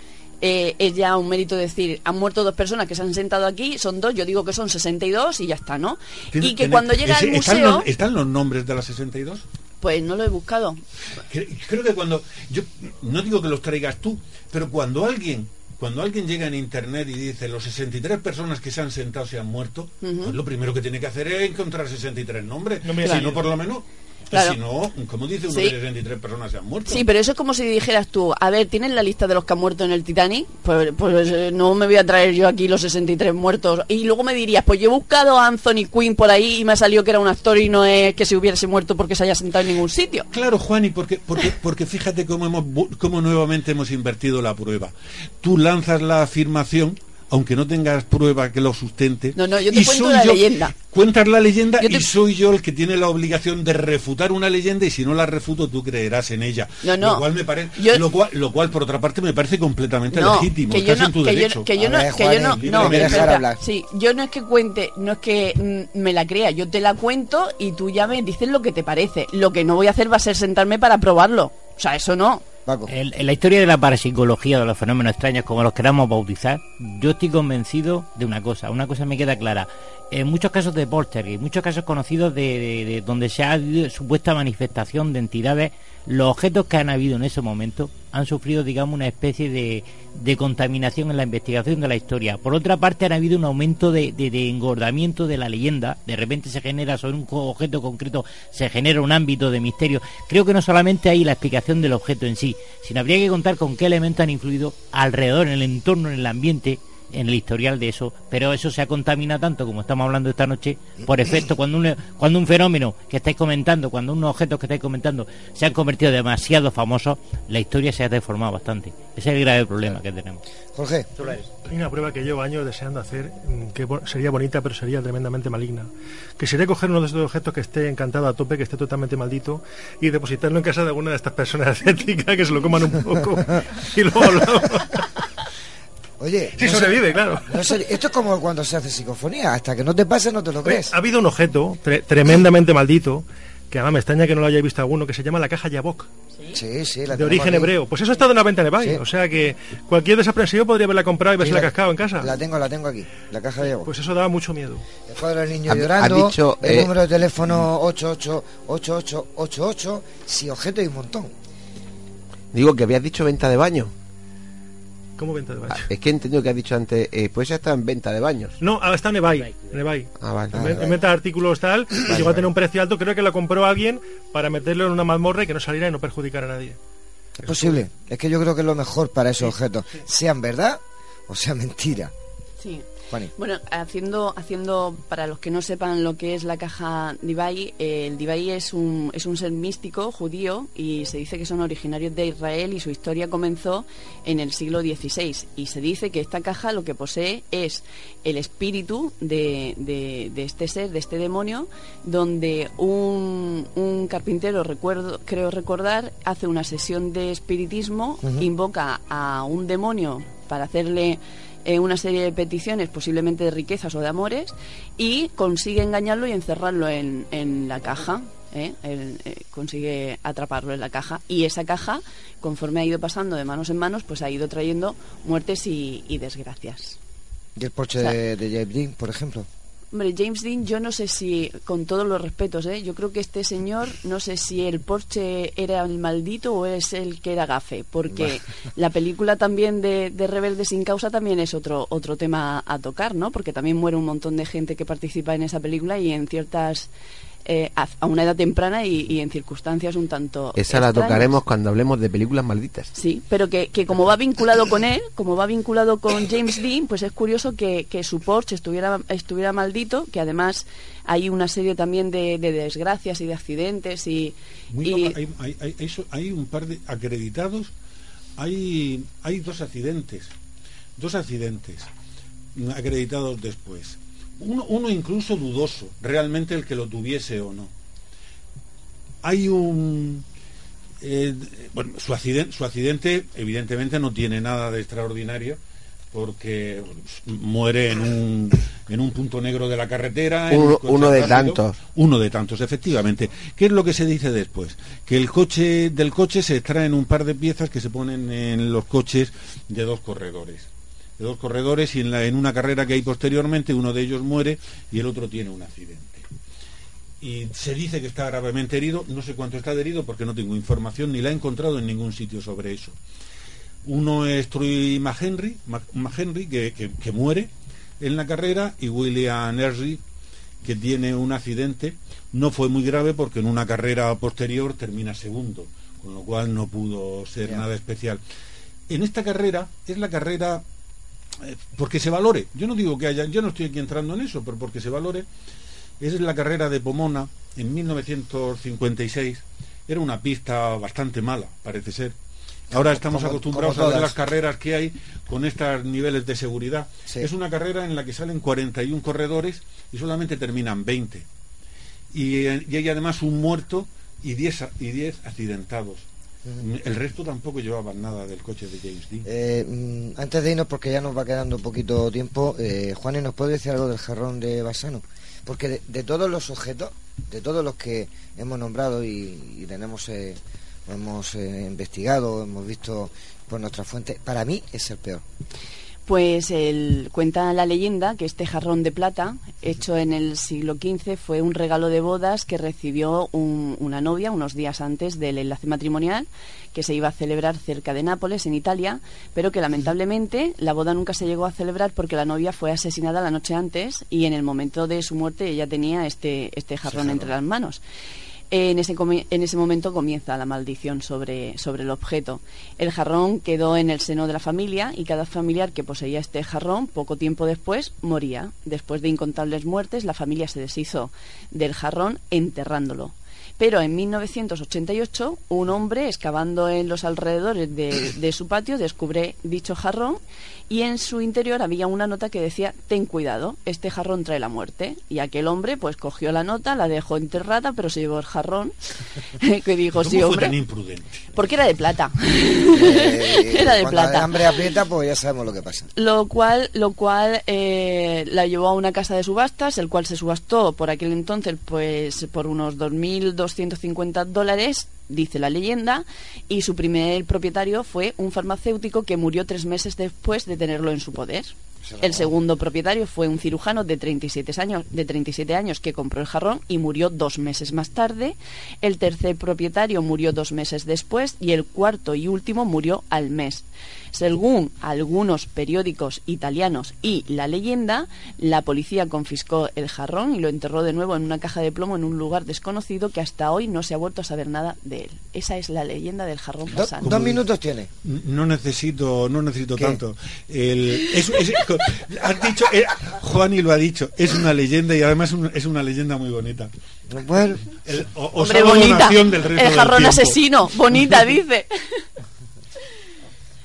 eh, es ya un mérito decir, han muerto dos personas que se han sentado aquí, son dos, yo digo que son 62 y ya está, ¿no? Y que cuando llega al museo... ¿Están los, nombres de las 62? Pues no lo he buscado. Creo que cuando... Yo no digo que los traigas tú, pero cuando alguien cuando alguien llega en internet y dice los 63 personas que se han sentado se han muerto, pues lo primero que tiene que hacer es encontrar 63 nombres. No si no, por lo menos Si no, como dice uno, sí. 63 personas se han muerto. Sí, pero eso es como si dijeras tú, a ver, ¿tienes la lista de los que han muerto en el Titanic? Pues, pues eh, no me voy a traer yo aquí los 63 muertos. Y luego me dirías, pues yo he buscado a Anthony Quinn por ahí y me ha salido que era un actor y no es que se hubiese muerto porque se haya sentado en ningún sitio. Claro, Juan, y porque, porque, porque fíjate cómo, hemos, cómo nuevamente hemos invertido la prueba. Tú lanzas la afirmación aunque no tengas prueba que lo sustente. No, no, yo te cuento la leyenda. Cuentas la leyenda y soy yo el que tiene la obligación de refutar una leyenda y si no la refuto tú creerás en ella. No, no. Lo cual, me parece, lo, cual, lo cual, por otra parte, me parece completamente legítimo. Que yo no, en tu que derecho. que yo no, que yo no, no, sí, yo no es que cuente, no es que mm, me la crea, yo te la cuento y tú ya me dices lo que te parece. Lo que no voy a hacer va a ser sentarme para probarlo. O sea, eso no. En, la historia de la parapsicología, de los fenómenos extraños, como los queramos bautizar, yo estoy convencido de una cosa, una cosa me queda clara. En muchos casos de y muchos casos conocidos de, donde se ha habido supuesta manifestación de entidades, los objetos que han habido en ese momento han sufrido, digamos, una especie de, contaminación en la investigación de la historia. Por otra parte, han habido un aumento de, engordamiento de la leyenda. De repente se genera sobre un objeto concreto, se genera un ámbito de misterio. Creo que no solamente hay la explicación del objeto en sí, sino habría que contar con qué elementos han influido alrededor, en el entorno, en el ambiente, en el historial de eso, pero eso se ha contaminado tanto como estamos hablando esta noche por efecto cuando un, cuando un fenómeno que estáis comentando, cuando unos objetos que estáis comentando se han convertido demasiado famosos, la historia se ha deformado bastante. Ese es el grave problema que tenemos. Jorge, hay una prueba que llevo años deseando hacer, mm, que sería bonita pero sería tremendamente maligna, que sería coger uno de estos objetos que esté encantado a tope, que esté totalmente maldito y depositarlo en casa de alguna de estas personas escépticas que se lo coman un poco y luego lo... Oye, sí sobrevive, claro. esto es como cuando se hace psicofonía, hasta que no te pase no te lo crees. ha habido un objeto tremendamente maldito, que además me extraña que no lo haya visto alguno, que se llama la caja Yabok. Sí, sí, la De origen hebreo. Pues eso ha estado en la venta en eBay. O sea que cualquier desaprensivo podría haberla comprado y haberse la cascado en casa. La tengo, la tengo aquí, la caja Yabok. Pues eso daba mucho miedo. El cuadro del niño llorando, dicho, el eh, número de teléfono 888888, sí, objeto y un montón. Digo que habías dicho venta de baño. ¿Cómo venta de baños? Ah, es que he entendido que has dicho antes, eh, pues ya está en venta de baños. No, ahora está en eBay. En eBay. Ah, vale. En, venta de artículos tal, y llegó a tener un precio alto. Creo que lo compró alguien para meterlo en una mazmorra y que no saliera y no perjudicar a nadie. Es posible. Es que yo creo que es lo mejor para esos objetos. Sean verdad o sea mentira. Sí. Bueno, haciendo, haciendo, para los que no sepan lo que es la caja Dibai, el Dibai es un, es un ser místico judío y se dice que son originarios de Israel y su historia comenzó en el siglo XVI. Y se dice que esta caja lo que posee es el espíritu de, de, este ser, de este demonio, donde un, un, carpintero, recuerdo, creo recordar, hace una sesión de espiritismo, invoca a un demonio para hacerle eh, una serie de peticiones, posiblemente de riquezas o de amores, y consigue engañarlo y encerrarlo en, en la caja. ¿eh? Eh, consigue atraparlo en la caja y esa caja conforme ha ido pasando de manos en manos pues ha ido trayendo muertes y, desgracias y el porche de, de James Dean por ejemplo Hombre, James Dean, yo no sé si, con todos los respetos, ¿eh? yo creo que este señor, no sé si el Porsche era el maldito o es el que era gafe, porque la película también de, de Rebelde sin causa también es otro, otro tema a tocar, ¿no? Porque también muere un montón de gente que participa en esa película y en ciertas eh, a, una edad temprana y, en circunstancias un tanto. Esa la tocaremos cuando hablemos de películas malditas. Sí, pero que, que, como va vinculado con él, como va vinculado con James Dean, pues es curioso que, que su Porsche estuviera, estuviera maldito, que además hay una serie también de, desgracias y de accidentes y. hay, hay, hay, un par de acreditados, hay, hay dos accidentes, dos accidentes acreditados después uno, incluso dudoso, realmente el que lo tuviese o no. Hay un... Eh, bueno, su accidente, su accidente evidentemente no tiene nada de extraordinario porque muere en un, en un punto negro de la carretera. Uno, de tantos. Uno de tantos, efectivamente. ¿Qué es lo que se dice después? Que el coche del coche se extraen un par de piezas que se ponen en los coches de dos corredores de dos corredores y en, la, en una carrera que hay posteriormente uno de ellos muere y el otro tiene un accidente. Y se dice que está gravemente herido, no sé cuánto está herido porque no tengo información ni la he encontrado en ningún sitio sobre eso. Uno es Troy McHenry, que, que, muere en la carrera y William Hershey que tiene un accidente. No fue muy grave porque en una carrera posterior termina segundo, con lo cual no pudo ser nada especial. En esta carrera es la carrera porque se valore. Yo no digo que haya, yo no estoy aquí entrando en eso, pero porque se valore. Es la carrera de Pomona en 1956. Era una pista bastante mala, parece ser. Ahora estamos acostumbrados a ver las carreras que hay con estos niveles de seguridad. Es una carrera en la que salen 41 corredores y solamente terminan 20. Y, y hay además un muerto y 10 y 10 accidentados. El resto tampoco llevaban nada del coche de James Dean. Eh, mm, antes de irnos, porque ya nos va quedando poquito tiempo, eh, Juan, ¿nos puede decir algo del jarrón de Basano? Porque de, todos los objetos, de todos los que hemos nombrado y, tenemos, eh, hemos eh, investigado, hemos visto por nuestra fuente, para mí es el peor. Pues el, cuenta la leyenda que este jarrón de plata, hecho en el siglo XV, fue un regalo de bodas que recibió una novia unos días antes del enlace matrimonial que se iba a celebrar cerca de Nápoles, en Italia, pero que lamentablemente la boda nunca se llegó a celebrar porque la novia fue asesinada la noche antes y en el momento de su muerte ella tenía este, este jarrón entre las manos en ese, en ese momento comienza la maldición sobre, sobre el objeto. El jarrón quedó en el seno de la familia y cada familiar que poseía este jarrón poco tiempo después moría. Después de incontables muertes, la familia se deshizo del jarrón enterrándolo. Pero en 1988, un hombre excavando en los alrededores de, de su patio descubre dicho jarrón y en su interior había una nota que decía ten cuidado, este jarrón trae la muerte. Y aquel hombre pues cogió la nota, la dejó enterrada, pero se llevó el jarrón, que dijo, sí, hombre. Fue imprudente? Porque era de plata. Eh, era de plata. El hambre aprieta, pues ya sabemos lo que pasa. Lo cual, lo cual eh, la llevó a una casa de subastas, el cual se subastó por aquel entonces pues por unos 2.250 dólares dice la leyenda, y su primer propietario fue un farmacéutico que murió tres meses después de tenerlo en su poder. El segundo propietario fue un cirujano de 37 años, de 37 años que compró el jarrón y murió dos meses más tarde. El tercer propietario murió dos meses después y el cuarto y último murió al mes. Según algunos periódicos italianos y la leyenda, la policía confiscó el jarrón y lo enterró de nuevo en una caja de plomo en un lugar desconocido que hasta hoy no se ha vuelto a saber nada de él. Esa es la leyenda del jarrón pasante. dos minutos tiene. No necesito, no necesito tanto. Has dicho, eh, Juan y lo ha dicho, es una leyenda y además es una leyenda muy bonita. Bueno, el, Hombre, bonita. el jarrón asesino, bonita, dice.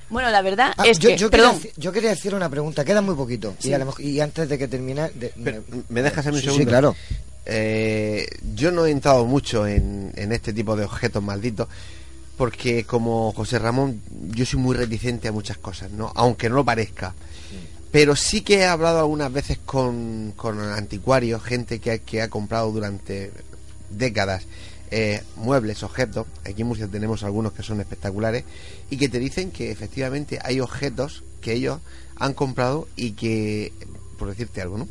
Bueno, la verdad ah, es que. Yo quería, yo quería, decir una pregunta, queda muy poquito. Y, antes de que termine. me, dejas en un segundo? Sí, claro. Eh, yo no he entrado mucho en, este tipo de objetos malditos porque como José Ramón yo soy muy reticente a muchas cosas, ¿no? Aunque no lo parezca. Pero sí que he hablado algunas veces con, con anticuarios, gente que, que ha comprado durante décadas eh, muebles, objetos. Aquí en Murcia tenemos algunos que son espectaculares y que te dicen que efectivamente hay objetos que ellos han comprado y que, por decirte algo, ¿no?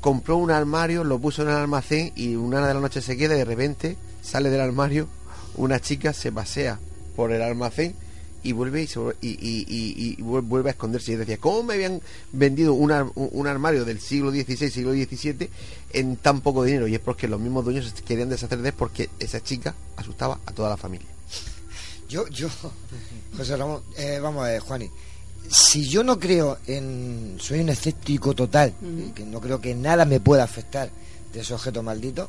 Compró un armario, lo puso en el almacén y una de la noche se queda y de repente sale del armario una chica, se pasea por el almacén y vuelve y, vuelve a esconderse. Y decía, ¿cómo me habían vendido un, armario del siglo XVI, siglo XVII en tan poco dinero? Y es porque los mismos dueños querían deshacer de él porque esa chica asustaba a toda la familia. Yo, yo, José Ramón, eh, vamos a ver, Juani. Si yo no creo en. Soy un escéptico total, que no creo que nada me pueda afectar de ese objeto maldito.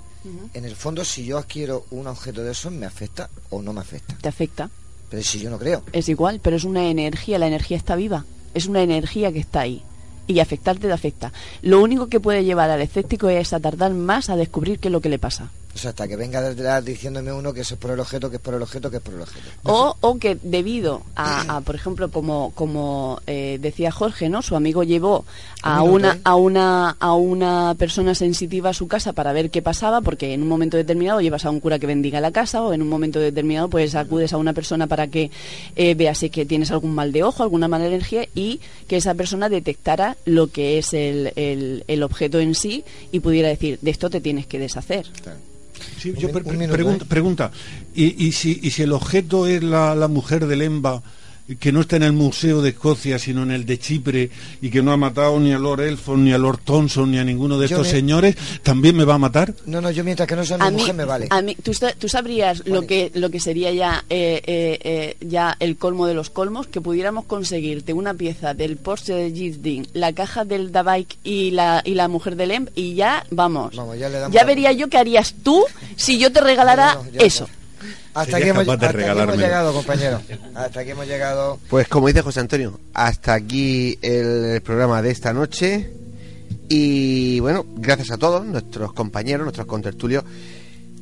En el fondo, si yo adquiero un objeto de esos, ¿me afecta o no me afecta? Te afecta. Pero si yo no creo. Es igual, pero es una energía, la energía está viva. Es una energía que está ahí. Y afectarte te afecta. Lo único que puede llevar al escéptico es a tardar más a descubrir qué es lo que le pasa. O sea, hasta que venga detrás diciéndome uno que eso es por el objeto, que es por el objeto, que es por el objeto. O, o que debido a, por ejemplo, como, como eh, decía Jorge, ¿no? Su amigo llevó a una, a, una, a una persona sensitiva a su casa para ver qué pasaba, porque en un momento determinado llevas a un cura que bendiga la casa, o en un momento determinado pues acudes a una persona para que eh, veas que tienes algún mal de ojo, alguna mala energía, y que esa persona detectara lo que es el, el, el objeto en sí y pudiera decir, de esto te tienes que deshacer. Sí, pregunta, ¿eh? ¿y, si, ¿y si el objeto es la, mujer de Lemba que no está en el Museo de Escocia, sino en el de Chipre, y que no ha matado ni a Lord Elfon, ni a Lord Thompson, ni a ninguno de estos señores, ¿también me va a matar? No, no, yo mientras que no sea mi mujer me vale. A mí, ¿tú, tú sabrías lo, que, lo que sería ya, eh, eh, eh, ya el colmo de los colmos? Que pudiéramos conseguirte una pieza del Porsche de Gisdin, la caja del Dabike y la, y la mujer del EMP, y ya, vamos, ya, vería yo qué harías tú si yo te regalara eso. Hasta aquí, hemos, llegado, compañero. Hasta aquí hemos llegado. Pues como dice José Antonio, hasta aquí el programa de esta noche. Y bueno, gracias a todos nuestros compañeros, nuestros contertulios,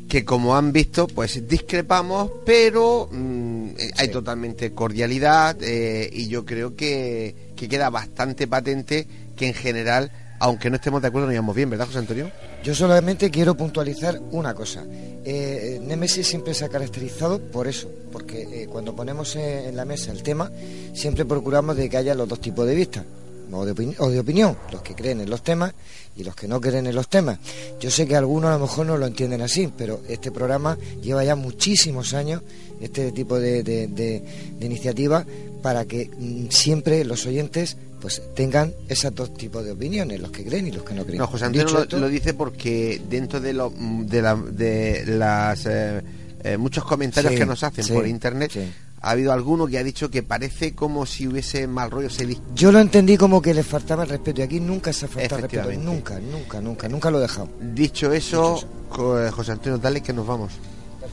que como han visto, pues discrepamos, pero mm, hay totalmente cordialidad eh, y yo creo que, que queda bastante patente que en general aunque no estemos de acuerdo, nos llevamos bien, ¿verdad, José Antonio? Yo solamente quiero puntualizar una cosa. Eh, siempre se ha caracterizado por eso, porque eh, cuando ponemos en la mesa el tema, siempre procuramos de que haya los dos tipos de vista. O de, o de, opinión, los que creen en los temas y los que no creen en los temas. Yo sé que algunos a lo mejor no lo entienden así, pero este programa lleva ya muchísimos años, este tipo de, de, de iniciativa, para que mm, siempre los oyentes pues tengan esos dos tipos de opiniones, los que creen y los que no creen. No, José Antonio lo, dice porque dentro de, lo, de, la, de las eh, eh, muchos comentarios que nos hacen por internet ha habido alguno que ha dicho que parece como si hubiese mal rollo. Se Yo lo entendí como que le faltaba el respeto y aquí nunca se ha faltado el respeto, nunca, nunca, nunca, nunca lo he dejado. Dicho eso, eh, José Antonio, dale que nos vamos.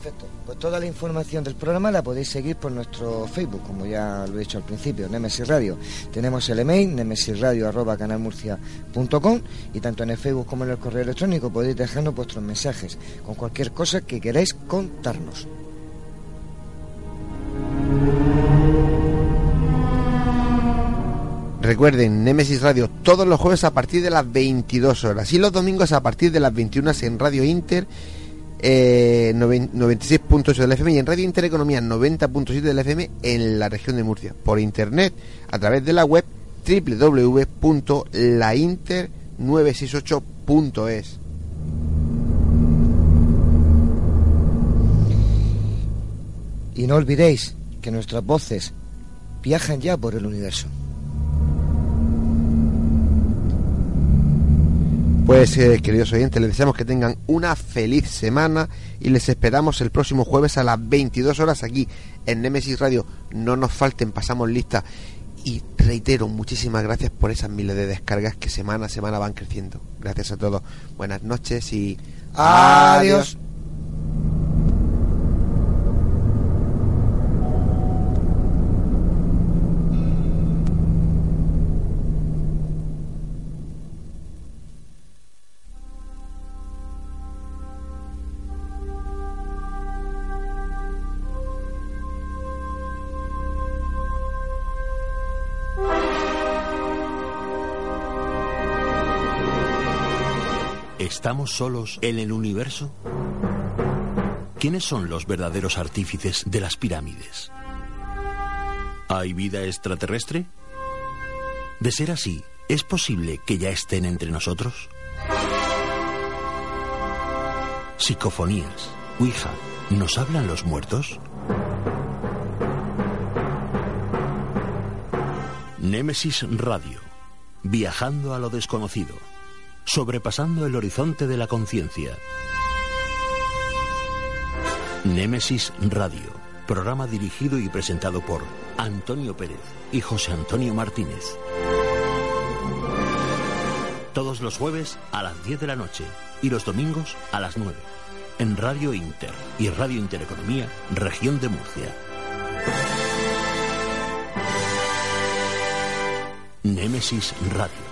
Perfecto. Pues toda la información del programa la podéis seguir por nuestro Facebook, como ya lo he dicho al principio, Nemesis Radio. Tenemos el email, nemesisradio.canalmurcia.com y tanto en el Facebook como en el correo electrónico podéis dejarnos vuestros mensajes con cualquier cosa que queráis contarnos. Recuerden, Nemesis Radio todos los jueves a partir de las 22 horas y los domingos a partir de las 21 en Radio Inter eh, 96.8 del FM y en Radio Intereconomía 90.7 del FM en la región de Murcia. Por internet, a través de la web www.lainter968.es. Y no olvidéis que nuestras voces viajan ya por el universo. Pues eh, queridos oyentes, les deseamos que tengan una feliz semana y les esperamos el próximo jueves a las 22 horas aquí en Nemesis Radio. No nos falten, pasamos lista. Y reitero, muchísimas gracias por esas miles de descargas que semana a semana van creciendo. Gracias a todos. Buenas noches y adiós. ¿Estamos solos en el universo? ¿Quiénes son los verdaderos artífices de las pirámides? ¿Hay vida extraterrestre? De ser así, ¿es posible que ya estén entre nosotros? Psicofonías, Ouija, ¿nos hablan los muertos? Némesis Radio, viajando a lo desconocido sobrepasando el horizonte de la conciencia. Némesis Radio, programa dirigido y presentado por Antonio Pérez y José Antonio Martínez. Todos los jueves a las 10 de la noche y los domingos a las 9 en Radio Inter y Radio Intereconomía, región de Murcia. Némesis Radio